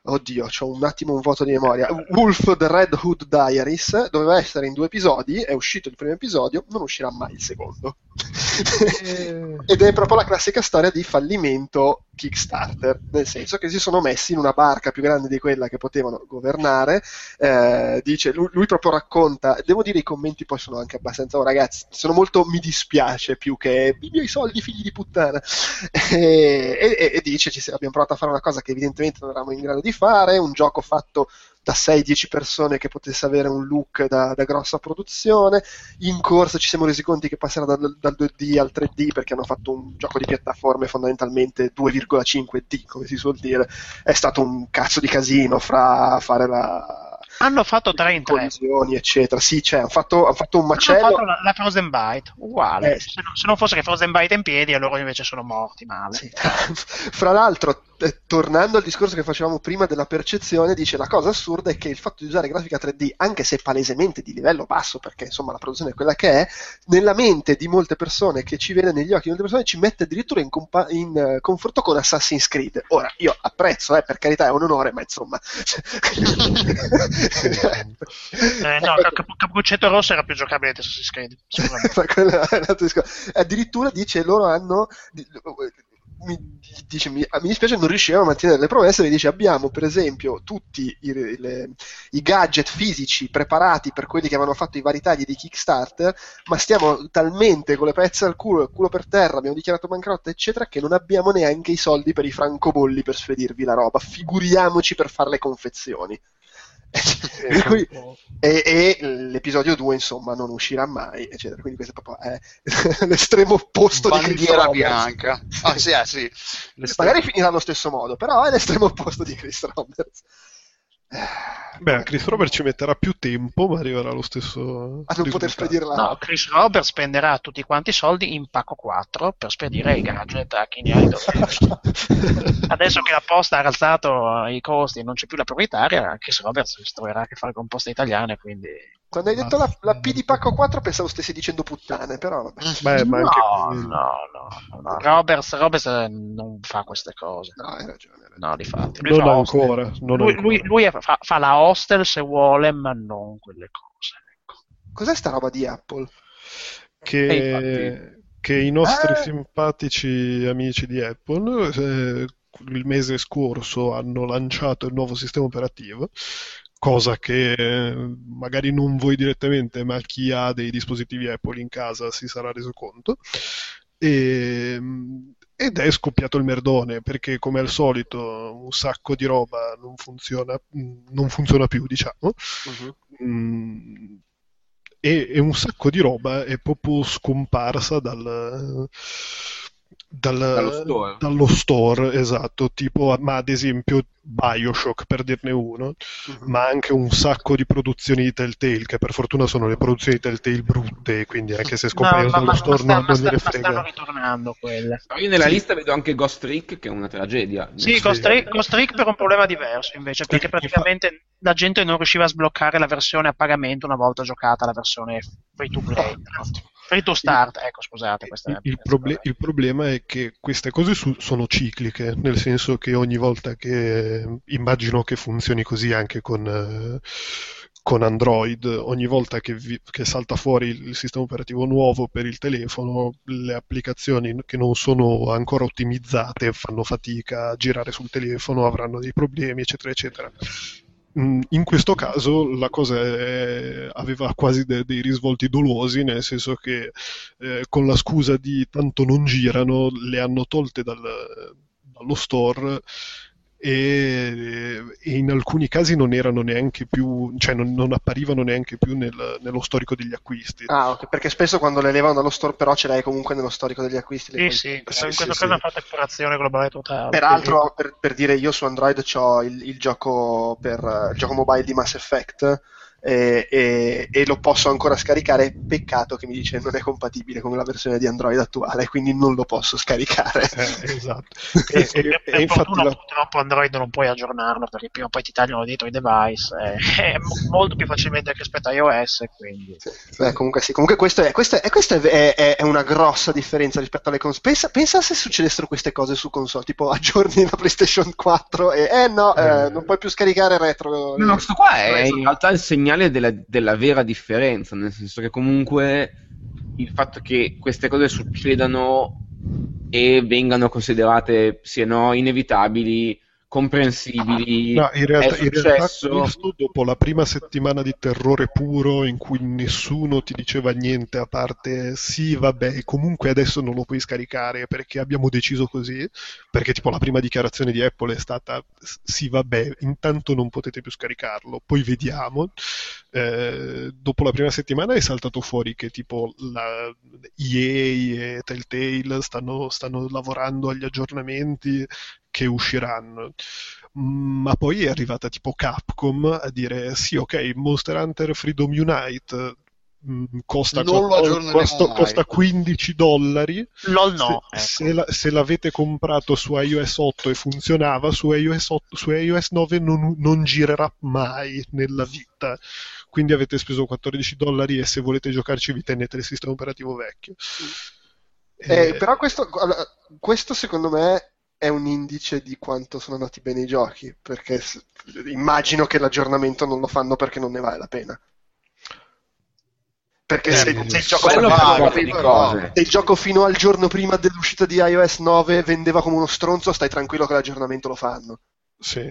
Oddio, ho un attimo un vuoto di memoria. Wolf The Red Hood Diaries doveva essere in due episodi, è uscito il primo episodio, non uscirà mai il secondo. Ed è proprio la classica storia di fallimento Kickstarter, nel senso che si sono messi in una barca più grande di quella che potevano governare. eh, dice, lui, lui proprio racconta, devo dire i commenti poi sono anche abbastanza, oh, ragazzi, sono molto mi dispiace più che i miei soldi figli di puttana. E, e- e dice, abbiamo provato a fare una cosa che evidentemente non eravamo in grado di fare, un gioco fatto da 6-10 persone che potesse avere un look da, da grossa produzione. In corsa ci siamo resi conti che passerà dal, dal 2D al 3D perché hanno fatto un gioco di piattaforme fondamentalmente 2,5D, come si suol dire. È stato un cazzo di casino fra fare la. Hanno fatto 3 in 3. collisioni, eccetera. Sì, cioè, hanno fatto, hanno fatto un Hanno macello. fatto la, la Frozen Bite, uguale. Eh. Se, non, se non fosse che Frozen Bite è in piedi, loro invece sono morti male. Sì. Fra l'altro, tornando al discorso che facevamo prima della percezione, dice la cosa assurda è che il fatto di usare grafica 3D, anche se palesemente di livello basso, perché insomma la produzione è quella che è, nella mente di molte persone che ci vede negli occhi di molte persone ci mette addirittura in, compa- in, eh, confronto con Assassin's Creed. Ora, io apprezzo, eh, per carità è un onore, ma insomma... Eh, no, Cap- Cappuccetto Rosso era più giocabile di Assassin's Creed. Addirittura dice loro hanno mi, dice, mi, mi dispiace non riusciamo a mantenere le promesse mi dice abbiamo per esempio tutti i, le- i gadget fisici preparati per quelli che avevano fatto i vari tagli di Kickstarter ma stiamo talmente con le pezze al culo il culo per terra abbiamo dichiarato bancarotta eccetera che non abbiamo neanche i soldi per i francobolli per spedirvi la roba. Figuriamoci per fare le confezioni cui e, e l'episodio 2 insomma non uscirà mai eccetera. Quindi questo è proprio è l'estremo opposto di Chris Bandiera bianca. Ah, sì, ah, sì. magari finirà allo stesso modo però è l'estremo opposto di Chris Roberts Beh, Chris Robert ci metterà più tempo, ma arriverà allo stesso. a non poter spedire la No, Chris Robert spenderà tutti quanti i soldi in pacco 4 per spedire i gadget a chi ne ha i doveri. Adesso che la posta ha alzato i costi e non c'è più la proprietaria, Chris Roberts si troverà a che fare con poste italiane, quindi Quando hai detto la, la P di pacco 4 pensavo stessi dicendo puttane, però vabbè. Beh, ma no, anche qui- no, no, no. Roberts, Roberts eh, non fa queste cose. No, hai ragione. hai ragione. No, difatti. Lui Non fa hostel. ancora. Non lui, ancora. lui- lui è- fa, fa la hostel se vuole, ma non quelle cose. ecco. Cos'è sta roba di Apple? che, Eh, che i nostri Eh. simpatici amici di Apple eh, il mese scorso hanno lanciato il nuovo sistema operativo, cosa che eh, magari non voi direttamente, ma chi ha dei dispositivi Apple in casa si sarà reso conto. E, ed è scoppiato il merdone perché, come al solito, un sacco di roba non funziona, non funziona più, diciamo. Mm, e, e un sacco di roba è proprio scomparsa dal, dal- Dallo store. dallo store, esatto, tipo, ma ad esempio Bioshock per dirne uno, Mhm. ma anche un sacco di produzioni di Telltale, che per fortuna sono le produzioni di Telltale brutte, quindi anche se scompaiono No, dallo ma- store ma sta- non, sta- gliene ma stanno frega. ritornando quelle. Però io nella Sì. lista vedo anche Ghost Trick, che è una tragedia. Sì, Sì. Ghost Trick, Ghost Trick per un problema diverso invece, perché praticamente la gente non riusciva a sbloccare la versione a pagamento una volta giocata la versione free to play. Free to start, ecco scusate. Il, il proble- il problema è che queste cose su- sono cicliche, nel senso che ogni volta che immagino che funzioni così anche con, eh, con Android, ogni volta che, vi- che salta fuori il sistema operativo nuovo per il telefono, le applicazioni che non sono ancora ottimizzate fanno fatica a girare sul telefono, avranno dei problemi, eccetera, eccetera. Mm, In questo caso la cosa è- aveva quasi de- dei risvolti dolosi, nel senso che eh, con la scusa di tanto non girano, le hanno tolte dal- dallo store e, e in alcuni casi non erano neanche più, cioè non, non apparivano neanche più nel- nello storico degli acquisti. Ah, ok, perché spesso quando le levano dallo store però ce l'hai comunque nello storico degli acquisti. le Sì, sì, Sì, in sì, questo sì. caso hanno fatto epurazione globale totale. Peraltro, per, per dire, io su Android ho il, il gioco per il gioco mobile di Mass Effect e, e- e lo posso ancora scaricare. Peccato che mi dice non è compatibile con la versione di Android attuale, quindi non lo posso scaricare. Eh, esatto. E, e- per, e per infatti fortuna la- purtroppo Android non puoi aggiornarlo perché prima o poi ti tagliano dietro i device eh, è mo- molto più facilmente rispetto a iOS quindi Beh, comunque sì, comunque questo è, questa è, questa è- è- è una grossa differenza rispetto alle console. Pensa, pensa se succedessero queste cose su console, tipo aggiorni la PlayStation 4 e eh no, eh, Eh. non puoi più scaricare retro. No, questo qua è in realtà il segnale della, della vera differenza, nel senso che comunque il fatto che queste cose succedano e vengano considerate, sì e no, inevitabili, comprensibili, No, in realtà, è in realtà successo... dopo la prima settimana di terrore puro in cui nessuno ti diceva niente a parte sì, vabbè, comunque adesso non lo puoi scaricare perché abbiamo deciso così, perché tipo la prima dichiarazione di Apple è stata sì, vabbè, intanto non potete più scaricarlo, poi vediamo. Eh, dopo la prima settimana è saltato fuori che tipo la EA e Telltale stanno, stanno lavorando agli aggiornamenti che usciranno. Ma poi è arrivata tipo Capcom a dire sì, ok, Monster Hunter Freedom Unite mm, costa, aggiorneremo costa- costa 15 dollari. LOL no Se, ecco. se la- se l'avete comprato su iOS 8 e funzionava, su iOS, 8 su iOS 9 non, non girerà mai nella vita. Quindi avete speso 14 dollari e se volete giocarci vi tenete il sistema operativo vecchio. Eh, Eh, però questo, questo secondo me è un indice di quanto sono andati bene i giochi, perché immagino che l'aggiornamento non lo fanno perché non ne vale la pena. Perché Eh, se, se il gioco di però- cose. se il gioco fino al giorno prima dell'uscita di iOS 9 vendeva come uno stronzo, stai tranquillo che l'aggiornamento lo fanno. Sì,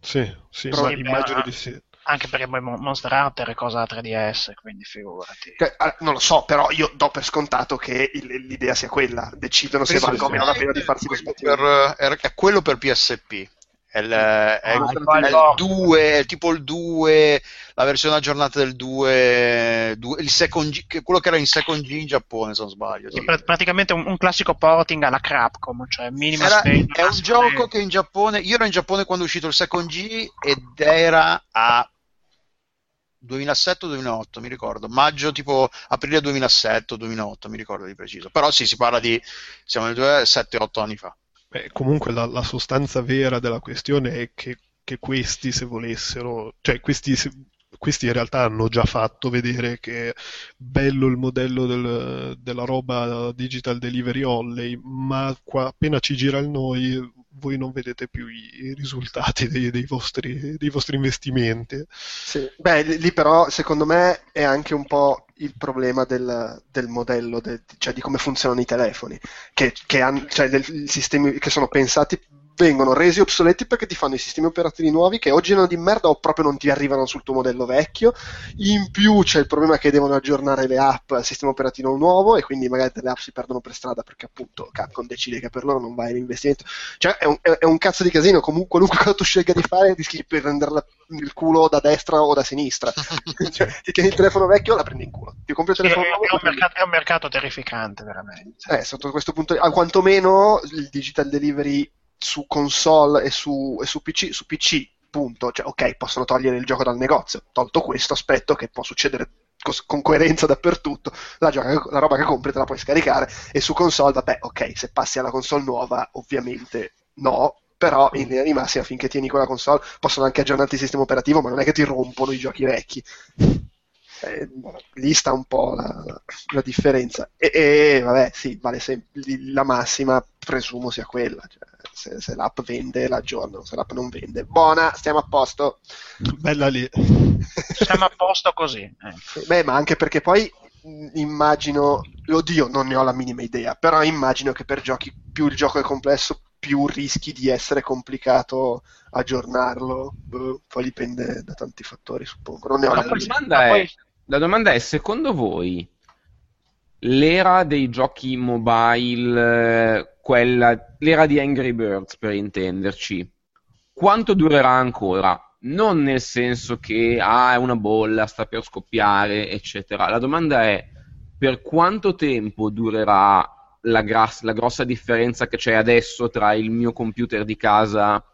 sì, sì, Però- immagino ma- di sì. Anche perché poi Mon- Monster Hunter è cosa da 3DS quindi figurati Che, ah, non lo so, però io do per scontato che il- l'idea sia quella. Decidono se o sì, meno la pena di farsi lo quello per, è, è quello per PSP. È il, è Ah, il- è il no. 2, è tipo il 2, la versione aggiornata del 2, 2 il second quello che era in second G in Giappone, se non sbaglio. Sì, pr- praticamente un, un classico porting alla Crapcom cioè minima Era- spesa è un massima gioco che in Giappone, io ero in Giappone quando è uscito il second G ed era a 2007 o 2008, mi ricordo, maggio tipo aprile 2007 o 2008, mi ricordo di preciso. Però sì, si parla di, siamo nel 7-8 anni fa. Beh, comunque la, la sostanza vera della questione è che, che questi, se volessero, cioè questi, se- questi in realtà hanno già fatto vedere che è bello il modello del- della roba digital delivery only, ma qua, appena ci gira il noi voi non vedete più i, risultati dei, dei vostri, dei vostri investimenti. Sì. Beh, lì però secondo me è anche un po' il problema del, del modello, de- cioè di come funzionano i telefoni, che, che han- cioè del- sistemi che sono pensati vengono resi obsoleti perché ti fanno i sistemi operativi nuovi che o girano di merda o proprio non ti arrivano sul tuo modello vecchio. In più c'è il problema che devono aggiornare le app al sistema operativo nuovo e quindi magari delle app si perdono per strada perché appunto Capcom decide che per loro non vale l'investimento. Cioè è un, è- è un cazzo di casino, comunque qualunque cosa tu scelga di fare rischi di prenderla il culo da destra o da sinistra. cioè, ti tieni il telefono vecchio, la prendi in culo. Ti compri il Sì, è, telefono nuovo, è la un mercato, è un mercato terrificante, veramente. eh, sotto questo punto, quantomeno il digital delivery su console e su, e su PC, su PC, punto. Cioè, ok, possono togliere il gioco dal negozio. Tolto questo aspetto che può succedere con coerenza dappertutto, la, gioca- la roba che compri te la puoi scaricare. E su console, vabbè, ok, se passi alla console nuova, ovviamente no. Però in linea di massima, finché tieni quella console, possono anche aggiornarti il sistema operativo, ma non è che ti rompono i giochi vecchi. Eh, lì sta un po' la, la- la differenza. E, e, vabbè, sì, vale sempre la massima, presumo sia quella. Cioè, se, se l'app vende, l'aggiornano, se l'app non vende, buona, stiamo a posto. Bella lì. Siamo a posto così. eh. Beh, ma anche perché poi immagino, oddio, non ne ho la minima idea, però immagino che per giochi più il gioco è complesso, più rischi di essere complicato aggiornarlo. Boh, poi dipende da tanti fattori, suppongo. Non ne ho Ma la la domanda, ma è, poi- la domanda è, secondo voi, l'era dei giochi mobile, quella, l'era di Angry Birds per intenderci, quanto durerà ancora? Non nel senso che ah, è una bolla, sta per scoppiare, eccetera. La domanda è per quanto tempo durerà la, gras- la grossa differenza che c'è adesso tra il mio computer di casa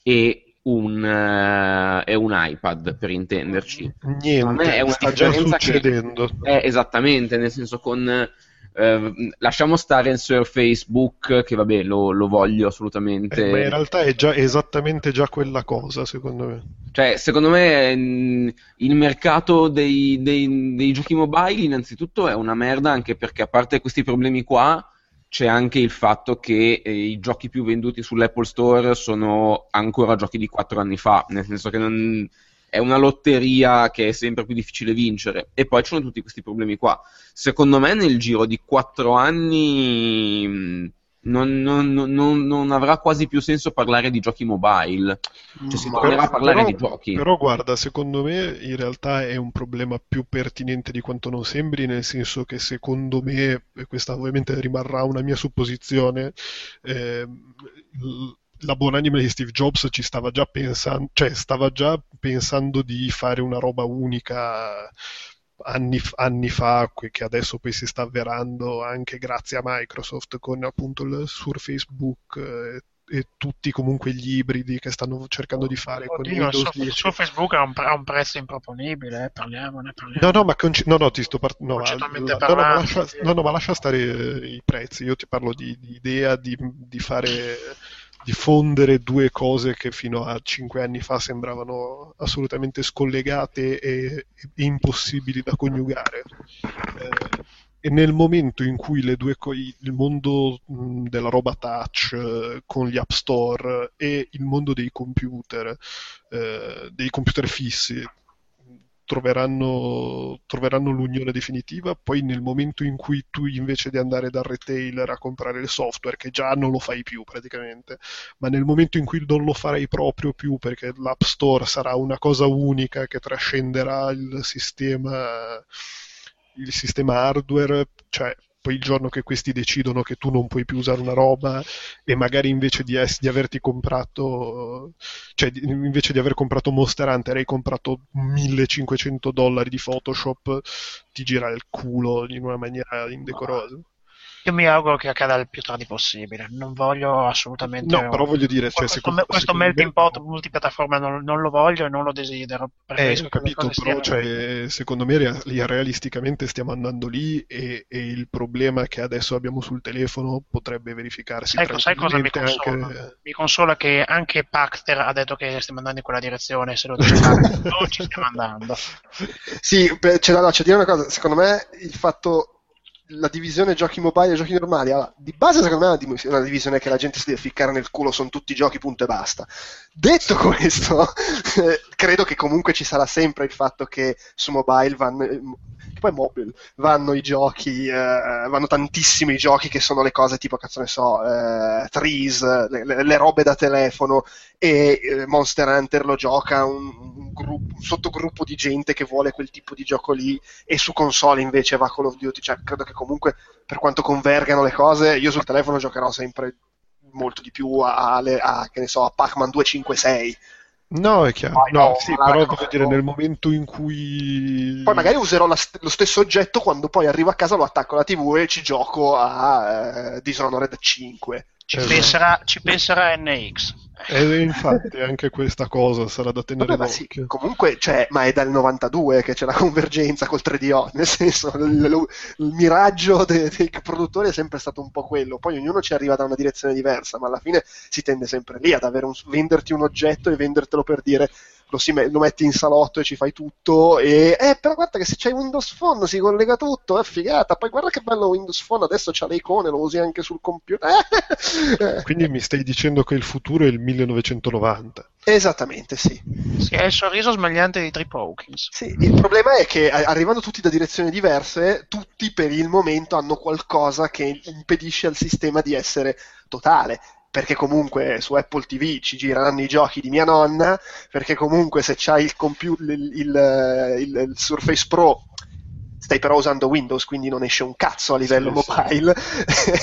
e un, eh, e un iPad, per intenderci? Me è Niente, una sta già succedendo. Eh, esattamente, nel senso con... eh, lasciamo stare il Surface Book, che vabbè, lo, lo voglio assolutamente. Eh, ma in realtà è già esattamente già quella cosa, secondo me. Cioè, secondo me mh, il mercato dei, dei- dei giochi mobile innanzitutto è una merda, anche perché a parte questi problemi qua, c'è anche il fatto che eh, i giochi più venduti sull'Apple Store sono ancora giochi di 4 anni fa, nel senso che non- è una lotteria che è sempre più difficile vincere. E poi ci sono tutti questi problemi qua. Secondo me nel giro di 4 anni mh, non, non- non- non avrà quasi più senso parlare di giochi mobile. Cioè si Ma- tornerà a parlare però- di giochi. Però guarda, secondo me in realtà è un problema più pertinente di quanto non sembri, nel senso che secondo me, e questa ovviamente rimarrà una mia supposizione, l- la buonanima di Steve Jobs ci stava già pensando, cioè stava già pensando di fare una roba unica anni, anni fa, che adesso poi si sta avverando anche grazie a Microsoft con appunto il Surface Book eh, e tutti comunque gli ibridi che stanno cercando di fare con Oddio, il Windows il 10. suo Facebook ha un, pre- un prezzo improponibile, eh, parliamone, parliamone. No, no, ma, conci- no, no, ti sto par- no, ma- Concettualmente no, parlando, lascia, no, no, ma lascia stare eh, i prezzi. Io ti parlo di, di idea di, di fare, di fondere due cose che fino a cinque anni fa sembravano assolutamente scollegate e, e impossibili da coniugare. Eh, e nel momento in cui co- il mondo della roba touch eh, con gli app store e il mondo dei computer, eh, dei computer fissi, troveranno, troveranno l'unione definitiva, poi nel momento in cui tu invece di andare dal retailer a comprare il software, che già non lo fai più praticamente, ma nel momento in cui non lo farai proprio più perché l'App Store sarà una cosa unica che trascenderà il sistema, il sistema hardware, cioè poi il giorno che questi decidono che tu non puoi più usare una roba e magari invece di, es- di averti comprato cioè di- invece di aver comprato Monster Hunter hai comprato 1500 dollari di Photoshop ti gira il culo in una maniera indecorosa Io mi auguro che accada il più tardi possibile. Non voglio assolutamente. No, però voglio dire, cioè, questo, secondo, questo secondo melting me- pot multipiattaforma non, non lo voglio e non lo desidero. Eh, ho capito, però stiano- cioè, secondo me realisticamente stiamo andando lì e, e il problema che adesso abbiamo sul telefono potrebbe verificarsi Sai, sai cosa mi consola? anche... Mi consola che anche Pachter ha detto che stiamo andando in quella direzione. Se lo dice Pachter, non ci stiamo andando. Sì, beh, c'è da, no, c'è da dire una cosa, secondo me il fatto la divisione giochi mobile e giochi normali, allora, di base secondo me è una, div- una divisione che la gente si deve ficcare nel culo, sono tutti giochi punto e basta. Detto questo, credo che comunque ci sarà sempre il fatto che su mobile vanno, eh, che poi mobile, vanno i giochi, eh, vanno tantissimi giochi che sono le cose tipo, cazzo ne so, eh, Trees, le, le- le robe da telefono e eh, Monster Hunter lo gioca un, un gruppo- un sottogruppo di gente che vuole quel tipo di gioco lì e su console invece va Call of Duty, cioè credo che comunque per quanto convergano le cose, io sul telefono giocherò sempre molto di più a, alle- a, che ne so, a Pac-Man 256. No, è chiaro, Poi no, no, sì, però voglio dire, nel momento in cui... Poi magari userò st- lo stesso oggetto quando poi arrivo a casa, lo attacco alla TV e ci gioco a eh, Dishonored 5. Ci, Esatto. penserà, ci penserà NX. E infatti anche questa cosa sarà da tenere Vabbè, ma sì, d'occhio. comunque, cioè, ma è dal 92 che c'è la convergenza col 3DO, nel senso, il, il- il miraggio de- dei produttori è sempre stato un po' quello, poi ognuno ci arriva da una direzione diversa, ma alla fine si tende sempre lì ad avere un, venderti un oggetto e vendertelo per dire lo, si me- lo metti in salotto e ci fai tutto, e eh, però guarda che se c'hai Windows Phone si collega tutto, è figata, poi guarda che bello Windows Phone, adesso c'ha le icone, lo usi anche sul computer. Eh, Quindi mi stai dicendo che il futuro è il 1990. Esattamente, sì. Sì, è il sorriso smagliante di Trip Hawkins. Sì, il problema è che arrivando tutti da direzioni diverse, tutti per il momento hanno qualcosa che impedisce al sistema di essere totale. Perché comunque su Apple TV ci gireranno i giochi di mia nonna, perché comunque se c'hai il, compu- il, il- il- il Surface Pro stai però usando Windows, quindi non esce un cazzo a livello Sì, sì. mobile.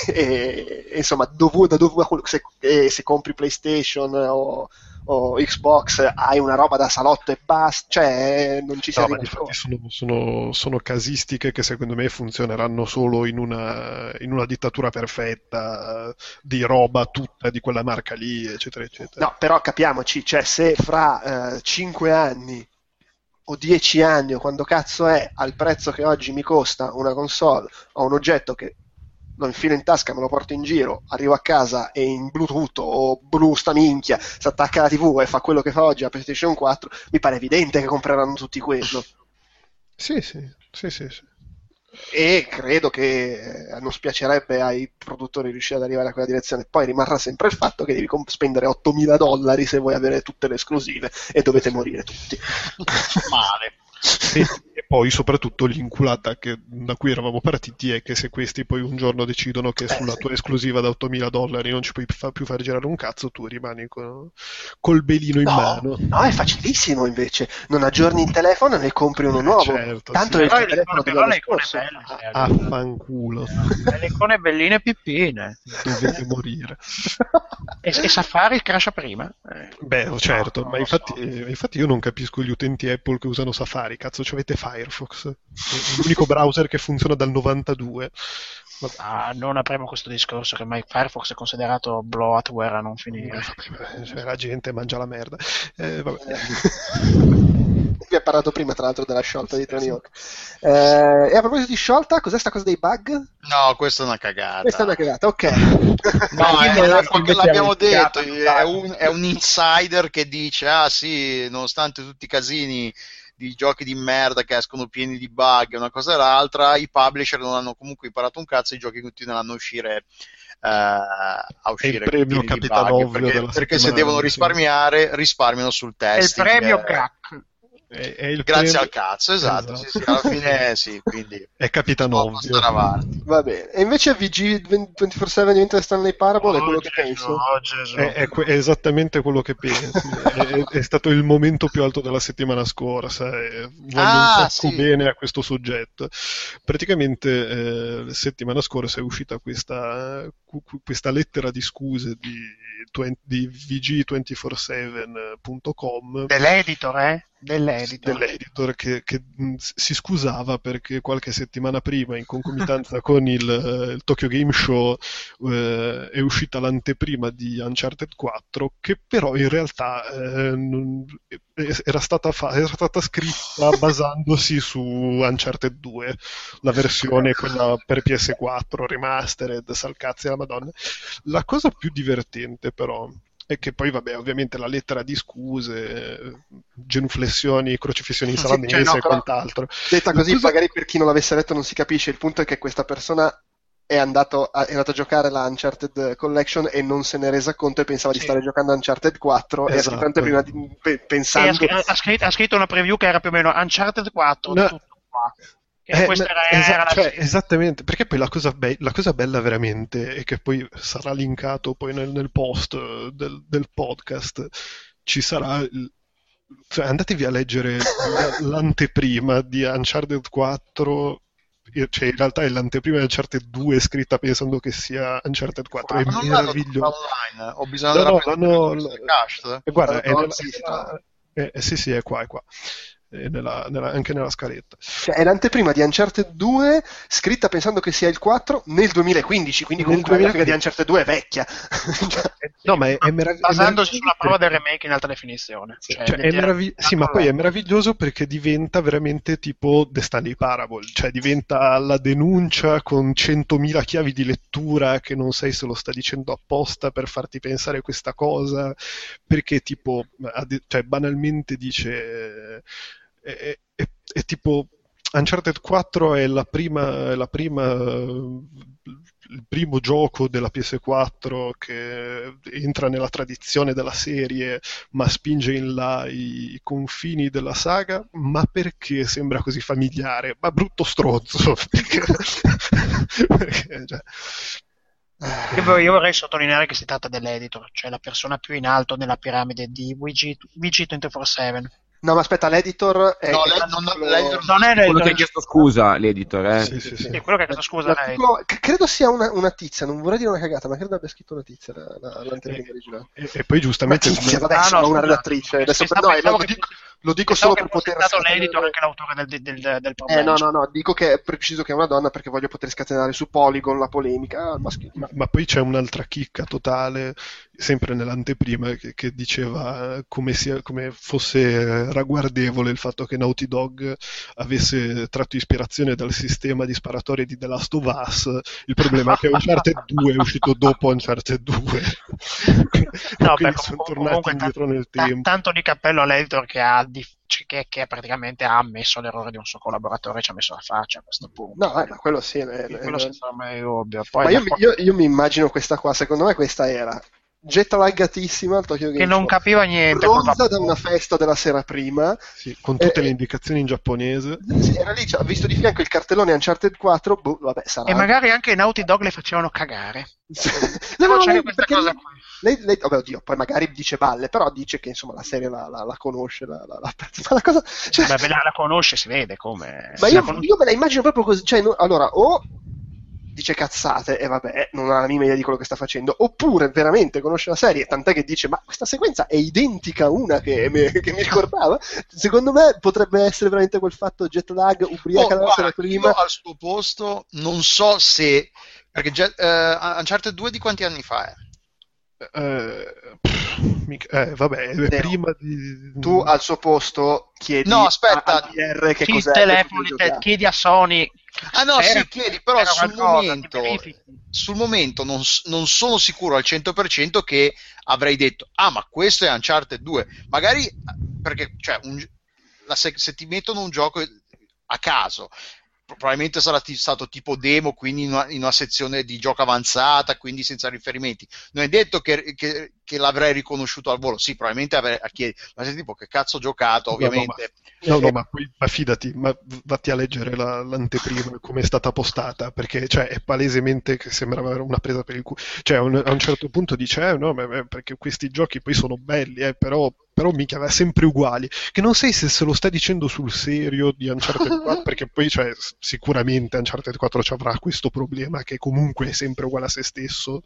e, e insomma, da dovu- se, e se compri PlayStation o, o Xbox hai una roba da salotto e basta, cioè non ci si No, arriva infatti sono, sono- sono casistiche che secondo me funzioneranno solo in una, in una dittatura perfetta, eh, di roba tutta di quella marca lì, eccetera, eccetera. No, però capiamoci, cioè se fra 5 anni o 10 anni o quando cazzo è al prezzo che oggi mi costa una console o un oggetto che lo infilo in tasca, me lo porto in giro, arrivo a casa e in Bluetooth o Blu sta minchia, si attacca alla TV e fa quello che fa oggi la PlayStation 4, mi pare evidente che compreranno tutti quello. Sì, sì, sì, sì, sì. E credo che eh, non spiacerebbe ai produttori riuscire ad arrivare a quella direzione. Poi rimarrà sempre il fatto che devi spendere 8.000 dollari se vuoi avere tutte le esclusive e dovete morire tutti. Male. E, e poi soprattutto l'inculata che, da cui eravamo partiti è che se questi poi un giorno decidono che Eh, sulla sì. tua esclusiva da 8.000 dollari non ci puoi fa- più far girare un cazzo, tu rimani co- col belino in No, mano. no, è facilissimo invece. Non aggiorni il telefono e ne compri uno nuovo. certo, Tanto sì. è il Però, telefono però le icone belle, Ah, sì, Affanculo, le icone belline e pippine. dovete morire. E, e Safari crasha prima? Eh. Beh, certo, non ma infatti, so. infatti io non capisco gli utenti Apple che usano Safari, cazzo, ci avete Firefox, è l'unico browser che funziona dal 92. Vabbè. Ah, non apriamo questo discorso che ormai Firefox è considerato bloatware a non finire. Eh, cioè, la gente mangia la merda. Eh, vabbè. Vi ha parlato prima, tra l'altro, della sciolta di Tony Hawk. Eh, e a proposito di sciolta, cos'è sta cosa dei bug? No, questa è una cagata. Questa è una cagata, ok. No, è, è l'abbiamo detto, è un, è un insider che dice, ah sì, nonostante tutti i casini di giochi di merda che escono pieni di bug e una cosa e l'altra, i publisher non hanno comunque imparato un cazzo e i giochi continueranno a uscire eh, a uscire premio pieni di Capitano bug, perché, perché se devono risparmiare risparmiano sul È il premio eh, GAC. È, è il grazie premio- al cazzo esatto, Esatto. Sì, sì, alla fine sì quindi È Capitano Ovvio. avanti. Va bene. E invece VG 24-7 diventa Stanley Parable è quello Oh, che Gesù, penso. oh, Gesù. È, è que- è esattamente quello che pensi. è, è stato il momento più alto della settimana scorsa. e voglio Ah, un sacco sì. bene a questo soggetto. Praticamente, eh, settimana scorsa è uscita questa, questa lettera di scuse di, di VG247.com Dell'editor, eh? Dell'editor. dell'editor che, che, mh, si scusava perché qualche settimana prima, in concomitanza con il, eh, il Tokyo Game Show, eh, è uscita l'anteprima di Uncharted 4, che però in realtà eh, non- era, stata fa- era stata scritta basandosi su Uncharted 2, la versione quella per PS4, remastered, salcazzi alla Madonna. La cosa più divertente però e che poi, vabbè, ovviamente la lettera di scuse, genuflessioni, crocifissioni in Sì, sala cioè, no, e quant'altro. Detta così, cosa- magari per chi non l'avesse letto non si capisce. Il punto è che questa persona è andato a, è andato a giocare la Uncharted Collection e non se ne è resa conto e pensava di Sì. stare giocando Uncharted 4 e ha Esatto. prima di, pe- Sì, ha, pensando scr- ha scritto, ha scritto una preview che era più o meno Uncharted 4, No. tutto qua. E Eh, ma- era, esa- era cioè, esattamente, perché poi la cosa, be- la cosa bella veramente è che poi sarà linkato poi nel, nel post eh, del, del podcast, ci sarà... il- cioè, andatevi a leggere la- l'anteprima di Uncharted 4, eh, cioè in realtà è l'anteprima di Uncharted 2 scritta pensando che sia Uncharted 4, è Ma non meraviglioso. online, ho bisogno No, della no, presa l'hanno- del cast. E guarda, è No, nella- eh, eh, sì, sì, è qua, è qua. Nella- nella- anche nella scaletta. Cioè, è l'anteprima di Uncharted 2 scritta pensando che sia il 4 nel 2015, quindi Nel comunque la grafica 2015. di Uncharted 2 è vecchia. No, ma è, è merav- è basandosi sulla meraviglioso prova del remake in alta definizione. Cioè, Cioè, è meravig- sì, ma poi è meraviglioso perché diventa veramente tipo The Stanley Parable, cioè diventa la denuncia con 100.000 chiavi di lettura che non sai se lo sta dicendo apposta per farti pensare questa cosa, perché tipo, ad- cioè, banalmente dice, è, è- è- tipo, Uncharted 4 è la prima, la prima il primo gioco della PS4 che entra nella tradizione della serie ma spinge in là i confini della saga, ma perché sembra così familiare? Ma brutto strozzo, perché, perché, cioè, Io vor- io vorrei sottolineare che si tratta dell'editor, cioè la persona più in alto nella piramide di VG, VG247. No, ma aspetta, l'editor è... No, è lei- non- l'editor Non è Quello che ha l'editor, chiesto scusa, l'editor, eh. sì, sì, sì. sì, quello che ha chiesto scusa lei. L'articolo- credo sia una, una tizia, non vorrei dire una cagata, ma credo abbia scritto una tizia la- la- l'anteprima originale. E, e poi giustamente Una tizia, vabbè, Ah, no, sono una redattrice. Adesso Pensavo- no, eh, pensavo lo che- dico, lo dico solo che per poter stato scatenare- l'editor anche l'autore del, del, del, del Eh no, no, no, dico che è preciso che è una donna perché voglio poter scatenare su Polygon la polemica. Maschile. Ma, ma poi c'è un'altra chicca totale, sempre nell'anteprima, che, che diceva eh, come, sia, come fosse eh, ragguardevole il fatto che Naughty Dog avesse tratto ispirazione dal sistema di sparatorie di The Last of Us. Il problema è che Uncharted 2 è uscito dopo Uncharted 2. No, Quindi beh, sono comunque- tornati comunque indietro nel Ta- tempo. tanto di cappello all'editor che ha di- cioè, che, che praticamente ha ammesso l'errore di un suo collaboratore e ci ha messo la faccia a questo punto. No, eh, ma quello sì. eh, quello eh, senza mai dubbio. Poi ma io, qua- io- io mi immagino questa qua, secondo me questa era jet laggatissima al Tokyo Game che non Show. capiva niente. Col- da una festa della sera prima. Sì, con tutte Eh, le indicazioni in giapponese. Sì, era lì, cioè, ha visto di fianco il cartellone Uncharted 4, boh, vabbè, sarà. E magari anche i Naughty Dog le facevano cagare. no, no, C'è lei, questa cosa lei- qui. lei, lei- vabbè, oddio, poi magari dice balle, però dice che insomma la serie la, la- la conosce, la, la, la- ma la cosa, cioè, Beh, la, la conosce, si vede come. ma io, con- io me la immagino proprio così, cioè, no- allora, o dice cazzate e vabbè, non ha la minima idea di quello che sta facendo, oppure veramente conosce la serie, tant'è che dice, ma questa sequenza è identica a una che, me- che mi ricordava, secondo me potrebbe essere veramente quel fatto jet lag, Oh, ubriaca la guarda, sera prima, al suo posto non so se perché eh, Uncharted 2 di quanti anni fa è? Eh, pff, mica- eh, vabbè, è Neo, prima di... tu al suo posto chiedi No, aspetta. a- PR che Sì, cos'è, telefoni, che te- chiedi a Sony. Ah no, Era- sì, chiedi, però sul qualcosa, momento, sul momento non, non sono sicuro al 100% che avrei detto, ah ma questo è Uncharted 2, magari perché cioè, un la se, se ti mettono un gioco a caso, probabilmente sarà ti- stato tipo demo, quindi in una, in una sezione di gioco avanzata, quindi senza riferimenti. Non è detto che, che- che l'avrei riconosciuto al volo. Sì, probabilmente avrei a chiedere, ma se tipo che cazzo ho giocato, No, no, ovviamente. No, no, ma, poi, ma fidati, ma vatti a leggere la- l'anteprima come è stata postata, perché cioè, è palesemente che sembrava una presa per il culo. Cioè, a un, a un certo punto dice, eh, no, ma- ma- perché questi giochi poi sono belli, eh, però, però mica va sempre uguali. Che non sai se se lo stai dicendo sul serio di Uncharted 4, perché poi cioè, sicuramente Uncharted 4 ci avrà questo problema che comunque è sempre uguale a se stesso.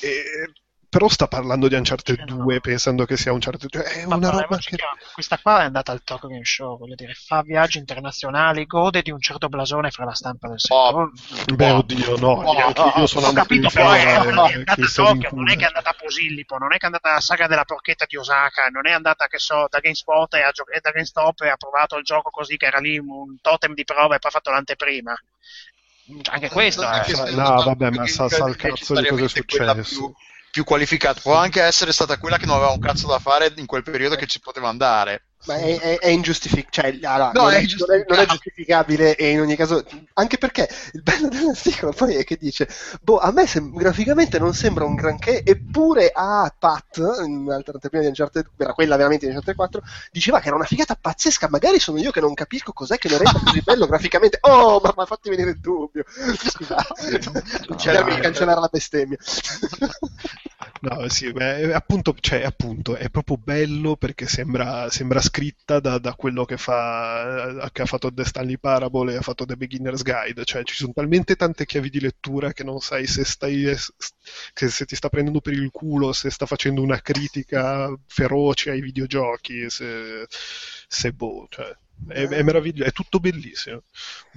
E- Però sta parlando di Uncharted 2 pensando che sia Uncharted 2. È Ma una roba che... questa qua è andata al Tokyo Game Show, voglio dire, fa viaggi internazionali, gode di un certo blasone fra la stampa del Oh, settore. Beh, oddio, no, Oh, neanche oh, io sono Ho capito, però è, fiera, è eh, andata a Tokyo, non è che è andata a Posillipo, non è che è andata alla saga della porchetta di Osaka, non è andata, che so, da GameSpot e, ha gio- e da GameStop e ha provato il gioco così che era lì un totem di prova e poi ha fatto l'anteprima. Anche questo che No, no, vabbè, ma sa- sa il cazzo di cosa è successo. Più, qualificata. Può anche essere stata quella che non aveva un cazzo da fare in quel periodo che ci poteva andare. Ma è, è, è ingiustificabile, cioè, allora, No, non, è non, non è giustificabile e in ogni caso, anche perché il bello dell'articolo poi è che dice, boh, a me sem- graficamente non sembra un granché, eppure a Pat, in un'altra di Uncharted, era quella veramente di Uncharted 4, diceva che era una figata pazzesca, magari sono io che non capisco cos'è che lo renda così bello graficamente, oh, ma, ma fatti venire il dubbio, scusate, cerchi di cancellare la bestemmia. No, sì, beh, appunto, cioè, appunto, è proprio bello perché sembra, sembra scritta da, da quello che, fa, che ha fatto The Stanley Parable e ha fatto The Beginner's Guide, cioè ci sono talmente tante chiavi di lettura che non sai se, stai, che se ti sta prendendo per il culo, se sta facendo una critica feroce ai videogiochi, se, se boh, cioè, è, è meraviglioso, è tutto bellissimo.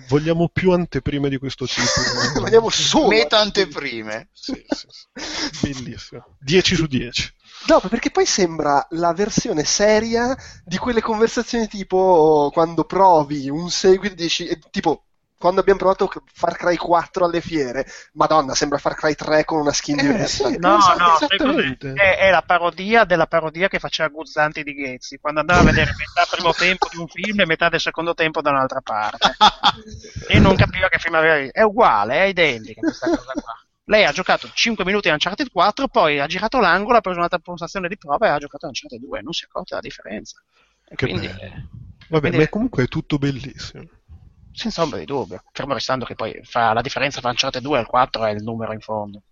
Vogliamo più anteprime di questo tipo? Vogliamo solo Meta anteprime. Sì, sì, sì. Bellissimo. 10 su 10. No, perché poi sembra la versione seria di quelle conversazioni tipo quando provi un seguito, dici, eh, tipo quando abbiamo provato Far Cry 4 alle fiere, madonna, sembra Far Cry 3 con una skin Eh, diversa. sì. No, no, è, è la parodia della parodia che faceva Guzzanti di Ghezzi, quando andava a vedere metà primo tempo di un film e metà del secondo tempo da un'altra parte. e non capiva che film aveva visto. È uguale, è identica questa cosa qua. Lei ha giocato 5 minuti a Uncharted 4, poi ha girato l'angolo, ha preso un'altra postazione di prova e ha giocato a Uncharted 2, non si è accorta della differenza. E Che quindi, bello. Vabbè, quindi- ma comunque è tutto bellissimo. senza ombra di dubbio, fermo restando che poi fa la differenza tra Uncharted 2 e il 4 è il numero in fondo.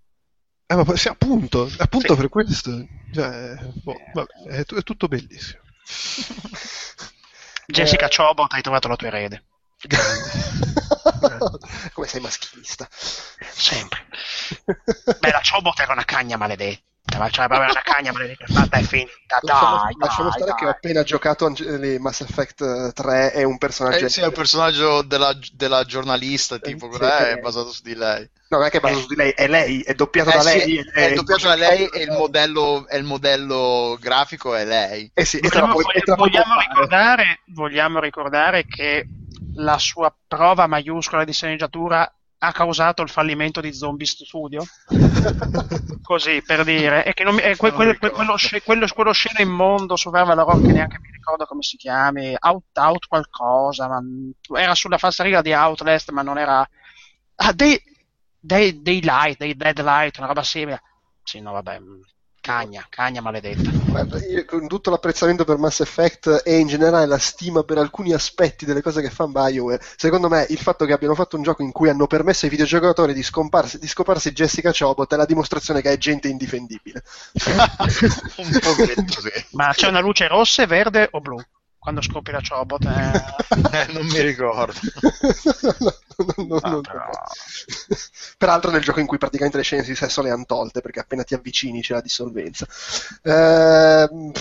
Eh, ma poi- sì, appunto, appunto Sì. per questo. Cioè, boh, vabbè, è, tu- è tutto bellissimo. Jessica Chobot, hai trovato la tua erede. Come sei maschilista. Sempre. Beh, la Chobot era una cagna maledetta. Ma cioè, proprio una cagna maledetta fatta e finita. Lasciamo, Dai, lasciamo dai, stare che ho dai. appena giocato Ange- Mass Effect eh, 3 è un personaggio... Eh, sì, è il personaggio della, della giornalista, tipo, Sì, quella sì. è basato su di lei. No, non è che è basato su di lei, è lei, è doppiato Eh da sì, lei. è doppiato da lei e il modello, il modello grafico è lei. Eh sì, e Vogliamo, puoi vogliamo ricordare, vogliamo ricordare che la sua prova maiuscola di sceneggiatura ha causato il fallimento di Zombie Studio? Così per dire, e che non mi- è que- quello, ricordo. quello, quello- quello scena immondo su Verve Rock che neanche mi ricordo come si chiami, Out Out qualcosa, ma era sulla falsariga di Outlast, ma non era. Ah, dei, dei, dei light, dei deadlight, una roba simile. Sì, no, vabbè, mh, cagna, cagna maledetta. Guarda, io con tutto l'apprezzamento per Mass Effect e in generale la stima per alcuni aspetti delle cose che fa BioWare, secondo me il fatto che abbiano fatto un gioco in cui hanno permesso ai videogiocatori di, scomparsi, di scoparsi Jessica Chobot è la dimostrazione che è gente indifendibile. Un pochetto, sì. Ma c'è una luce rossa, verde o blu? Quando scopi la Chobot? eh? Eh, non mi ricordo. No, no, no, però- Peraltro nel gioco in cui praticamente le scene di sesso le hanno tolte perché appena ti avvicini c'è la dissolvenza. Ehm,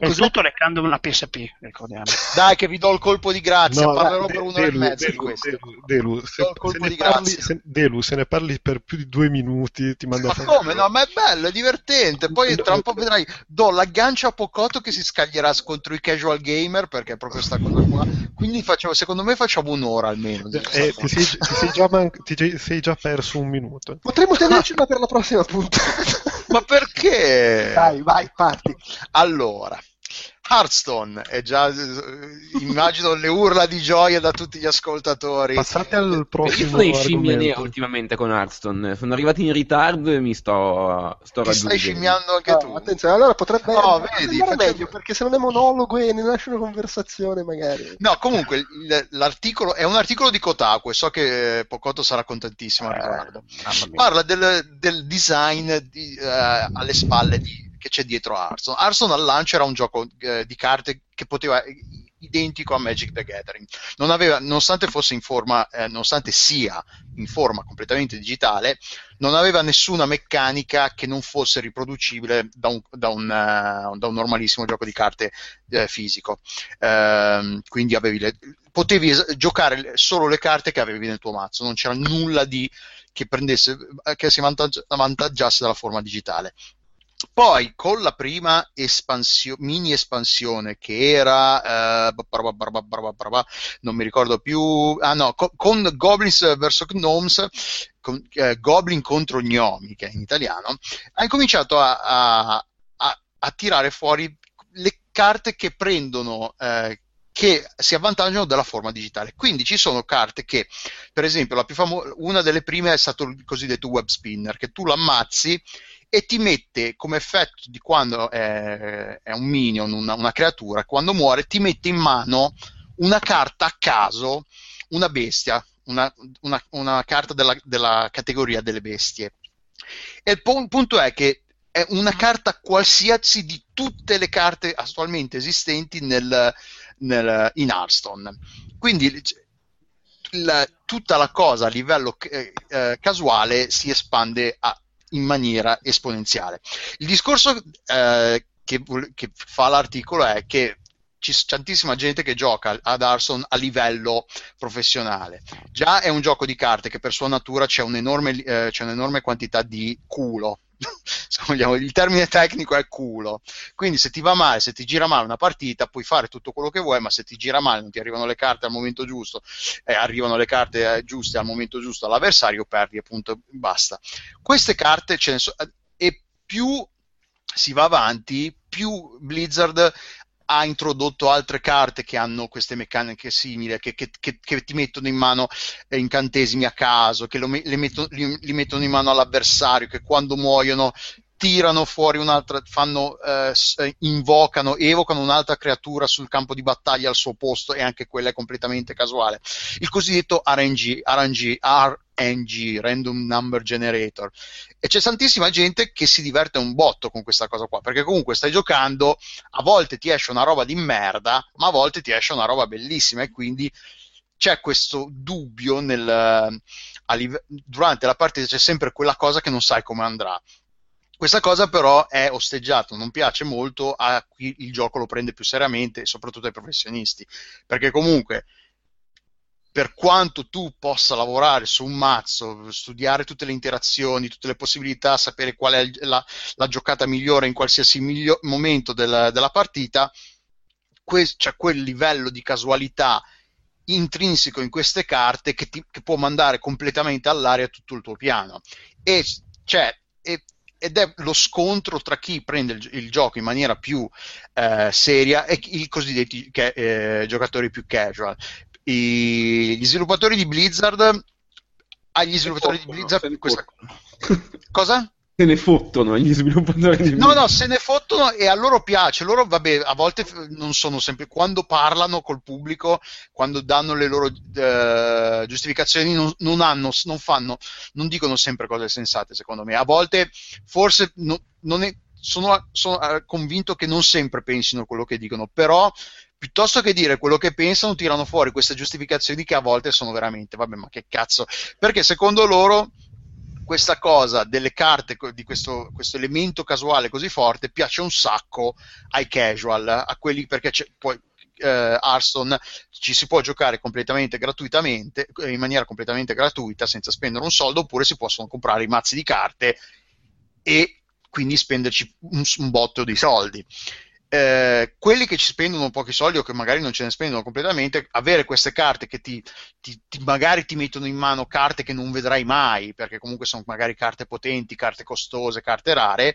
E tutto leccando una PSP, ricordiamo. Dai, che vi do il colpo di grazia. No, Parlerò De- per un'ora e Delu, mezza di Delu, questo. Delu, Delu, se, Do il colpo se ne di parli, grazia. se, Delu, se ne parli per più di due minuti ti mando a Ma fare come? No, ma è bello, è divertente. Poi tra un po' vedrai, do l'aggancio a Pocotto che si scaglierà contro i casual gamer perché è proprio sta cosa qua. Quindi facciamo, secondo me facciamo un'ora almeno. di Eh, ti, sei, ti sei già man- ti sei- sei già perso un minuto. Potremmo tenercela per la prossima puntata. Ma perché? Dai, vai, parti. Allora, Hearthstone, è già, eh, immagino le urla di gioia da tutti gli ascoltatori. Passate al Io prossimo sono in scimmia nera ultimamente con Hearthstone. Sono arrivati in ritardo e mi sto, sto Ti stai scimmiando anche Ah, tu. attenzione, allora potrebbe No, potrebbe vedi, facciamo- meglio perché se non è monologo e ne nasce una conversazione magari. No, comunque l'articolo è un articolo di Kotaku e so che eh, Pocotto sarà contentissimo al riguardo. Mamma mia. Parla del, del design di, eh, alle spalle di- che c'è dietro a Hearthstone. Hearthstone al lancio era un gioco eh, di carte che poteva identico a Magic the Gathering. Non aveva, nonostante forma, eh, nonostante sia in forma completamente digitale, non aveva nessuna meccanica che non fosse riproducibile da un, da un, eh, da un normalissimo gioco di carte eh, fisico. Ehm, quindi le- potevi es- giocare solo le carte che avevi nel tuo mazzo, non c'era nulla di che prendesse che si vantaggi- avvantaggiasse dalla forma digitale. Poi con la prima espansio- mini espansione che era eh, barba- barba- barba- non mi ricordo più ah no co- con Goblins vs. Gnomes con, eh, Goblin contro Gnomi che è in italiano ha incominciato a, a- a- a tirare fuori le carte che prendono eh, che si avvantaggiano dalla forma digitale quindi ci sono carte che per esempio famo- una delle prime è stato il cosiddetto web spinner che tu lo ammazzi e ti mette come effetto di quando è, è un minion, una, una creatura, quando muore ti mette in mano una carta a caso, una bestia, una, una- una carta della, della categoria delle bestie. E il pu- punto è che è una carta qualsiasi di tutte le carte attualmente esistenti nel, nel- in Hearthstone. Quindi la- tutta la cosa a livello eh, eh, casuale si espande a- in maniera esponenziale. Il discorso eh, che, che fa l'articolo è che c'è tantissima gente che gioca ad Hearthstone a livello professionale. Già è un gioco di carte che per sua natura c'è un'enorme, eh, c'è un'enorme quantità di culo. Il termine tecnico è culo. Quindi se ti va male, se ti gira male una partita, puoi fare tutto quello che vuoi, ma se ti gira male, non ti arrivano le carte al momento giusto, eh, arrivano le carte eh, giuste al momento giusto all'avversario, perdi appunto, basta. Queste carte ce ne so- e più si va avanti, più Blizzard ha introdotto altre carte che hanno queste meccaniche simili, che, che- che- che ti mettono in mano eh, incantesimi a caso, che lo metto- li, li mettono in mano all'avversario, che quando muoiono tirano fuori un'altra, fanno, eh, eh, invocano, evocano un'altra creatura sul campo di battaglia al suo posto e anche quella è completamente casuale. Il cosiddetto RNG, RNG, RNG, Random Number Generator. E c'è tantissima gente che si diverte un botto con questa cosa qua, perché comunque stai giocando, a volte ti esce una roba di merda, ma a volte ti esce una roba bellissima e quindi c'è questo dubbio nel, live- durante la partita, c'è sempre quella cosa che non sai come andrà. Questa cosa però è osteggiata, non piace molto a chi il gioco lo prende più seriamente soprattutto ai professionisti, perché comunque per quanto tu possa lavorare su un mazzo, studiare tutte le interazioni, tutte le possibilità, sapere qual è la, la giocata migliore in qualsiasi miglio- momento del- della partita, que- c'è quel livello di casualità intrinseco in queste carte che, ti- che può mandare completamente all'aria tutto il tuo piano. E c'è, e- ed è lo scontro tra chi prende il, il gioco in maniera più eh, seria e i cosiddetti che- eh, giocatori più casual. I- gli sviluppatori di Blizzard agli sviluppatori di Blizzard questa... cosa? Se ne fottono gli sviluppatori di No, no, se ne fottono e a loro piace. Loro, vabbè, a volte non sono sempre. Quando parlano col pubblico, quando danno le loro eh, giustificazioni, non, non hanno, non fanno, non dicono sempre cose sensate, secondo me. A volte, forse, no- non è- sono, sono, eh, convinto che non sempre pensino quello che dicono, però. Piuttosto che dire quello che pensano, tirano fuori queste giustificazioni che a volte sono veramente, vabbè, ma che cazzo. Perché secondo loro questa cosa delle carte, di questo, questo elemento casuale così forte, piace un sacco ai casual, a quelli perché poi eh, Hearthstone ci si può giocare completamente gratuitamente, in maniera completamente gratuita, senza spendere un soldo, oppure si possono comprare i mazzi di carte e quindi spenderci un, un botto di soldi. Eh, quelli che ci spendono pochi soldi o che magari non ce ne spendono completamente, avere queste carte che ti, ti- ti- magari ti mettono in mano carte che non vedrai mai, perché comunque sono magari carte potenti, carte costose, carte rare,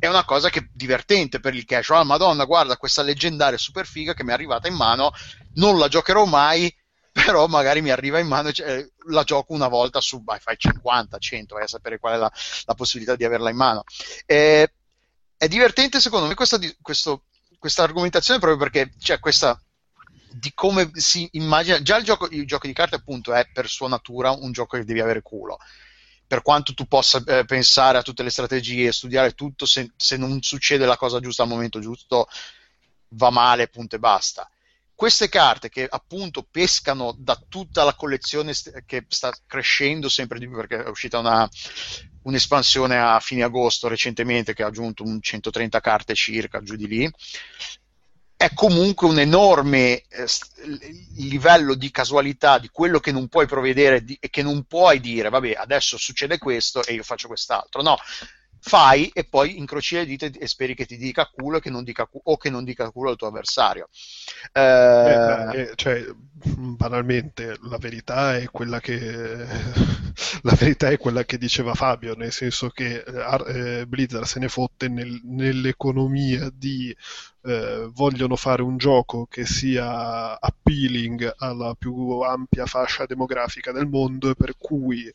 è una cosa che è divertente per il casual. Ah, Madonna, guarda questa leggendaria super figa che mi è arrivata in mano, non la giocherò mai, però magari mi arriva in mano cioè, la gioco una volta su, fai 50, 100, vai a sapere qual è la, la possibilità di averla in mano. Eh, è divertente secondo me questa, questo, questa argomentazione proprio perché c'è questa di come si immagina già il gioco, il gioco di carte appunto è per sua natura un gioco che devi avere culo per quanto tu possa eh, pensare a tutte le strategie, studiare tutto, se, se, non succede la cosa giusta al momento giusto, va male, punto e basta. Queste carte che appunto pescano da tutta la collezione st- che sta crescendo sempre di più perché è uscita una, un'espansione a fine agosto recentemente che ha aggiunto un 130 carte circa giù di lì è comunque un enorme eh, livello di casualità di quello che non puoi provvedere di, e che non puoi dire, vabbè, adesso succede questo e io faccio quest'altro. No, fai e poi incroci le dita e speri che ti dica culo che dica culo, o che non dica culo al tuo avversario. Eh... Eh, eh, cioè, banalmente, la verità è quella che la verità è quella che diceva Fabio, nel senso che eh, eh Blizzard se ne fotte nel, nell'economia di eh, vogliono fare un gioco che sia appealing alla più ampia fascia demografica del mondo per cui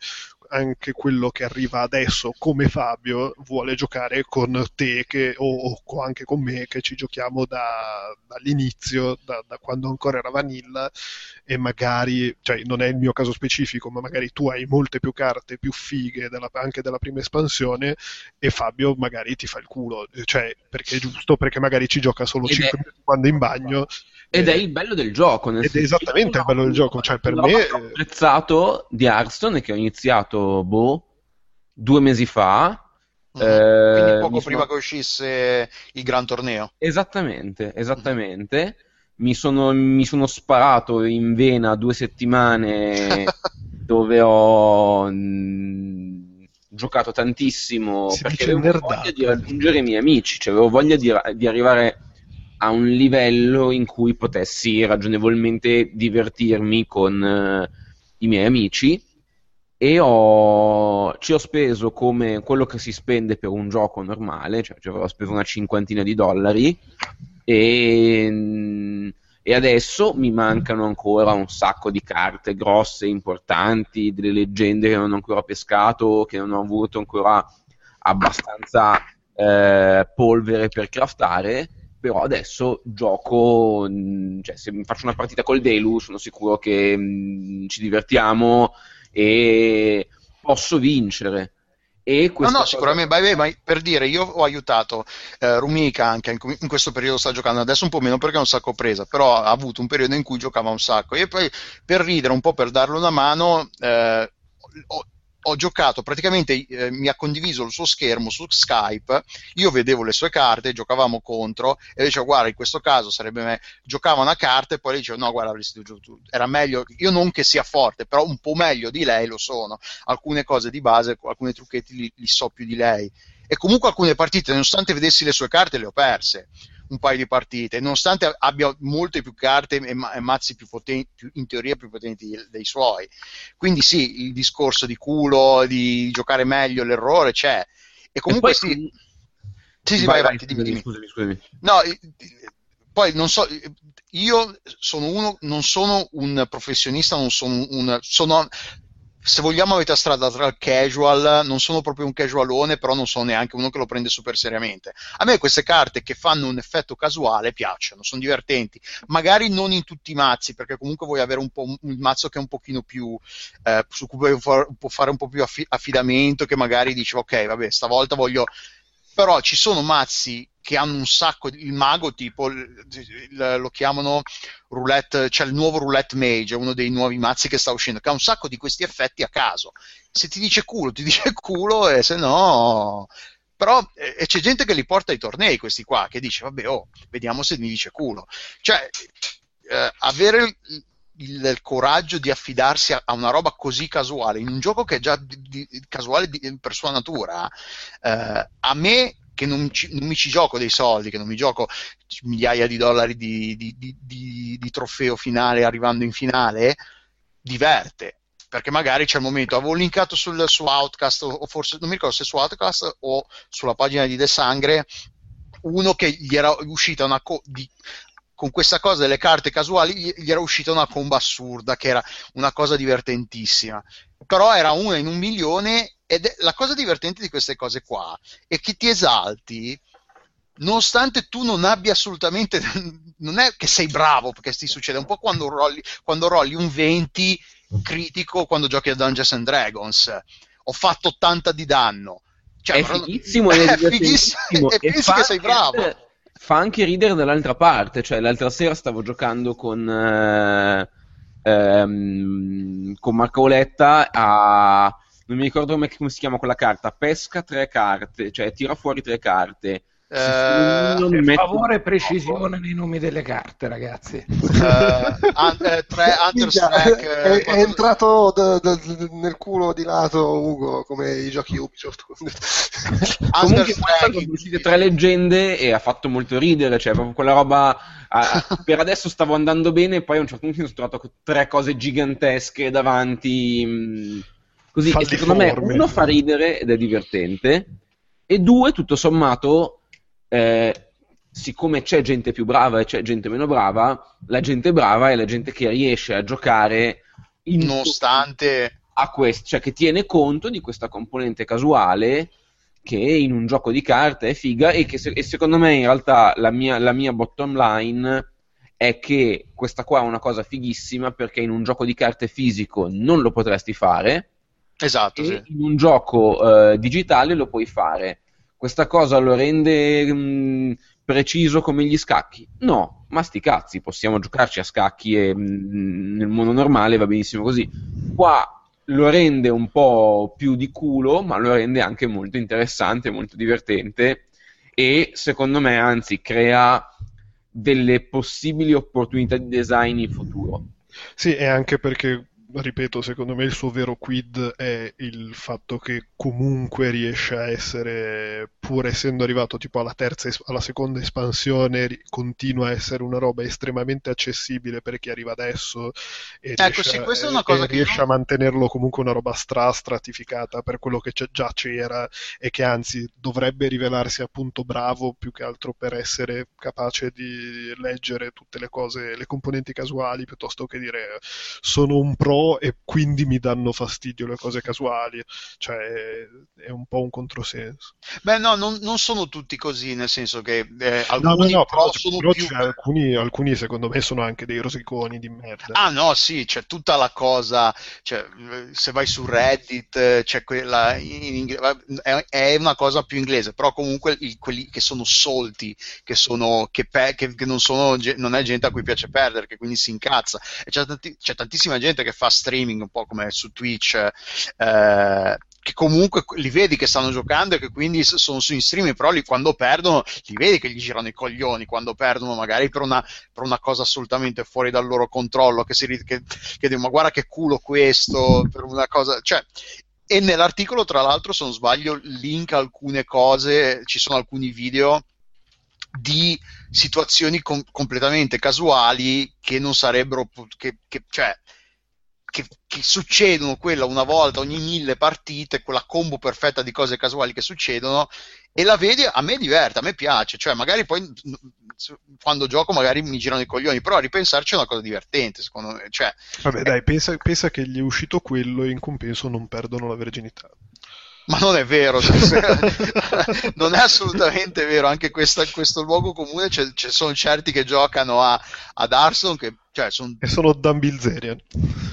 anche quello che arriva adesso come Fabio vuole giocare con te che, o, o, anche con me che ci giochiamo da, dall'inizio, da, da, quando ancora era Vanilla e magari, cioè non è il mio caso specifico, ma magari tu hai molte più carte più fighe della, anche della prima espansione e Fabio magari ti fa il culo, cioè perché è giusto, perché magari ci gioca solo 5 minuti quando è in bagno ed è il bello del gioco. Ed è esattamente il bello del gioco. Cioè, per me. Ho apprezzato di Hearthstone che ho iniziato boh, due mesi fa. Mm. Eh, Quindi poco prima sono... che uscisse il gran torneo. Esattamente, esattamente. Mi sono, mi sono sparato in vena due settimane dove ho mh, giocato tantissimo si perché avevo voglia di raggiungere i miei amici, cioè avevo voglia di, di arrivare a un livello in cui potessi ragionevolmente divertirmi con uh, i miei amici. E ho, ci ho speso come quello che si spende per un gioco normale, cioè ci avevo speso una cinquantina di dollari. E, e, adesso mi mancano ancora un sacco di carte grosse, importanti, delle leggende che non ho ancora pescato, che non ho avuto ancora abbastanza eh, polvere per craftare però adesso gioco, mm, cioè se faccio una partita col Delu sono sicuro che mh, mm, ci divertiamo e posso vincere. E no, no, cosa... sicuramente, beh, ma per dire, io ho aiutato eh, Rumika anche in, in, questo periodo sta giocando, adesso un po' meno perché è un sacco presa, però ha avuto un periodo in cui giocava un sacco e poi per ridere, un po' per darle una mano, eh, ho, ho giocato praticamente eh, mi ha condiviso il suo schermo su Skype io vedevo le sue carte giocavamo contro e dicevo guarda in questo caso sarebbe me giocava una carta e poi le dicevo no guarda avresti giocato era meglio io non che sia forte però un po' meglio di lei lo sono. Alcune cose di base alcuni trucchetti li, li so più di lei. E comunque alcune partite nonostante vedessi le sue carte le ho perse un paio di partite, nonostante abbia molte più carte e, ma- e mazzi più potenti, più, in teoria più potenti dei suoi. Quindi sì, il discorso di culo, di giocare meglio, l'errore c'è. E comunque e poi, sì. Sì, sì, vai, vai, vai dimmi, dimmi. Scusami, scusami. No, poi non so, io sono uno, non sono un professionista, non sono un, sono, se vogliamo a metà strada tra il casual, non sono proprio un casualone, però non sono neanche uno che lo prende super seriamente. A me queste carte che fanno un effetto casuale piacciono, sono divertenti. Magari non in tutti i mazzi, perché comunque vuoi avere un, po', un mazzo che è un pochino più, eh, su cui puoi fare un po' più affidamento, che magari dici, ok, vabbè, stavolta voglio però ci sono mazzi che hanno un sacco il mago tipo lo chiamano roulette c'è il nuovo roulette mage uno dei nuovi mazzi che sta uscendo che ha un sacco di questi effetti a caso. Se ti dice culo ti dice culo e se no però e c'è gente che li porta ai tornei questi qua che dice vabbè oh vediamo se mi dice culo. Cioè eh, avere il, il, coraggio di affidarsi a, a, una roba così casuale in un gioco che è già di, di, casuale di, per sua natura, eh, a me che non, ci, non, mi ci gioco dei soldi, che non mi gioco migliaia di dollari di, di trofeo finale arrivando in finale, diverte. perché magari c'è il momento, avevo linkato sul, su Outcast o forse non mi ricordo se su Outcast o sulla pagina di De Sangre uno che gli era uscita una co- di, con questa cosa delle carte casuali gli era uscita una comba assurda che era una cosa divertentissima però era una in un milione ed la cosa divertente di queste cose qua è che ti esalti nonostante tu non abbia assolutamente non è che sei bravo perché ti succede un po' quando rolli, quando rolli un 20 critico quando giochi a Dungeons and Dragons. Ho fatto 80 di danno. Cioè, è fighissimo, è, è fighissimo e, pensi che sei bravo. fa anche ridere dall'altra parte cioè l'altra sera stavo giocando con eh, ehm, con Marco Oletta a non mi ricordo come, come si chiama quella carta pesca tre carte cioè tira fuori tre carte Uh, per favore, precisione nei nomi delle carte, ragazzi. Uh, un, uh, tre, Understack, è, è entrato d- d- nel culo di lato Ugo come i giochi Ubisoft. Comunque, sono uscite tre leggende e ha fatto molto ridere. Cioè, proprio quella roba. per adesso stavo andando bene, poi a un certo punto mi sono trovato tre cose gigantesche davanti. Mh, così, e secondo me, uno fa ridere ed è divertente, e due, tutto sommato eh, siccome c'è gente più brava e c'è gente meno brava, la gente brava è la gente che riesce a giocare in nonostante a questo, cioè che tiene conto di questa componente casuale che in un gioco di carte è figa e che se, e secondo me in realtà la mia, la mia bottom line è che questa qua è una cosa fighissima perché in un gioco di carte fisico non lo potresti fare esatto, sì. in un gioco eh, digitale lo puoi fare questa cosa lo rende mh, mm, preciso come gli scacchi? No, ma sti cazzi, possiamo giocarci a scacchi e mh, mm, nel mondo normale va benissimo così. Qua lo rende un po' più di culo, ma lo rende anche molto interessante, molto divertente e secondo me anzi crea delle possibili opportunità di design in futuro. Sì, e anche perché ripeto, secondo me il suo vero quid è il fatto che comunque riesce a essere, pur essendo arrivato tipo alla terza, alla seconda espansione, continua a essere una roba estremamente accessibile per chi arriva adesso e ecco, riesce, sì, questa è una cosa che riesce non... a mantenerlo comunque una roba stra stratificata per quello che già c'era e che anzi dovrebbe rivelarsi appunto bravo più che altro per essere capace di leggere tutte le cose, le componenti casuali piuttosto che dire sono un pro e quindi mi danno fastidio le cose casuali. Cioè, è, un po' un controsenso. Beh, no, non, non sono tutti così, nel senso che eh, alcuni no, no, però, sono però più... Alcuni, alcuni, secondo me, sono anche dei rosiconi di merda. Ah, no, sì, c'è tutta la cosa. Cioè, se vai su Reddit, c'è quella. In, è, è, una cosa più inglese, però comunque il, quelli che sono solti, che, sono, che, pe, che, che non, sono, non è gente a cui piace perdere, che quindi si incazza. E c'è, tanti, c'è tantissima gente che fa streaming un po' come su Twitch, eh, che comunque li vedi che stanno giocando e che quindi sono su in streaming, però li, quando perdono li vedi che gli girano i coglioni, quando perdono magari per una, per una cosa assolutamente fuori dal loro controllo, che, si, che, che dicono ma guarda che culo questo, per una cosa... Cioè, e nell'articolo, tra l'altro, se non sbaglio, link alcune cose, ci sono alcuni video di situazioni com- completamente casuali che non sarebbero, che, che, cioè, che, che, succedono quella una volta ogni mille partite, quella combo perfetta di cose casuali che succedono e la vedi, a me diverte, a me piace, cioè magari poi quando gioco magari mi girano i coglioni, però a ripensarci è una cosa divertente secondo me. Cioè, Vabbè dai, pensa, pensa che gli è uscito quello e in compenso non perdono la verginità ma non è vero, non è assolutamente vero, anche questa, questo luogo comune ci sono certi che giocano a, ad Arson che cioè, son... E sono Dan Bilzerian.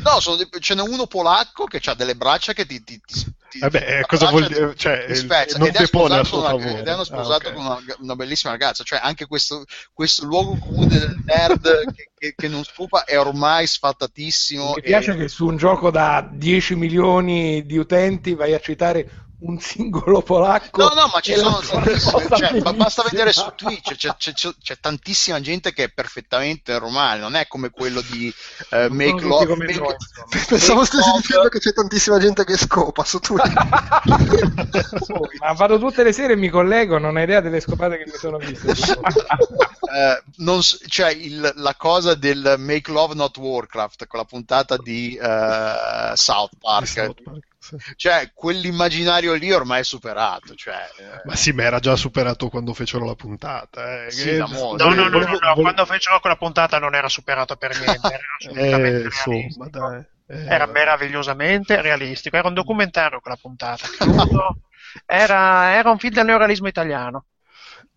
No, sono, ce n'è uno polacco che ha delle braccia che ti... ti, ti Vabbè, cosa vuol dire? Cioè, il, non ti pone a suo una, favore. Ed hanno sposato ah, okay. con una, una, bellissima ragazza. Cioè, anche questo, questo luogo comune del nerd che, che, che, non scopa è ormai sfattatissimo. Mi e... piace che su un gioco da 10 milioni di utenti vai a citare un singolo polacco. No, no, ma ci sono tantissime, cioè, ba- basta vedere su Twitch, c'è, c'è- c'è- c'è tantissima gente che è perfettamente normale, non è come quello di eh, Make Love. come Make- noi. Pensavo stessi Love- dicendo che c'è tantissima gente che scopa su Twitter. Ma vado tutte le sere e mi collego, non hai idea delle scopate che mi sono viste. eh, non cioè il- la cosa del Make Love Not Warcraft, con la puntata di eh, South Park, South Park. Cioè quell'immaginario lì ormai è superato. Cioè, eh, Ma sì, ma era già superato quando fecero la puntata. Eh. Sì, Eh. No, no, no, no, volevo- no, quando fecero quella puntata non era superato per niente, era assolutamente Eh, insomma, dai. Eh, Era meravigliosamente realistico, era un documentario quella puntata. Era, era un film del neorealismo italiano.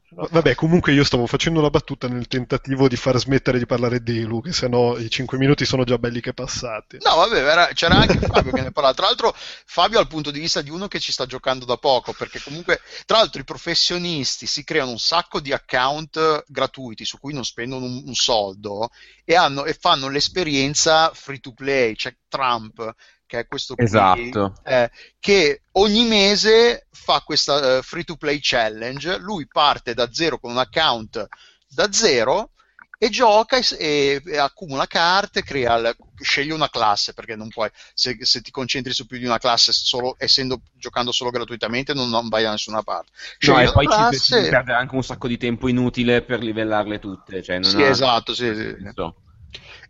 Vabbè, comunque io stavo facendo una battuta nel tentativo di far smettere di parlare di Elu, che sennò i 5 minuti sono già belli che passati. No, vabbè, era- c'era anche Fabio che ne parlava. Tra l'altro, Fabio, dal punto di vista di uno che ci sta giocando da poco, perché comunque, tra l'altro, i professionisti si creano un sacco di account gratuiti su cui non spendono un, un soldo e, hanno, e fanno l'esperienza free to play. C'è Trump, che è questo qui, Esatto. eh, che ogni mese fa questa free to play challenge. Lui parte da zero con un account da zero e gioca e, e- accumula carte, crea sceglie una classe perché non puoi, se, se ti concentri su più di una classe, solo, essendo giocando solo gratuitamente, non, non vai da nessuna parte. No, e poi ci, classe- ci perde anche un sacco di tempo inutile per livellarle tutte. Cioè non Sì, ha esatto, sì, sì. senso.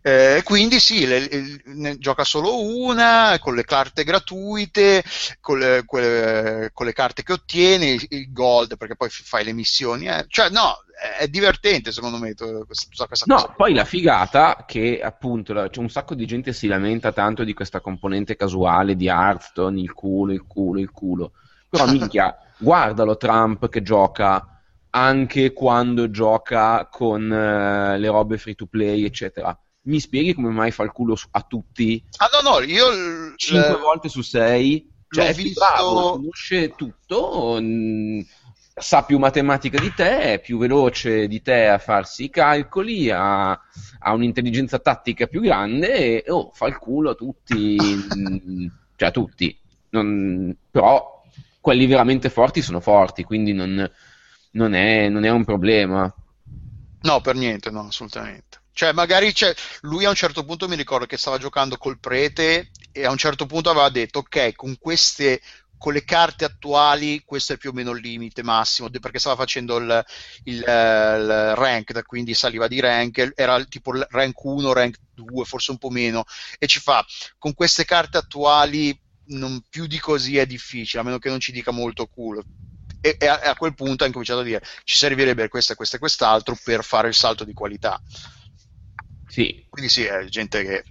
Eh, quindi sì, le- ne gioca solo una, con le carte gratuite, con le, quelle- con le carte che ottieni, il- gold, perché poi fai le missioni. eh. Cioè, no, è questa, secondo me, questa, questa No, cosa. poi la figata che appunto la- c'è un sacco di gente si lamenta tanto di questa componente casuale di Hearthstone, il culo, il culo, il culo. Però minchia, guardalo Trump che gioca anche quando gioca con eh, le robe free to play, eccetera. Mi spieghi come mai fa il culo a tutti Ah, no, no, io... l- 5 l- volte su 6? Cioè, è visto- bravo, conosce tutto, mh, sa più matematica di te, è più veloce di te a farsi i calcoli, ha, ha un'intelligenza tattica più grande e oh, fa il culo a tutti, cioè a tutti. Non- però quelli veramente forti sono forti, quindi non, non è, non è un problema. No, per niente, no, assolutamente. Cioè, magari c'è, lui a un certo punto mi ricordo che stava giocando col prete e a un certo punto aveva detto, ok, con queste, con le carte attuali, questo è più o meno il limite massimo, perché stava facendo il, il, il ranked, quindi saliva di rank, era tipo rank 1, rank 2, forse un po' meno, e ci fa, con queste carte attuali non più di così è difficile, a meno che non ci dica molto culo. E, e a, a quel punto ha incominciato a dire ci servirebbe questo e questo e quest'altro per fare il salto di qualità. Sì, Quindi sì, è gente che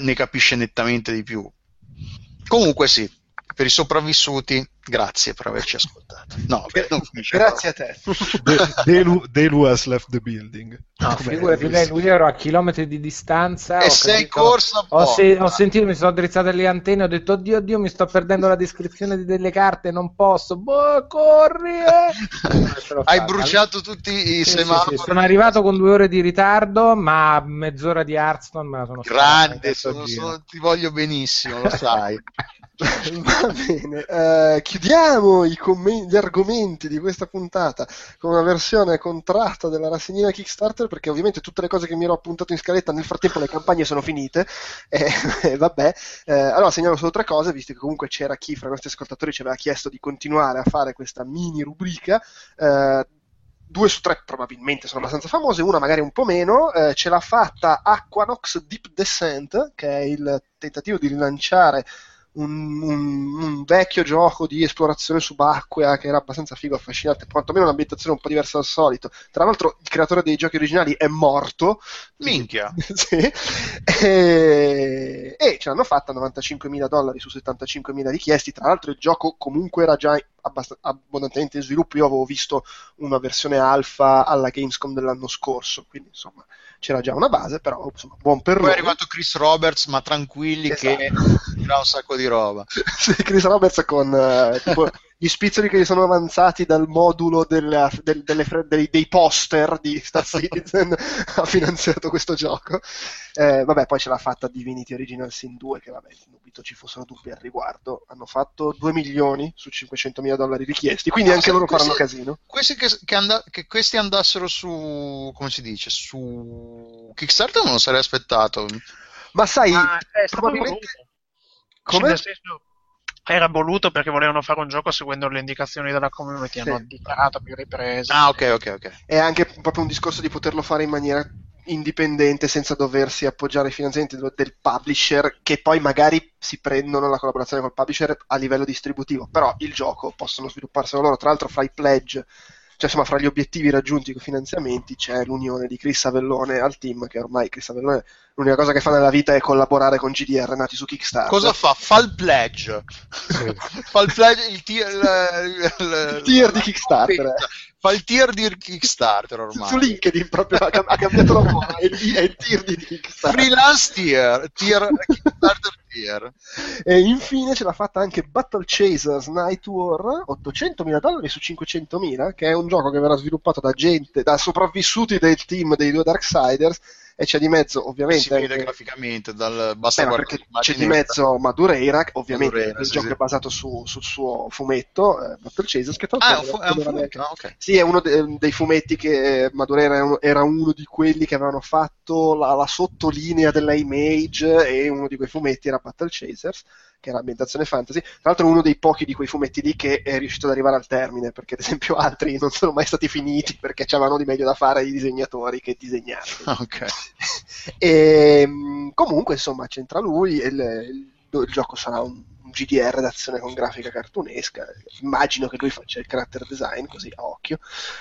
ne capisce nettamente di più. Comunque sì, per i sopravvissuti, grazie per averci ascoltato. No, beh, Grazie a te. De- Delu, Delu has left the building. No, figurati, lei, lui ero a chilometri di distanza. E ho sei capito- corsa Ho, se- ho sentito, mi sono drizzate le antenne, ho detto, oddio, oddio, mi sto perdendo la descrizione di delle carte, non posso. Boh, corri! eh! Hai bruciato tutti i Sì, sì, semafori. sì, Sono arrivato con due ore di ritardo, ma mezz'ora di Hearthstone me la sono Grande, sono- sono- ti voglio benissimo, lo sai. Va bene, eh, chiudiamo i commen- gli argomenti di questa puntata con una versione contratta della rassegnina Kickstarter perché ovviamente tutte le cose che mi ero appuntato in scaletta nel frattempo le campagne sono finite. E e vabbè, Eh, allora segnalo solo tre cose visto che comunque c'era chi fra i nostri ascoltatori ci aveva chiesto di continuare a fare questa mini rubrica. Eh, due su tre probabilmente sono abbastanza famose, una magari un po' meno, eh, ce l'ha fatta Aquanox Deep Descent, che è il tentativo di rilanciare un, un- un vecchio gioco di esplorazione subacquea che era abbastanza figo, affascinante, quantomeno un'ambientazione un po' diversa dal solito. Tra l'altro il creatore dei giochi originali è morto. Minchia. sì. E, e ce l'hanno fatta 95.000 dollari su 75.000 richiesti. Tra l'altro il gioco comunque era già abbast- abbondantemente in sviluppo. Io avevo visto una versione alfa alla Gamescom dell'anno scorso, quindi insomma c'era già una base, però insomma, buon per Poi è loro. arrivato Chris Roberts, ma tranquilli che Esatto. dirà un sacco di roba. Chris Roberts con eh, tipo gli spizzoli che gli sono avanzati dal modulo della- del- delle fre- dei, dei poster di Star Citizen ha finanziato questo gioco. Eh, vabbè, poi ce l'ha fatta Divinity Original Sin 2, che vabbè, dubito ci fossero dubbi al riguardo. Hanno fatto 2 milioni su 500 mila dollari richiesti, quindi Ah, anche loro questi- faranno casino. Questi che, che and- che questi andassero su, come si dice, su Kickstarter non lo sarei aspettato. Ma sai, Ma è stato probabilmente... Come? Nel senso, era voluto perché volevano fare un gioco seguendo le indicazioni della community, hanno Sì. dichiarato a più riprese. Ah, ok, ok, ok. è anche proprio un discorso di poterlo fare in maniera indipendente senza doversi appoggiare ai finanziamenti del, del publisher che poi magari si prendono la collaborazione col publisher a livello distributivo però il gioco possono svilupparselo loro tra l'altro fra i pledge cioè insomma fra gli obiettivi raggiunti con i finanziamenti c'è l'unione di Chris Avellone al team che ormai Chris Avellone l'unica cosa che fa nella vita è collaborare con GDR nati su Kickstarter Cosa fa? Fa il pledge. fa il pledge, il tier, il, il- Il tier di Kickstarter. Fa il tier di Kickstarter ormai. su LinkedIn proprio ha, cam- ha cambiato lavoro è, il- è il tier di Kickstarter Freelance tier, tier Kickstarter tier. E infine ce l'ha fatta anche Battle Chasers Night War, 800.000 dollari su 500.000, che è un gioco che verrà sviluppato da gente, da sopravvissuti del team dei due Darksiders, e c'è di mezzo ovviamente... Si vede anche- graficamente, dal, basta Beh, ma guardare perché c'è di mezzo Madureira, ovviamente Madureira, il sì, gioco sì. è basato su- sul suo fumetto, eh, Battle Chasers, che tra Ah, è fu- è un fumetto, anche- ah, ok. sì, è uno de- dei fumetti che Madureira era uno, era uno di quelli che avevano fatto la, la sottolinea della Image e uno di quei fumetti era Battle Chasers, che era ambientazione fantasy. Tra l'altro uno dei pochi di quei fumetti lì che è riuscito ad arrivare al termine, perché ad esempio altri non sono mai stati finiti perché c'avevano di meglio da fare i disegnatori che disegnarli. Ah, ok. E mh, comunque, insomma, c'entra lui. e il, il- il gioco sarà un, GDR d'azione con grafica cartunesca. Immagino che lui faccia il character design così a occhio.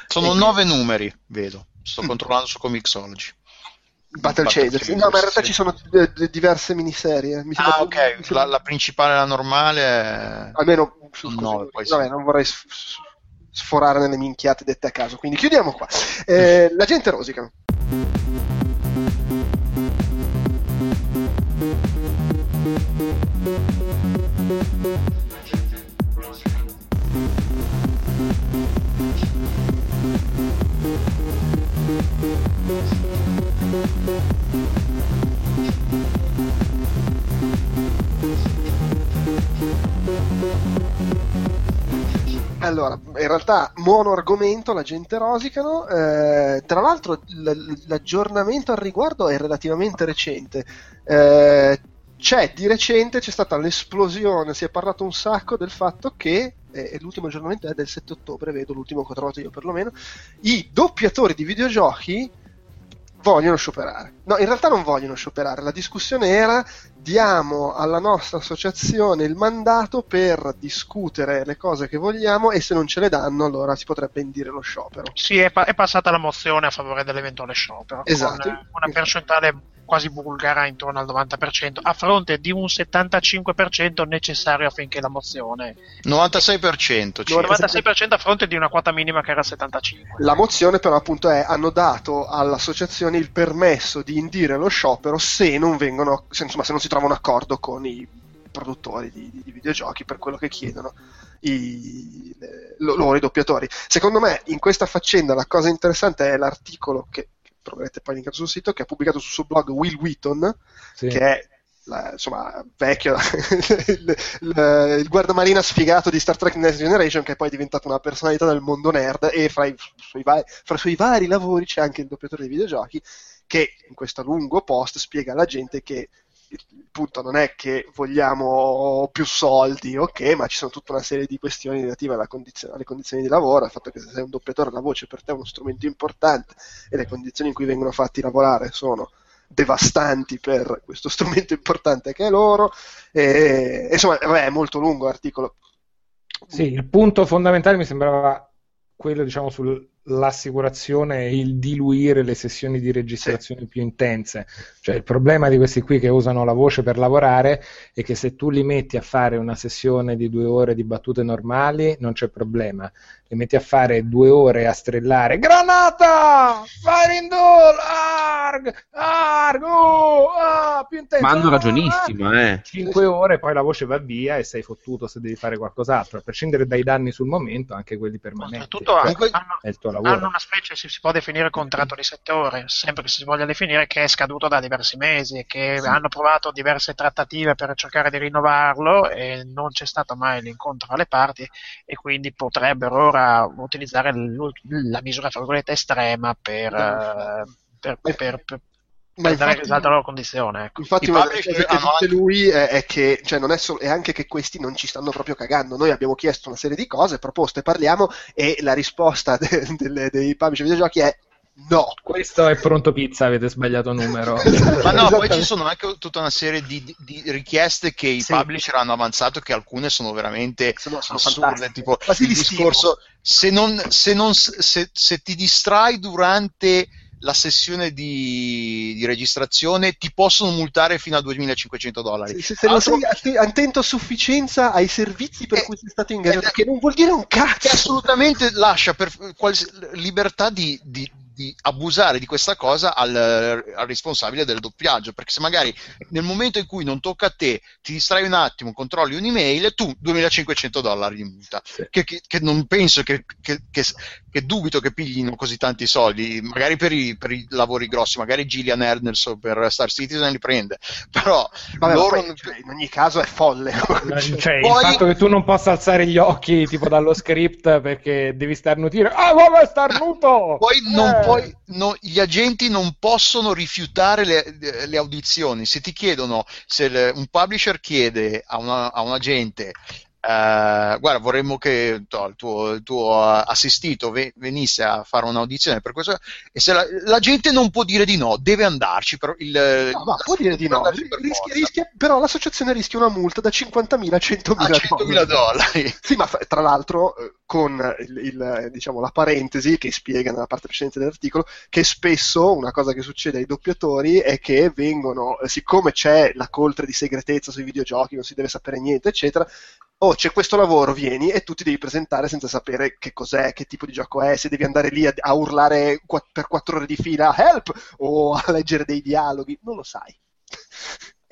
Sono E- nove numeri, vedo. Sto controllando su Comixology. Battle Battle Chasers. Chasers, No, ma in realtà sì. ci sono d- diverse miniserie. Mi Ah, ok. sembra- La, la principale, la normale è... Almeno su No. Vabbè, non vorrei sforare nelle minchiate dette a caso. Quindi chiudiamo qua. Eh, la gente rosica. Allora, in realtà mono argomento, la gente rosicano. eh, tra l'altro l- l'aggiornamento al riguardo è relativamente recente. Eh, c'è di recente c'è stata l'esplosione, si è parlato un sacco del fatto che, e l'ultimo aggiornamento è del 7 ottobre, vedo l'ultimo che ho trovato io perlomeno, i doppiatori di videogiochi vogliono scioperare. No, in realtà non vogliono scioperare, la discussione era diamo alla nostra associazione il mandato per discutere le cose che vogliamo e se non ce le danno allora si potrebbe indire lo sciopero. Sì, è, pa- è passata la mozione a favore dell'eventuale sciopero, Esatto. una percentuale quasi bulgara intorno al 90%, a fronte di un 75% necessario affinché la mozione... 96% circa. 96% a fronte di una quota minima che era il 75%. La mozione però appunto è hanno dato all'associazione il permesso di indire lo sciopero se non vengono, se, insomma, se non si trova un accordo con i produttori di, di- di videogiochi per quello che chiedono i, le- lo- loro i doppiatori. Secondo me in questa faccenda la cosa interessante è l'articolo che troverete poi linkato sul sito che ha pubblicato sul suo blog Will Wheaton Sì. che è la- insomma vecchio il, il- il guardamarina sfigato di Star Trek Next Generation che è poi diventato una personalità del mondo nerd e fra i, suoi vari, fra i suoi vari lavori c'è anche il doppiatore dei videogiochi che in questo lungo post spiega alla gente che il punto non è che vogliamo più soldi, ok, ma ci sono tutta una serie di questioni relative alla condizio- alle condizioni di lavoro, al fatto che se sei un doppiatore la voce per te è uno strumento importante e le condizioni in cui vengono fatti lavorare sono devastanti per questo strumento importante che è loro. E, insomma, vabbè, è molto lungo l'articolo. Sì, il punto fondamentale mi sembrava quello, diciamo, sull'assicurazione e il diluire le sessioni di registrazione più intense. Cioè, il problema di questi qui che usano la voce per lavorare è che se tu li metti a fare una sessione di due ore di battute normali, non c'è problema. Li metti a fare due ore a strellare Granata! Fire in! Ah! Arg, Arg, oh, ah, più intenso. Ma hanno ah, ragionissimo, eh. 5 ore, poi la voce va via e sei fottuto se devi fare qualcos'altro. A prescindere dai danni sul momento, anche quelli permanenti. Cioè, Comunque- hanno, è il tuo lavoro. hanno una specie, si, si può definire contratto di 7 ore, sempre che si voglia definire, che è scaduto da diversi mesi e che hanno provato diverse trattative per cercare di rinnovarlo e non c'è stato mai l'incontro alle parti e quindi potrebbero ora utilizzare l'ul- la misura fra virgolette estrema per, eh, per, per, per- per Ma infatti, risalto alla loro condizione. Ecco. infatti I una delle cose che hanno dice lui è, è che cioè, non è, solo, è anche che questi non ci stanno proprio cagando. Noi abbiamo chiesto una serie di cose, proposte, parliamo e la risposta de- delle- dei publisher videogiochi è no. Questo è pronto pizza, avete sbagliato numero. Ma no, poi ci sono anche tutta una serie di, di- richieste che i Sì. publisher hanno avanzato, che alcune sono veramente Sono, sono assurde. Tipo Quasi il di discorso: se, non, se, non- se- se ti distrai durante la sessione di, di registrazione, ti possono multare fino a 2500 dollari. Se, se- se non sei attento a sufficienza ai servizi per Eh, cui sei stato ingaggioso, eh, che non vuol dire un che cazzo. assolutamente lascia per quals- libertà di, di- di abusare di questa cosa al, al responsabile del doppiaggio perché se magari nel momento in cui non tocca a te ti distrai un attimo controlli un'email tu 2500 dollari di multa Sì. che, che- che non penso che, che- che- dubito che piglino così tanti soldi magari per i, per i lavori grossi magari Gillian Anderson per Star Citizen li prende però Vabbè, loro poi, cioè, in ogni caso è folle. Cioè, il Poi- fatto che tu non possa alzare gli occhi tipo dallo script perché devi starnutire. Ah, vabbè, starnuto! Poi, non Eh. puoi- no, gli agenti non possono rifiutare le, le audizioni. Se ti chiedono, se il- un publisher chiede a, una- a un agente, eh, guarda, vorremmo che to, il, tuo, il tuo assistito ve- venisse a fare un'audizione per questo, e se la, la gente non può dire di no, deve andarci. Però il, No, ma può dire di no, per rischia- rischia- però l'associazione rischia una multa da 50.000 a 100.000 a 100.000 dollari. Sì, ma tra l'altro eh, con il, diciamo, la parentesi che spiega nella parte precedente dell'articolo che spesso una cosa che succede ai doppiatori è che vengono, eh, siccome c'è la coltre di segretezza sui videogiochi, non si deve sapere niente, eccetera, oh c'è questo lavoro, vieni e tu ti devi presentare senza sapere che cos'è, che tipo di gioco è, se devi andare lì a, a urlare qua- per quattro ore di fila help o a leggere dei dialoghi, non lo sai.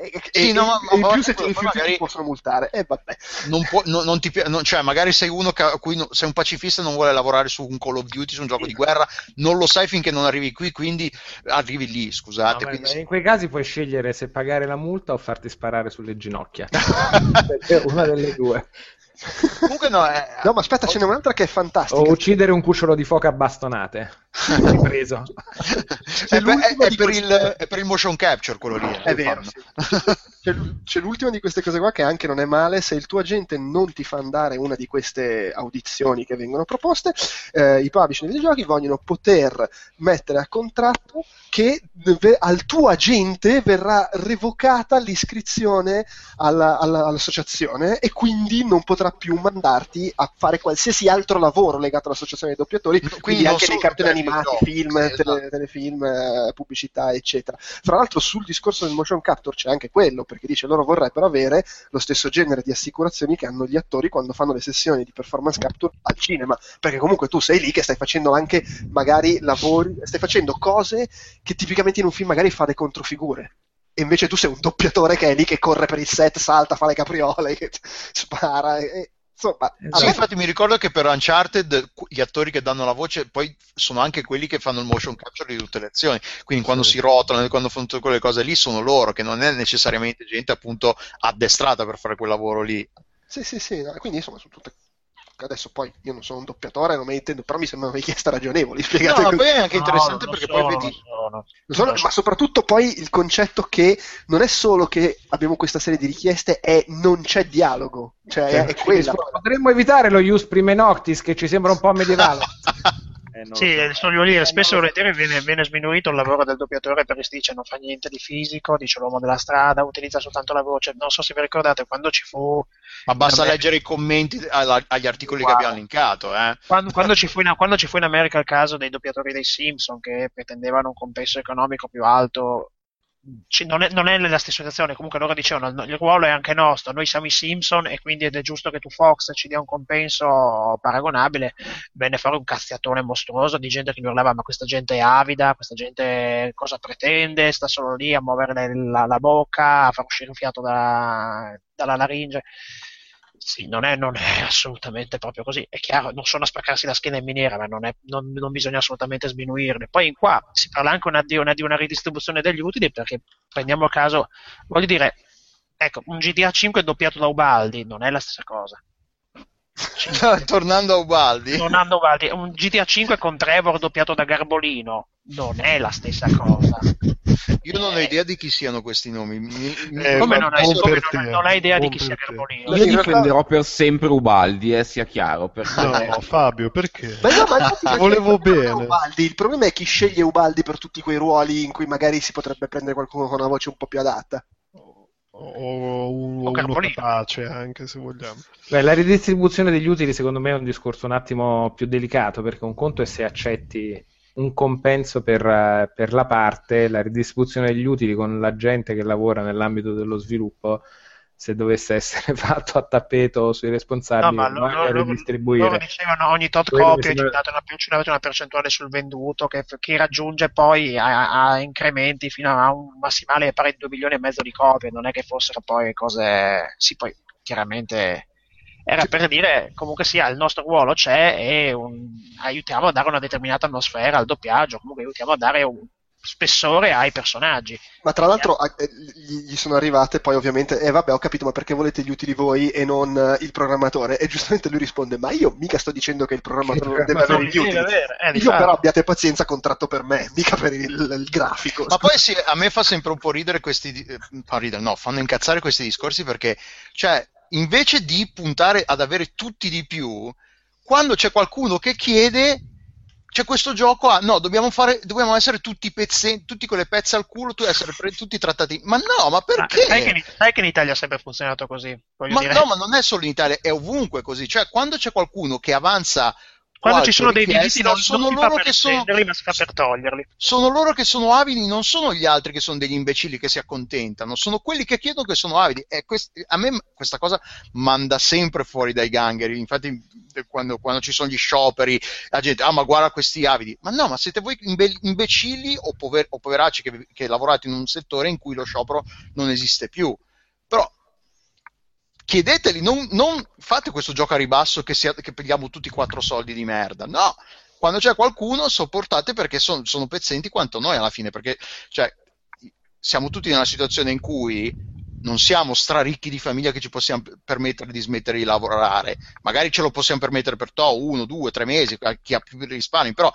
E, Sì, e- no, ma- e in ma più se ti rifiuti magari- ti possono multare. E vabbè. non può- non- non ti non- cioè magari sei uno che, a cui no- sei un pacifista e non vuole lavorare su un Call of Duty, su un gioco di guerra, non lo sai finché non arrivi qui, quindi arrivi lì, scusate. No, quindi- in quei casi puoi scegliere se pagare la multa o farti sparare sulle ginocchia. È una delle due. Comunque no, eh, No, ma aspetta, ce n'è un'altra che è fantastica. O uccidere un cucciolo di foca a bastonate. Ripreso. È, per, è- è di per il, è per il motion capture quello lì. eh, È vero, sì. C'è, c'è l'ultima di queste cose qua che anche non è male. Se il tuo agente non ti fa andare una di queste audizioni che vengono proposte, eh, i publisher dei videogiochi vogliono poter mettere a contratto che al tuo agente verrà revocata l'iscrizione alla- alla- all'associazione e quindi non potrà più mandarti a fare qualsiasi altro lavoro legato all'associazione dei doppiatori, Quindi quindi, anche dei solo cartoni i animati, film, esatto. tele- telefilm, eh, pubblicità, eccetera. Fra l'altro sul discorso del motion capture c'è anche quello, perché dice loro vorrebbero avere lo stesso genere di assicurazioni che hanno gli attori quando fanno le sessioni di performance capture al cinema, perché comunque tu sei lì che stai facendo anche magari lavori, stai facendo cose che tipicamente in un film magari fa le controfigure. E invece tu sei un doppiatore che è lì che corre per il set, salta, fa le capriole, spara. E, insomma, Esatto. Sì, infatti mi ricordo che per Uncharted qu- gli attori che danno la voce poi sono anche quelli che fanno il motion capture di tutte le azioni, quindi quando Sì. si rotolano, quando fanno tutte quelle cose lì sono loro, che non è necessariamente gente appunto addestrata per fare quel lavoro lì. Sì, sì, sì, no, quindi insomma sono tutte... Adesso poi io non sono un doppiatore, non me ne intendo, però mi sembrano richieste ragionevoli, spiegate No, così. poi è anche No, interessante non perché sono, poi vedi... sono. Non solo- Non so. ma soprattutto poi il concetto che non è solo che abbiamo questa serie di richieste, è non c'è dialogo, cioè è, è quella. Potremmo evitare lo Ius Prime Noctis che ci sembra un po' medievale. Eh, Sì, so. il voglio dire, spesso e non lo volentieri viene, viene sminuito il lavoro del doppiatore perché si dice non fa niente di fisico, dice l'uomo della strada, utilizza soltanto la voce. Non so se vi ricordate quando ci fu Ma basta Vabbè. leggere i commenti alla- agli articoli che Guarda. abbiamo linkato, eh. Quando, quando ci fu in, quando ci fu in America il caso dei doppiatori dei Simpson che pretendevano un compenso economico più alto non, è, non è nella stessa situazione. Comunque loro dicevano il ruolo è anche nostro, noi siamo i Simpson e quindi ed è giusto che tu Fox ci dia un compenso paragonabile. Venne fuori un cazziatone mostruoso di gente che mi urlava ma questa gente è avida, questa gente cosa pretende, sta solo lì a muovere la, la bocca, a far uscire il fiato da- dalla laringe. Sì, non è, non è assolutamente proprio così. È chiaro, non sono a spaccarsi la schiena in miniera, ma non, è- non- non bisogna assolutamente sminuirle. Poi in qua si parla anche una- di, una, di una ridistribuzione degli utili, perché prendiamo a caso, voglio dire, ecco, un GTA 5 doppiato da Ubaldi non è la stessa cosa. Tornando a Ubaldi. Non hanno Ubaldi. Un GTA 5 con Trevor doppiato da Garbolino non è la stessa cosa. Io non ho idea di chi siano questi nomi. Mi- mi- Eh, Come non hai, buon come non- non hai idea di buon chi per sia. Garbolino? Io in realtà- difenderò per sempre Ubaldi, eh, sia chiaro. Perché... No, Fabio, perché? Ma no, ma Volevo il bene. Ubaldi. Il problema è chi sceglie Ubaldi per tutti quei ruoli in cui magari si potrebbe prendere qualcuno con una voce un po' più adatta. O un- O uno capace anche se vogliamo. Beh, la ridistribuzione degli utili secondo me è un discorso un attimo più delicato perché un conto è se accetti un compenso per, eh, per la parte, la ridistribuzione degli utili con la gente che lavora nell'ambito dello sviluppo, se dovesse essere fatto a tappeto sui No, responsabili, ma non loro, a loro- dicevano ogni tot copia ci date una, percentuale sul venduto che, che raggiunge poi a, a incrementi fino a un massimale pari a 2 milioni e mezzo di copie. Non è che fossero poi cose. Sì, poi chiaramente era per dire comunque sia il nostro ruolo c'è e un- aiutiamo a dare una determinata atmosfera al doppiaggio, comunque aiutiamo a dare un spessore ai personaggi. Ma tra l'altro a- eh, gli sono arrivate poi ovviamente, e vabbè ho capito, ma perché volete gli utili voi e non eh, il programmatore? E giustamente lui risponde, ma io mica sto dicendo che il programmatore non deve avere gli utili. eh, Io però abbiate pazienza, contratto per me, mica per il, il grafico. Ma poi sì, a me fa sempre un po' ridere questi. eh, ridere, no, fanno incazzare questi discorsi perché, cioè, invece di puntare ad avere tutti di più, quando c'è qualcuno che chiede. C'è questo gioco, ah, no, dobbiamo, fare, dobbiamo essere tutti pezze, tutti con le pezze al culo, tu essere pre- tutti trattati. Ma no, ma perché? sai, che in, sai che in Italia ha sempre funzionato così? Ma dire. no, ma non è solo in Italia, è ovunque così. Cioè, quando c'è qualcuno che avanza Quando ci sono dei diritti non, sono non loro che sono ma si fa per toglierli. sono loro che sono avidi, non sono gli altri che sono degli imbecilli che si accontentano, sono quelli che chiedono che sono avidi. E quest- a me questa cosa manda sempre fuori dai gangheri. Infatti, quando, quando ci sono gli scioperi, la gente, ah, ma guarda questi avidi. Ma no, ma siete voi imbe- imbecilli o, pover- o poveracci che, che lavorate in un settore in cui lo sciopero non esiste più. Però chiedeteli, non, non fate questo gioco a ribasso che, sia, che pigliamo tutti quattro soldi di merda. No, quando c'è qualcuno sopportate perché son- sono pezzenti quanto noi alla fine, perché cioè, siamo tutti nella situazione in cui non siamo straricchi di famiglia che ci possiamo permettere di smettere di lavorare. Magari ce lo possiamo permettere per to, uno, due, tre mesi, chi ha più risparmi, però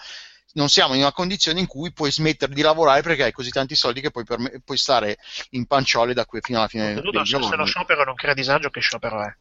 non siamo in una condizione in cui puoi smettere di lavorare perché hai così tanti soldi che puoi, perme- puoi stare in panciole da qui fino alla fine del se, se lo giorno. sciopero non crea disagio, che sciopero è?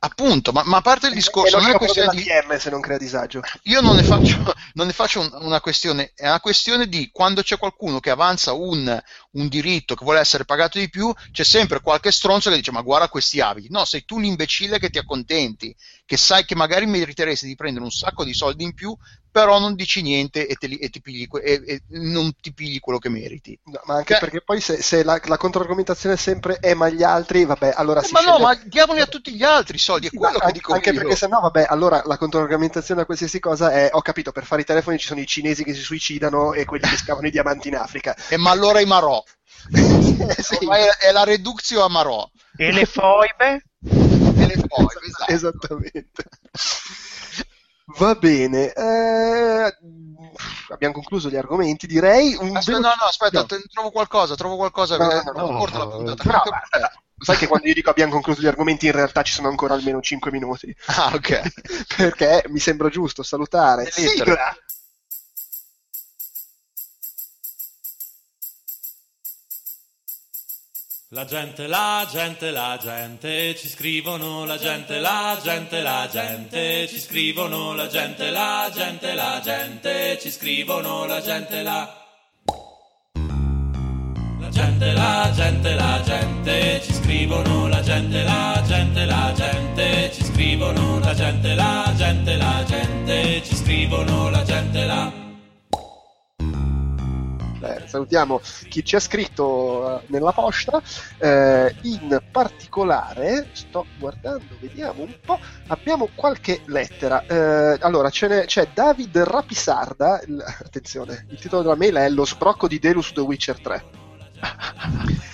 Appunto, ma, ma a parte il e discorso, non è questione di, PM se non crea disagio. io non ne faccio, non ne faccio un- una questione, è una questione di quando c'è qualcuno che avanza un, un diritto che vuole essere pagato di più, c'è sempre qualche stronzo che dice ma guarda questi abiti. No, sei tu l'imbecille che ti accontenti, che sai che magari meriteresti di prendere un sacco di soldi in più, però non dici niente e, te li- e ti pigli e- e non ti pigli quello che meriti. No, ma anche Cioè- perché poi se, se la, la controargomentazione è sempre è ma gli altri, vabbè, allora si ma no, sceglie- ma diamoli a tutti gli altri i soldi, è Sì, quello che dico anche io. perché se no, vabbè, allora la controargomentazione a qualsiasi cosa è ho capito, per fare i telefoni ci sono i cinesi che si suicidano e quelli che scavano i diamanti in Africa. E ma allora i marò. Sì, è, è la reductio a marò. E le foibe? E le foibe, esatto. esattamente. Va bene, eh, abbiamo concluso gli argomenti, direi. Un Aspetta, no, no, aspetta, No. trovo qualcosa, trovo qualcosa. No, eh, no, no, non porta la no, puntata. Anche ma- te. sai che quando io dico abbiamo concluso gli argomenti, in realtà ci sono ancora almeno 5 minuti. Ah, ok. Perché mi sembra giusto salutare. Lettere. Sigla! La gente, la gente, la gente, ci scrivono la gente, la gente, la gente, ci scrivono la gente, la gente, la gente, ci scrivono la gente, la... La gente, la gente, la gente, ci scrivono la gente, la gente, la gente, ci scrivono la gente, la gente, la gente, ci scrivono la gente, la... La Eh, salutiamo chi ci ha scritto eh, nella posta. Eh, in particolare, sto guardando, vediamo un po'. Abbiamo qualche lettera. Eh, allora, ce n'è- c'è David Rapisarda. il- attenzione, il titolo della mail è Lo sbrocco di Delus The Witcher 3.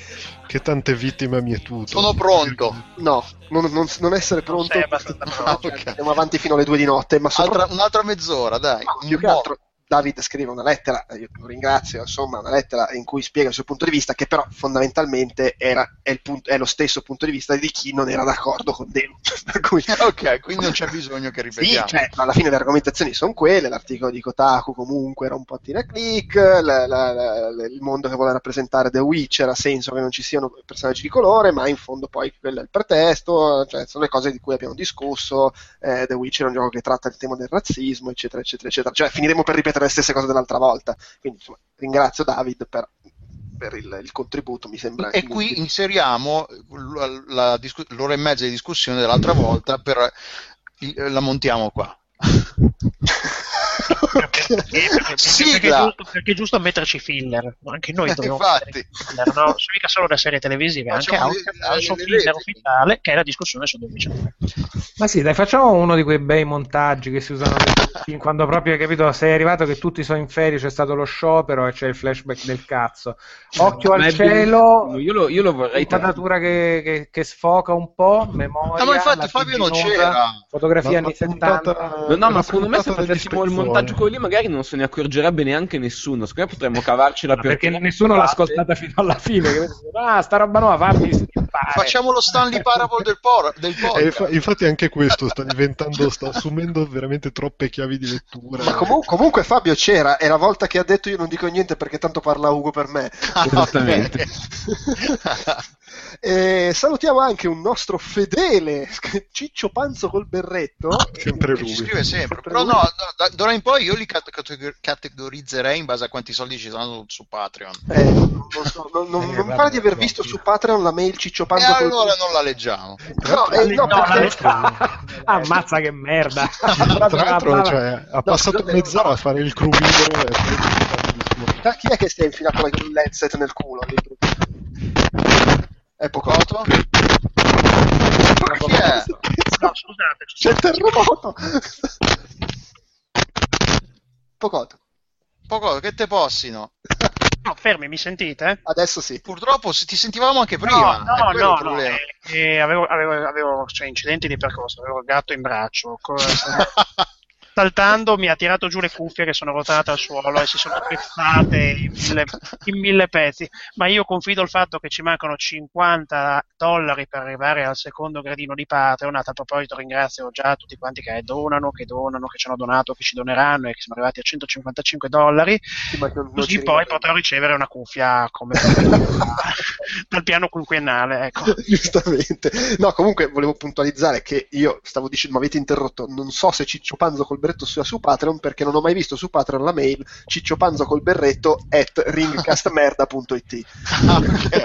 Che tante vittime ha mietuto. Sono pronto. No, non, non- non essere Non pronto. sei abbastanza No, pronto. cioè, Andiamo avanti fino alle due di notte. Ma Altra- soprattutto- un'altra mezz'ora, dai. No, più che altro David scrive una lettera, eh, io lo ringrazio, insomma, una lettera in cui spiega il suo punto di vista, che però fondamentalmente era, è, punto- è lo stesso punto di vista di chi non era d'accordo con Demo. per cui, Ok, quindi non c'è bisogno che sì, ripetiamo. cioè, alla fine le argomentazioni sono quelle, l'articolo di Kotaku comunque era un po' tira click, la- la- la- la- il mondo che vuole rappresentare The Witcher ha senso che non ci siano personaggi di colore, ma in fondo poi quello è il pretesto, cioè, sono le cose di cui abbiamo discusso, eh, The Witcher è un gioco che tratta il tema del razzismo, eccetera, eccetera, eccetera. Cioè, finiremo per ripetere le stesse cose dell'altra volta. Quindi, insomma, ringrazio David per, per il, il contributo, mi sembra. E qui inseriamo la, la l'ora e mezza di discussione dell'altra volta per la montiamo qua. Perché, perché- Sigla! perché è giusto, perché è giusto metterci filler. Anche noi Eh, dobbiamo infatti. mettere filler, no? Sono mica solo le serie televisive, anche Facciamo ha il suo le- le filler ufficiale, che è la discussione su 3. Ma sì, dai, facciamo uno di quei bei montaggi che si usano film, quando proprio hai capito, sei arrivato che tutti sono in ferie, c'è stato lo sciopero e c'è il flashback del cazzo. Occhio Ma al cielo, Io lo, io lo vorrei inquadratura che, che, che sfoca un po', memoria. No, ma infatti Fabio non c'era. Fotografia anni puntata- 70. No, no, ma secondo me se facessimo il montaggio quello lì magari non se ne accorgerebbe neanche nessuno. Secondo me potremmo cavarcela Ma per perché nessuno l'ha ascoltata fino alla fine. Ah, sta roba nuova, fammi. Facciamo lo Stanley Parable del, por- del E podcast. infa- infatti anche questo sta diventando, sta assumendo veramente troppe chiavi di lettura. Ma comu- comunque Fabio c'era, è la volta che ha detto io non dico niente perché tanto parla Ugo per me. Esattamente. E salutiamo anche un nostro fedele Ciccio Panzo col berretto. Sempre Che ci lui. scrive sempre. Però lui. no, no, da, d'ora in poi io li cat- categor- categorizzerei in base a quanti soldi ci sono su Patreon. Eh, non, so, non- non- Eh, non vabbè, pare di aver visto su Patreon la mail Ciccio E Panzo col allora non la leggiamo. No, eh, no, No, perché- la- Ammazza che merda. Tra l'altro, cioè, ha passato mezz'ora no. a fare il crew leader e Ah, chi è che si è infilato la- l'headset nel culo? lì? È poco. Coto? Chi è? No, scusate, C'è il terremoto! Pocotto. Poco, che te possino? no, fermi, mi sentite? Adesso sì. Purtroppo ti sentivamo anche prima. No, no, no, no, eh, eh, avevo, avevo- avevo, cioè, incidenti di percorso, avevo il gatto in braccio, co- saltando mi ha tirato giù le cuffie che sono rotate al suolo e si sono spezzate in mille, in mille pezzi, ma io confido il fatto che ci mancano 50 dollari per arrivare al secondo gradino di Patreon, a tal proposito ringrazio già tutti quanti che donano, che donano, che ci hanno donato, che ci doneranno e che siamo arrivati a 155 dollari, Sì, così poi potrò ricevere una cuffia come dal piano quinquennale, ecco. Giustamente. No, comunque volevo puntualizzare che io stavo dicendo, mi avete interrotto, non so se Ciccio Panzo col berretto sia su Patreon perché non ho mai visto su Patreon la mail Ciccio Panzo col berretto at ringcastmerda.it. Ah, ok. Però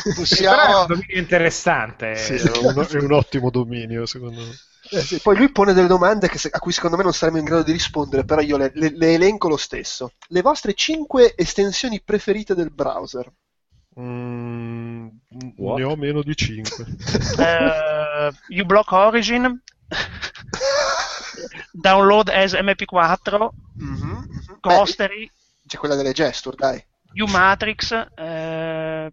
è un Possiamo... dominio interessante. Sì, è un, è un ottimo dominio, secondo me. Eh sì, Poi lui pone delle domande che se- a cui secondo me non saremo in grado di rispondere, però io le, le- le elenco lo stesso. Le vostre 5 estensioni preferite del browser? Mm, ne ho meno di 5. Eh, uBlock Origin, Download as MP4, Mhm, mhm. Beh, Ghostery, c'è quella delle gesture, dai. Umatrix, eh...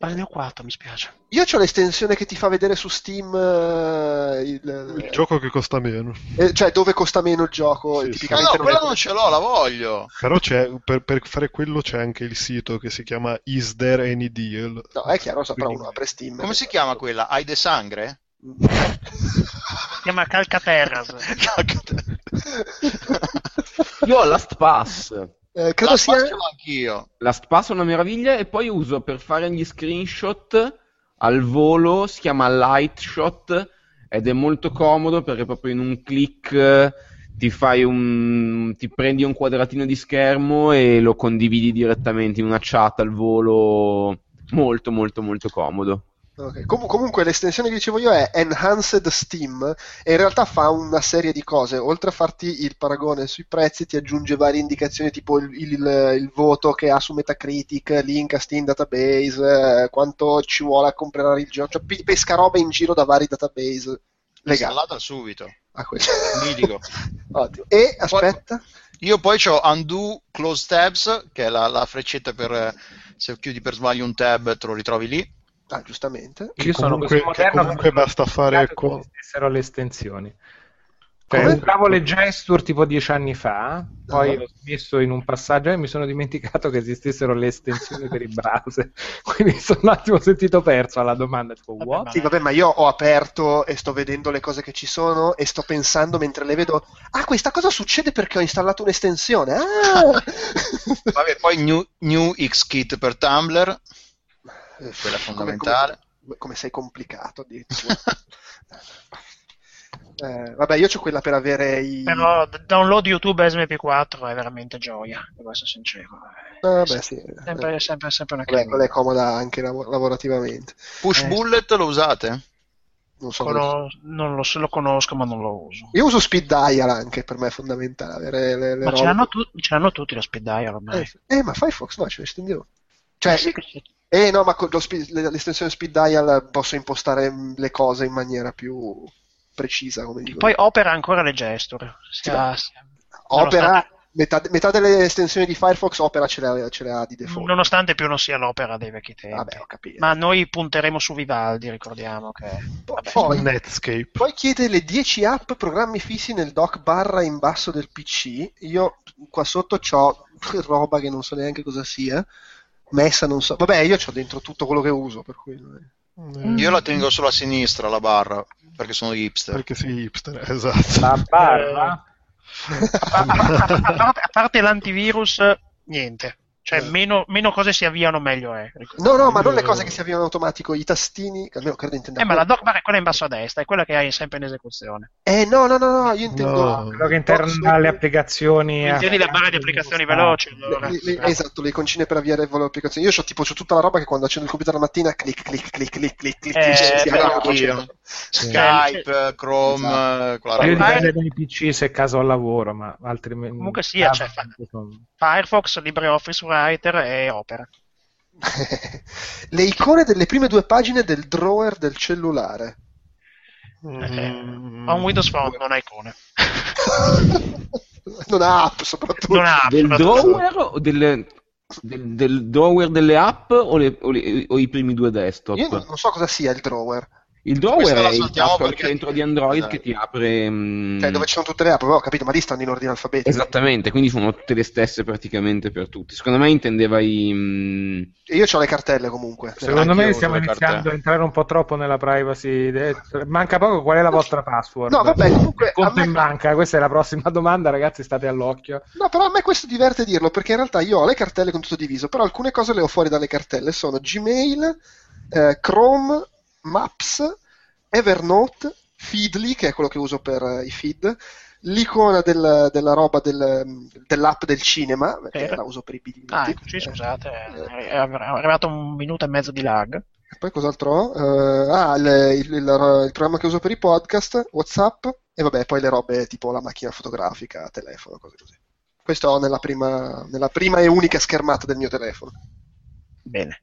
ma ne ho 4, mi spiace. Io ho l'estensione che ti fa vedere su Steam eh, il, Il gioco che costa meno. eh, cioè dove costa meno il gioco. Sì, No, tipicamente no, non quella è- non ce l'ho, la voglio. Però c'è, per, per fare quello c'è anche il sito che si chiama Is There Any Deal? No, è chiaro, saprà Quindi- uno apre Steam. Come si chiama quella? Hai de sangre? Si chiama Calcaterras. Io ho Last Pass. Eh, credo La sia... anch'io. Last Pass è una meraviglia e poi uso per fare gli screenshot al volo, si chiama Light Shot ed è molto comodo perché proprio in un click eh, ti fai un ti prendi un quadratino di schermo e lo condividi direttamente in una chat al volo molto molto molto comodo. Ok, com- comunque l'estensione che dicevo io è Enhanced Steam e in realtà fa una serie di cose. Oltre a farti il paragone sui prezzi, ti aggiunge varie indicazioni tipo il, il- il voto che ha su Metacritic, link a Steam Database, eh, quanto ci vuole a comprare il gioco. Cioè, pi- pesca roba in giro da vari database legati Installata subito. a quello. Mitico. Ottimo. E aspetta, Io poi ho undo close tabs, che è la, la freccetta per eh, se chiudi per sbaglio un tab te lo ritrovi lì. Ah, giustamente. Io sono comunque- così moderno che comunque sono basta fare con- che esistessero le estensioni. Cioè, Come? usavo le gesture tipo dieci anni fa, poi Ah. ho smesso in un passaggio e mi sono dimenticato che esistessero le estensioni per i browser. Quindi sono un attimo sentito perso alla domanda, tipo, Vabbè, what? ma- Sì, vabbè, ma io ho aperto e sto vedendo le cose che ci sono e sto pensando mentre le vedo. Ah, questa cosa succede perché ho installato un'estensione. Ah! Vabbè, poi new, new Xkit per Tumblr, quella è come- fondamentale. Come, come sei complicato addirittura. Eh, vabbè, io ho quella per avere i. Però download YouTube SMP4 è veramente gioia, devo essere sincero. Ah, vabbè, sì. Sempre, sempre, sempre una crema. quella è comoda anche lav- lavorativamente. Push Eh. Bullet lo usate? Non so. Cono- non lo, so- lo conosco, ma non lo uso. Io uso Speed Dial anche, per me è fondamentale avere le, le Ma ce l'hanno, tu- ce l'hanno tutti lo speed dial ormai. Eh, eh, ma Firefox no, ce l'estendevo. Cioè, Sì, sì. Eh no, ma con lo spe- le- l'estensione speed dial posso impostare mm, le cose in maniera più precisa, come dico. Poi opera ancora le gesture. Sì, Sia- ma- sia- Opera, metà, metà delle estensioni di Firefox Opera ce le ha, ce le ha di default. Nonostante più non sia l'opera dei vecchi tempi. Vabbè, ho capito. Ma noi punteremo su Vivaldi, ricordiamo che... Vabbè, poi, Netscape. poi chiede le 10 app, programmi fissi nel dock barra in basso del PC. Io qua sotto ho roba che non so neanche cosa sia. Messa non so. Vabbè, io ho dentro tutto quello che uso, per cui... è- Io la tengo solo a sinistra, la barra, perché sono hipster. Perché sei hipster, esatto. La barra? a- a parte, a parte l'antivirus, niente. Cioè, Eh. meno, meno cose si avviano, meglio è. No, no, ma non le cose che si avviano in automatico, i tastini, almeno credo intenda Eh, ma la dock bar è quella in basso a destra, è quella che hai sempre in esecuzione. Eh, no, no, no, no, io intendo... No. Quello che interna alle applicazioni. Intendi la barra di applicazioni veloci, Le- allora. le- le- esatto, le iconcine per avviare volo applicazioni. Io ho tipo c'ho tutta la roba che quando accendo il computer la mattina clic clic clic clic clic clic Eh, si anch'io. Skype, Chrome, Esatto. eh, quella Io roba. Ormai- dipende dai PC se caso al lavoro, ma altrimenti. Comunque sia, cioè, fa- Firefox, LibreOffice Writer e Opera. le icone delle prime due pagine del drawer del cellulare. Mm. Ho un Windows Phone, non ha icone. non ha app soprattutto. Non ha Del soprattutto. drawer o delle, del, del drawer delle app o, le- o le- o i primi due desktop? Io non, non so cosa sia il drawer. Il drawer è il tasto al centro di Android Esatto. che ti apre... mm, Cioè, dove ci sono tutte le app, però ho capito, ma lì stanno in ordine alfabetico. Esattamente, quindi sono tutte le stesse praticamente per tutti. Secondo me intendeva i... mm, E io ho le cartelle comunque. Secondo me stiamo iniziando a entrare un po' troppo nella privacy. Manca poco, qual è la vostra password? No, vabbè, comunque, conto a me- in banca, questa è la prossima domanda, ragazzi, state all'occhio. No, però a me questo diverte dirlo perché in realtà io ho le cartelle con tutto diviso, però alcune cose le ho fuori dalle cartelle. Sono Gmail, eh, Chrome, Maps, Evernote, Feedly, che è quello che uso per eh, i feed, l'icona del- della roba del- dell'app del cinema, perché Eh. la uso per i biglietti. Ah, ecco, sì, scusate, è è arrivato un minuto e mezzo di lag. E poi cos'altro ho? Eh, ah, il, il- il- il programma che uso per i podcast, WhatsApp, e vabbè, poi le robe tipo la macchina fotografica, telefono, cose così. Questo ho nella prima, nella prima e unica schermata del mio telefono. Bene.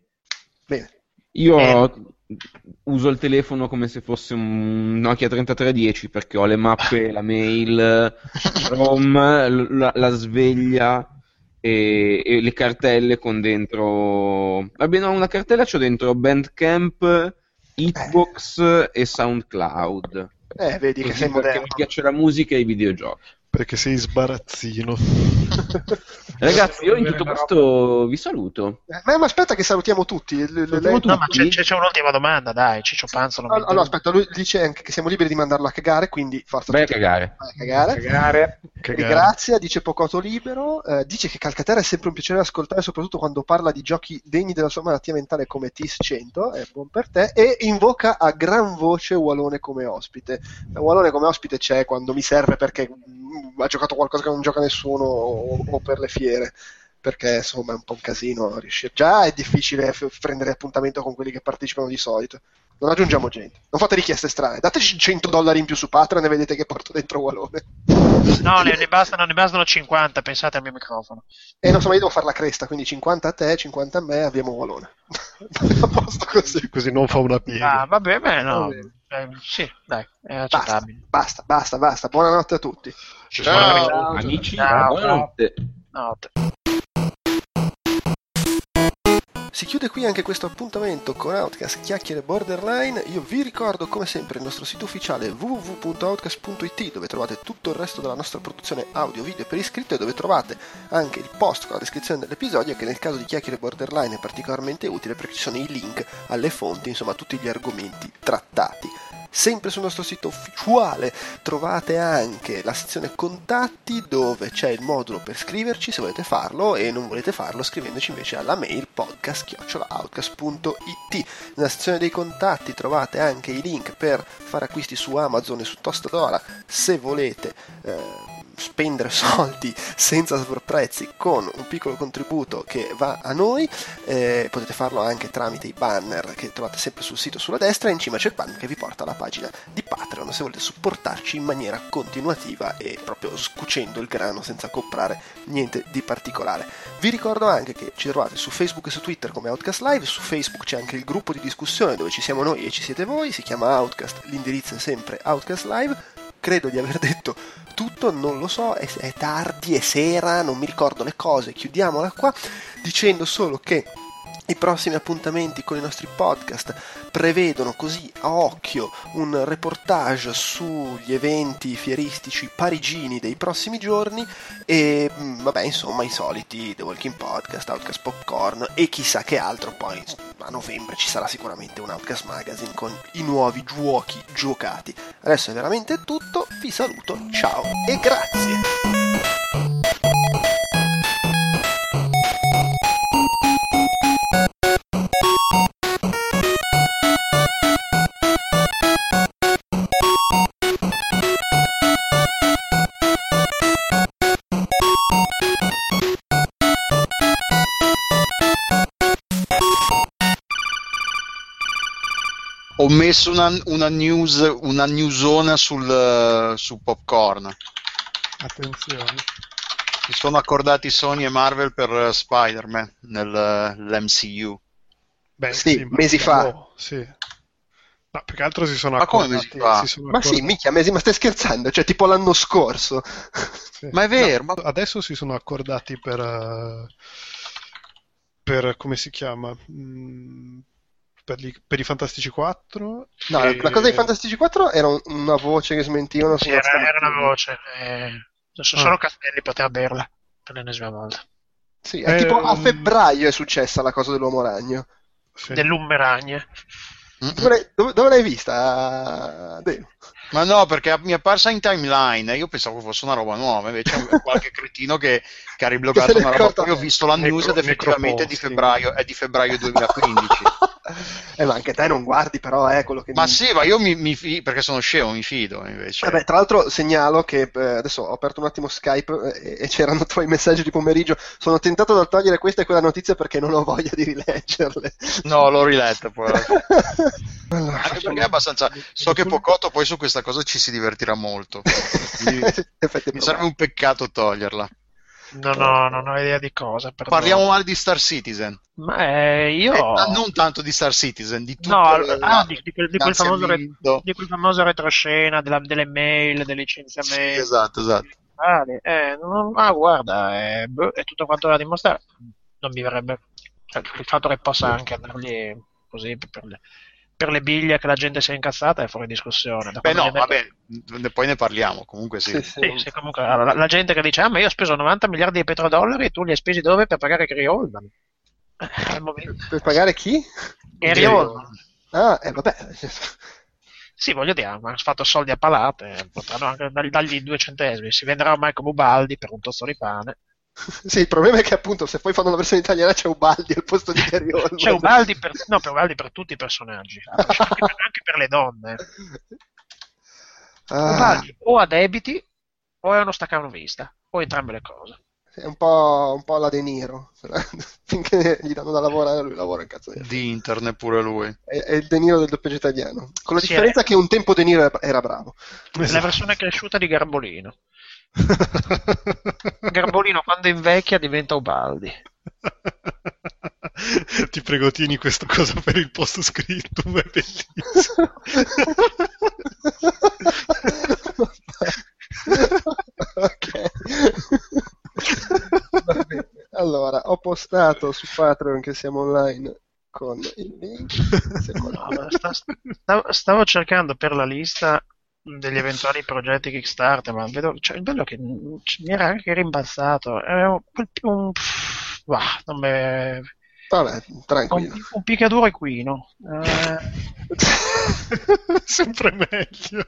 Bene. Io Eh. Uso il telefono come se fosse un Nokia 3310 perché ho le mappe, la mail, l- la, la sveglia e, e le cartelle con dentro... Vabbè, no, una cartella c'ho dentro Bandcamp, Hitbox e SoundCloud. Eh, vedi che sei perché moderno. mi piace la musica e i videogiochi. Perché sei sbarazzino. Ragazzi, io in tutto questo vi saluto. Eh, Ma, ma aspetta che salutiamo tutti. Le- tutti. No, ma c'è, c'è- un'ultima domanda, dai, Ciccio Panzo. non mi Allora, allora, aspetta, lui dice anche che siamo liberi di mandarlo a cagare, quindi forza Vai a cagare. Vai a cagare. Cagare. Cagare. Ringrazia, dice Pocoto Libero, eh, dice che Calcaterra è sempre un piacere ascoltare, soprattutto quando parla di giochi degni della sua malattia mentale come TIS 100, è buon per te, e invoca a gran voce Walone come ospite. Walone come ospite c'è quando mi serve perché mm, ha giocato qualcosa che non gioca nessuno o, o per le fiere. Perché insomma è un po' un casino riuscire. Già è difficile f- prendere appuntamento con quelli che partecipano di solito. Non aggiungiamo gente. Non fate richieste strane. Dateci 100 dollari in più su Patreon e vedete che porto dentro Walone. No, ne, ne bastano, ne bastano 50, pensate al mio microfono. E non so, ma io devo fare la cresta, quindi 50 a te, 50 a me, abbiamo Walone. a posto così. Così non fa una piega. Ah, vabbè, beh, no. Va bene. Eh, sì, dai, è Basta, accettabile. basta, basta, basta. Buonanotte a tutti. Ciao. Amici, Ciao. buonanotte. Notte. Si chiude qui anche questo appuntamento con Outcast Chiacchiere Borderline. Io vi ricordo come sempre il nostro sito ufficiale www.outcast.it dove trovate tutto il resto della nostra produzione audio, video per iscritto e dove trovate anche il post con la descrizione dell'episodio che nel caso di Chiacchiere Borderline è particolarmente utile perché ci sono i link alle fonti, insomma tutti gli argomenti trattati. Sempre sul nostro sito ufficiale trovate anche la sezione contatti dove c'è il modulo per scriverci se volete farlo e non volete farlo scrivendoci invece alla mail podcast.outcast.it. Nella sezione dei contatti trovate anche i link per fare acquisti su Amazon e su Tostadora se volete eh, spendere soldi senza sovrapprezzi con un piccolo contributo che va a noi eh, potete farlo anche tramite i banner che trovate sempre sul sito sulla destra e in cima c'è il banner che vi porta alla pagina di Patreon se volete supportarci in maniera continuativa e proprio scucendo il grano senza comprare niente di particolare. Vi ricordo anche che ci trovate su Facebook e su Twitter come Outcast Live su Facebook c'è anche il gruppo di discussione dove ci siamo noi e ci siete voi si chiama Outcast l'indirizzo è sempre Outcast Live credo di aver detto tutto, non lo so, è, è tardi, è sera, non mi ricordo le cose, chiudiamola qua dicendo solo che i prossimi appuntamenti con i nostri podcast prevedono così a occhio un reportage sugli eventi fieristici parigini dei prossimi giorni e mm, vabbè insomma i soliti The Walking Podcast, Outcast Popcorn e chissà che altro poi a novembre ci sarà sicuramente un Outcast Magazine con i nuovi giochi giocati. Adesso è veramente tutto, vi saluto, ciao e grazie! Ho messo una, una news, una newsona sul, su Popcorn. Attenzione. Si sono accordati Sony e Marvel per eh, Spider-Man nell'MCU. Beh, Sì, ma mesi fa. no, sì. No, più che altro si sono Ma come accordati. mesi fa? si sono Ma sì, minchia, mesi, ma stai scherzando? Cioè, tipo l'anno scorso. sì. Ma è vero, No, ma- adesso si sono accordati per, eh, per come si chiama? Mm, per, gli- per i Fantastici 4. No, e- la cosa dei Fantastici 4 era un- una voce che smentivano Sì, era, era una voce. eh, adesso Ah. solo Castelli poteva berla per l'ennesima volta. Sì, è Eh, tipo a um, febbraio è successa la cosa dell'uomo ragno. Sì. Dell'Ummeragne. Dove l'hai, dove- dove l'hai vista? Dave? Ma no, perché mi è apparsa in timeline io pensavo fosse una roba nuova, invece è qualche cretino che, che ha ribloccato una roba. Poi ho visto la news ed effettivamente è di febbraio, è di febbraio 2015. eh, ma anche te non guardi, però, è quello che Ma mi- sì, ma io mi, mi fi- perché sono scemo, mi fido invece. Vabbè, tra l'altro segnalo che eh, adesso ho aperto un attimo Skype eh, e c'erano tuoi messaggi di pomeriggio. Sono tentato da togliere questa e quella notizia perché non ho voglia di rileggerle. No, l'ho riletta poi. allora, Anche perché è abbastanza. So che Pocotto poi su questa cosa ci si divertirà molto. Quindi mi serve un peccato toglierla. Non ho, non ho idea di cosa. perdono. Parliamo male di Star Citizen. Ma eh, io. Eh, ah, non tanto di Star Citizen, di tutto. No, il- ah, di, di quel, di, quel famoso re- di quel famoso retroscena della- delle mail, dei Sì, licenziamenti. esatto, esatto. Vale, eh, non- ah, guarda, è, boh, è tutto quanto da dimostrare. Non mi verrebbe. cioè, il fatto che possa anche andargli così per le, per le biglie che la gente si è incazzata è fuori discussione. Da Beh, no, detto- vabbè, ne- poi ne parliamo. Comunque sì. Sì, sì. Comunque la, la gente che dice: Ah, ma io ho speso 90 miliardi di petrodollari e tu li hai spesi dove per pagare Gary Oldman? Eh, al momento. Per pagare chi? Gary Gary Oldman. Ah, eh, vabbè. Sì, voglio dire, ma ha fatto soldi a palate, potranno anche dar- dargli due centesimi. Si venderà ormai come Ubaldi per un tozzo di pane. Sì, il problema è che appunto se poi fanno la versione italiana c'è Ubaldi al posto di Gary Oldman. C'è Ubaldi per, no, per Ubaldi per tutti i personaggi, anche per, anche per le donne. Ah, Ubaldi o ha debiti o è uno staccanovista, o entrambe le cose. È un po', un po' la De Niro. Finché gli danno da lavorare, lui lavora in cazzo di internet pure lui. è, è il De Niro del doppiaggio italiano. Con la Sì, differenza che un tempo De Niro era, bravo. È la versione cresciuta di Garbolino. Garbolino quando invecchia diventa Ubaldi. Ti prego, tieni questa cosa per il post scritto, è bellissimo. ok. Allora, ho postato su Patreon che siamo online con il link. Secondo No, stavo, stavo cercando per la lista degli eventuali progetti Kickstarter, ma vedo, cioè, il bello che mi era anche rimbalzato. È un, un- pff, bah, non me- Vabbè, un, tranquillo. un picchiaduro equino. Eh, Sempre meglio.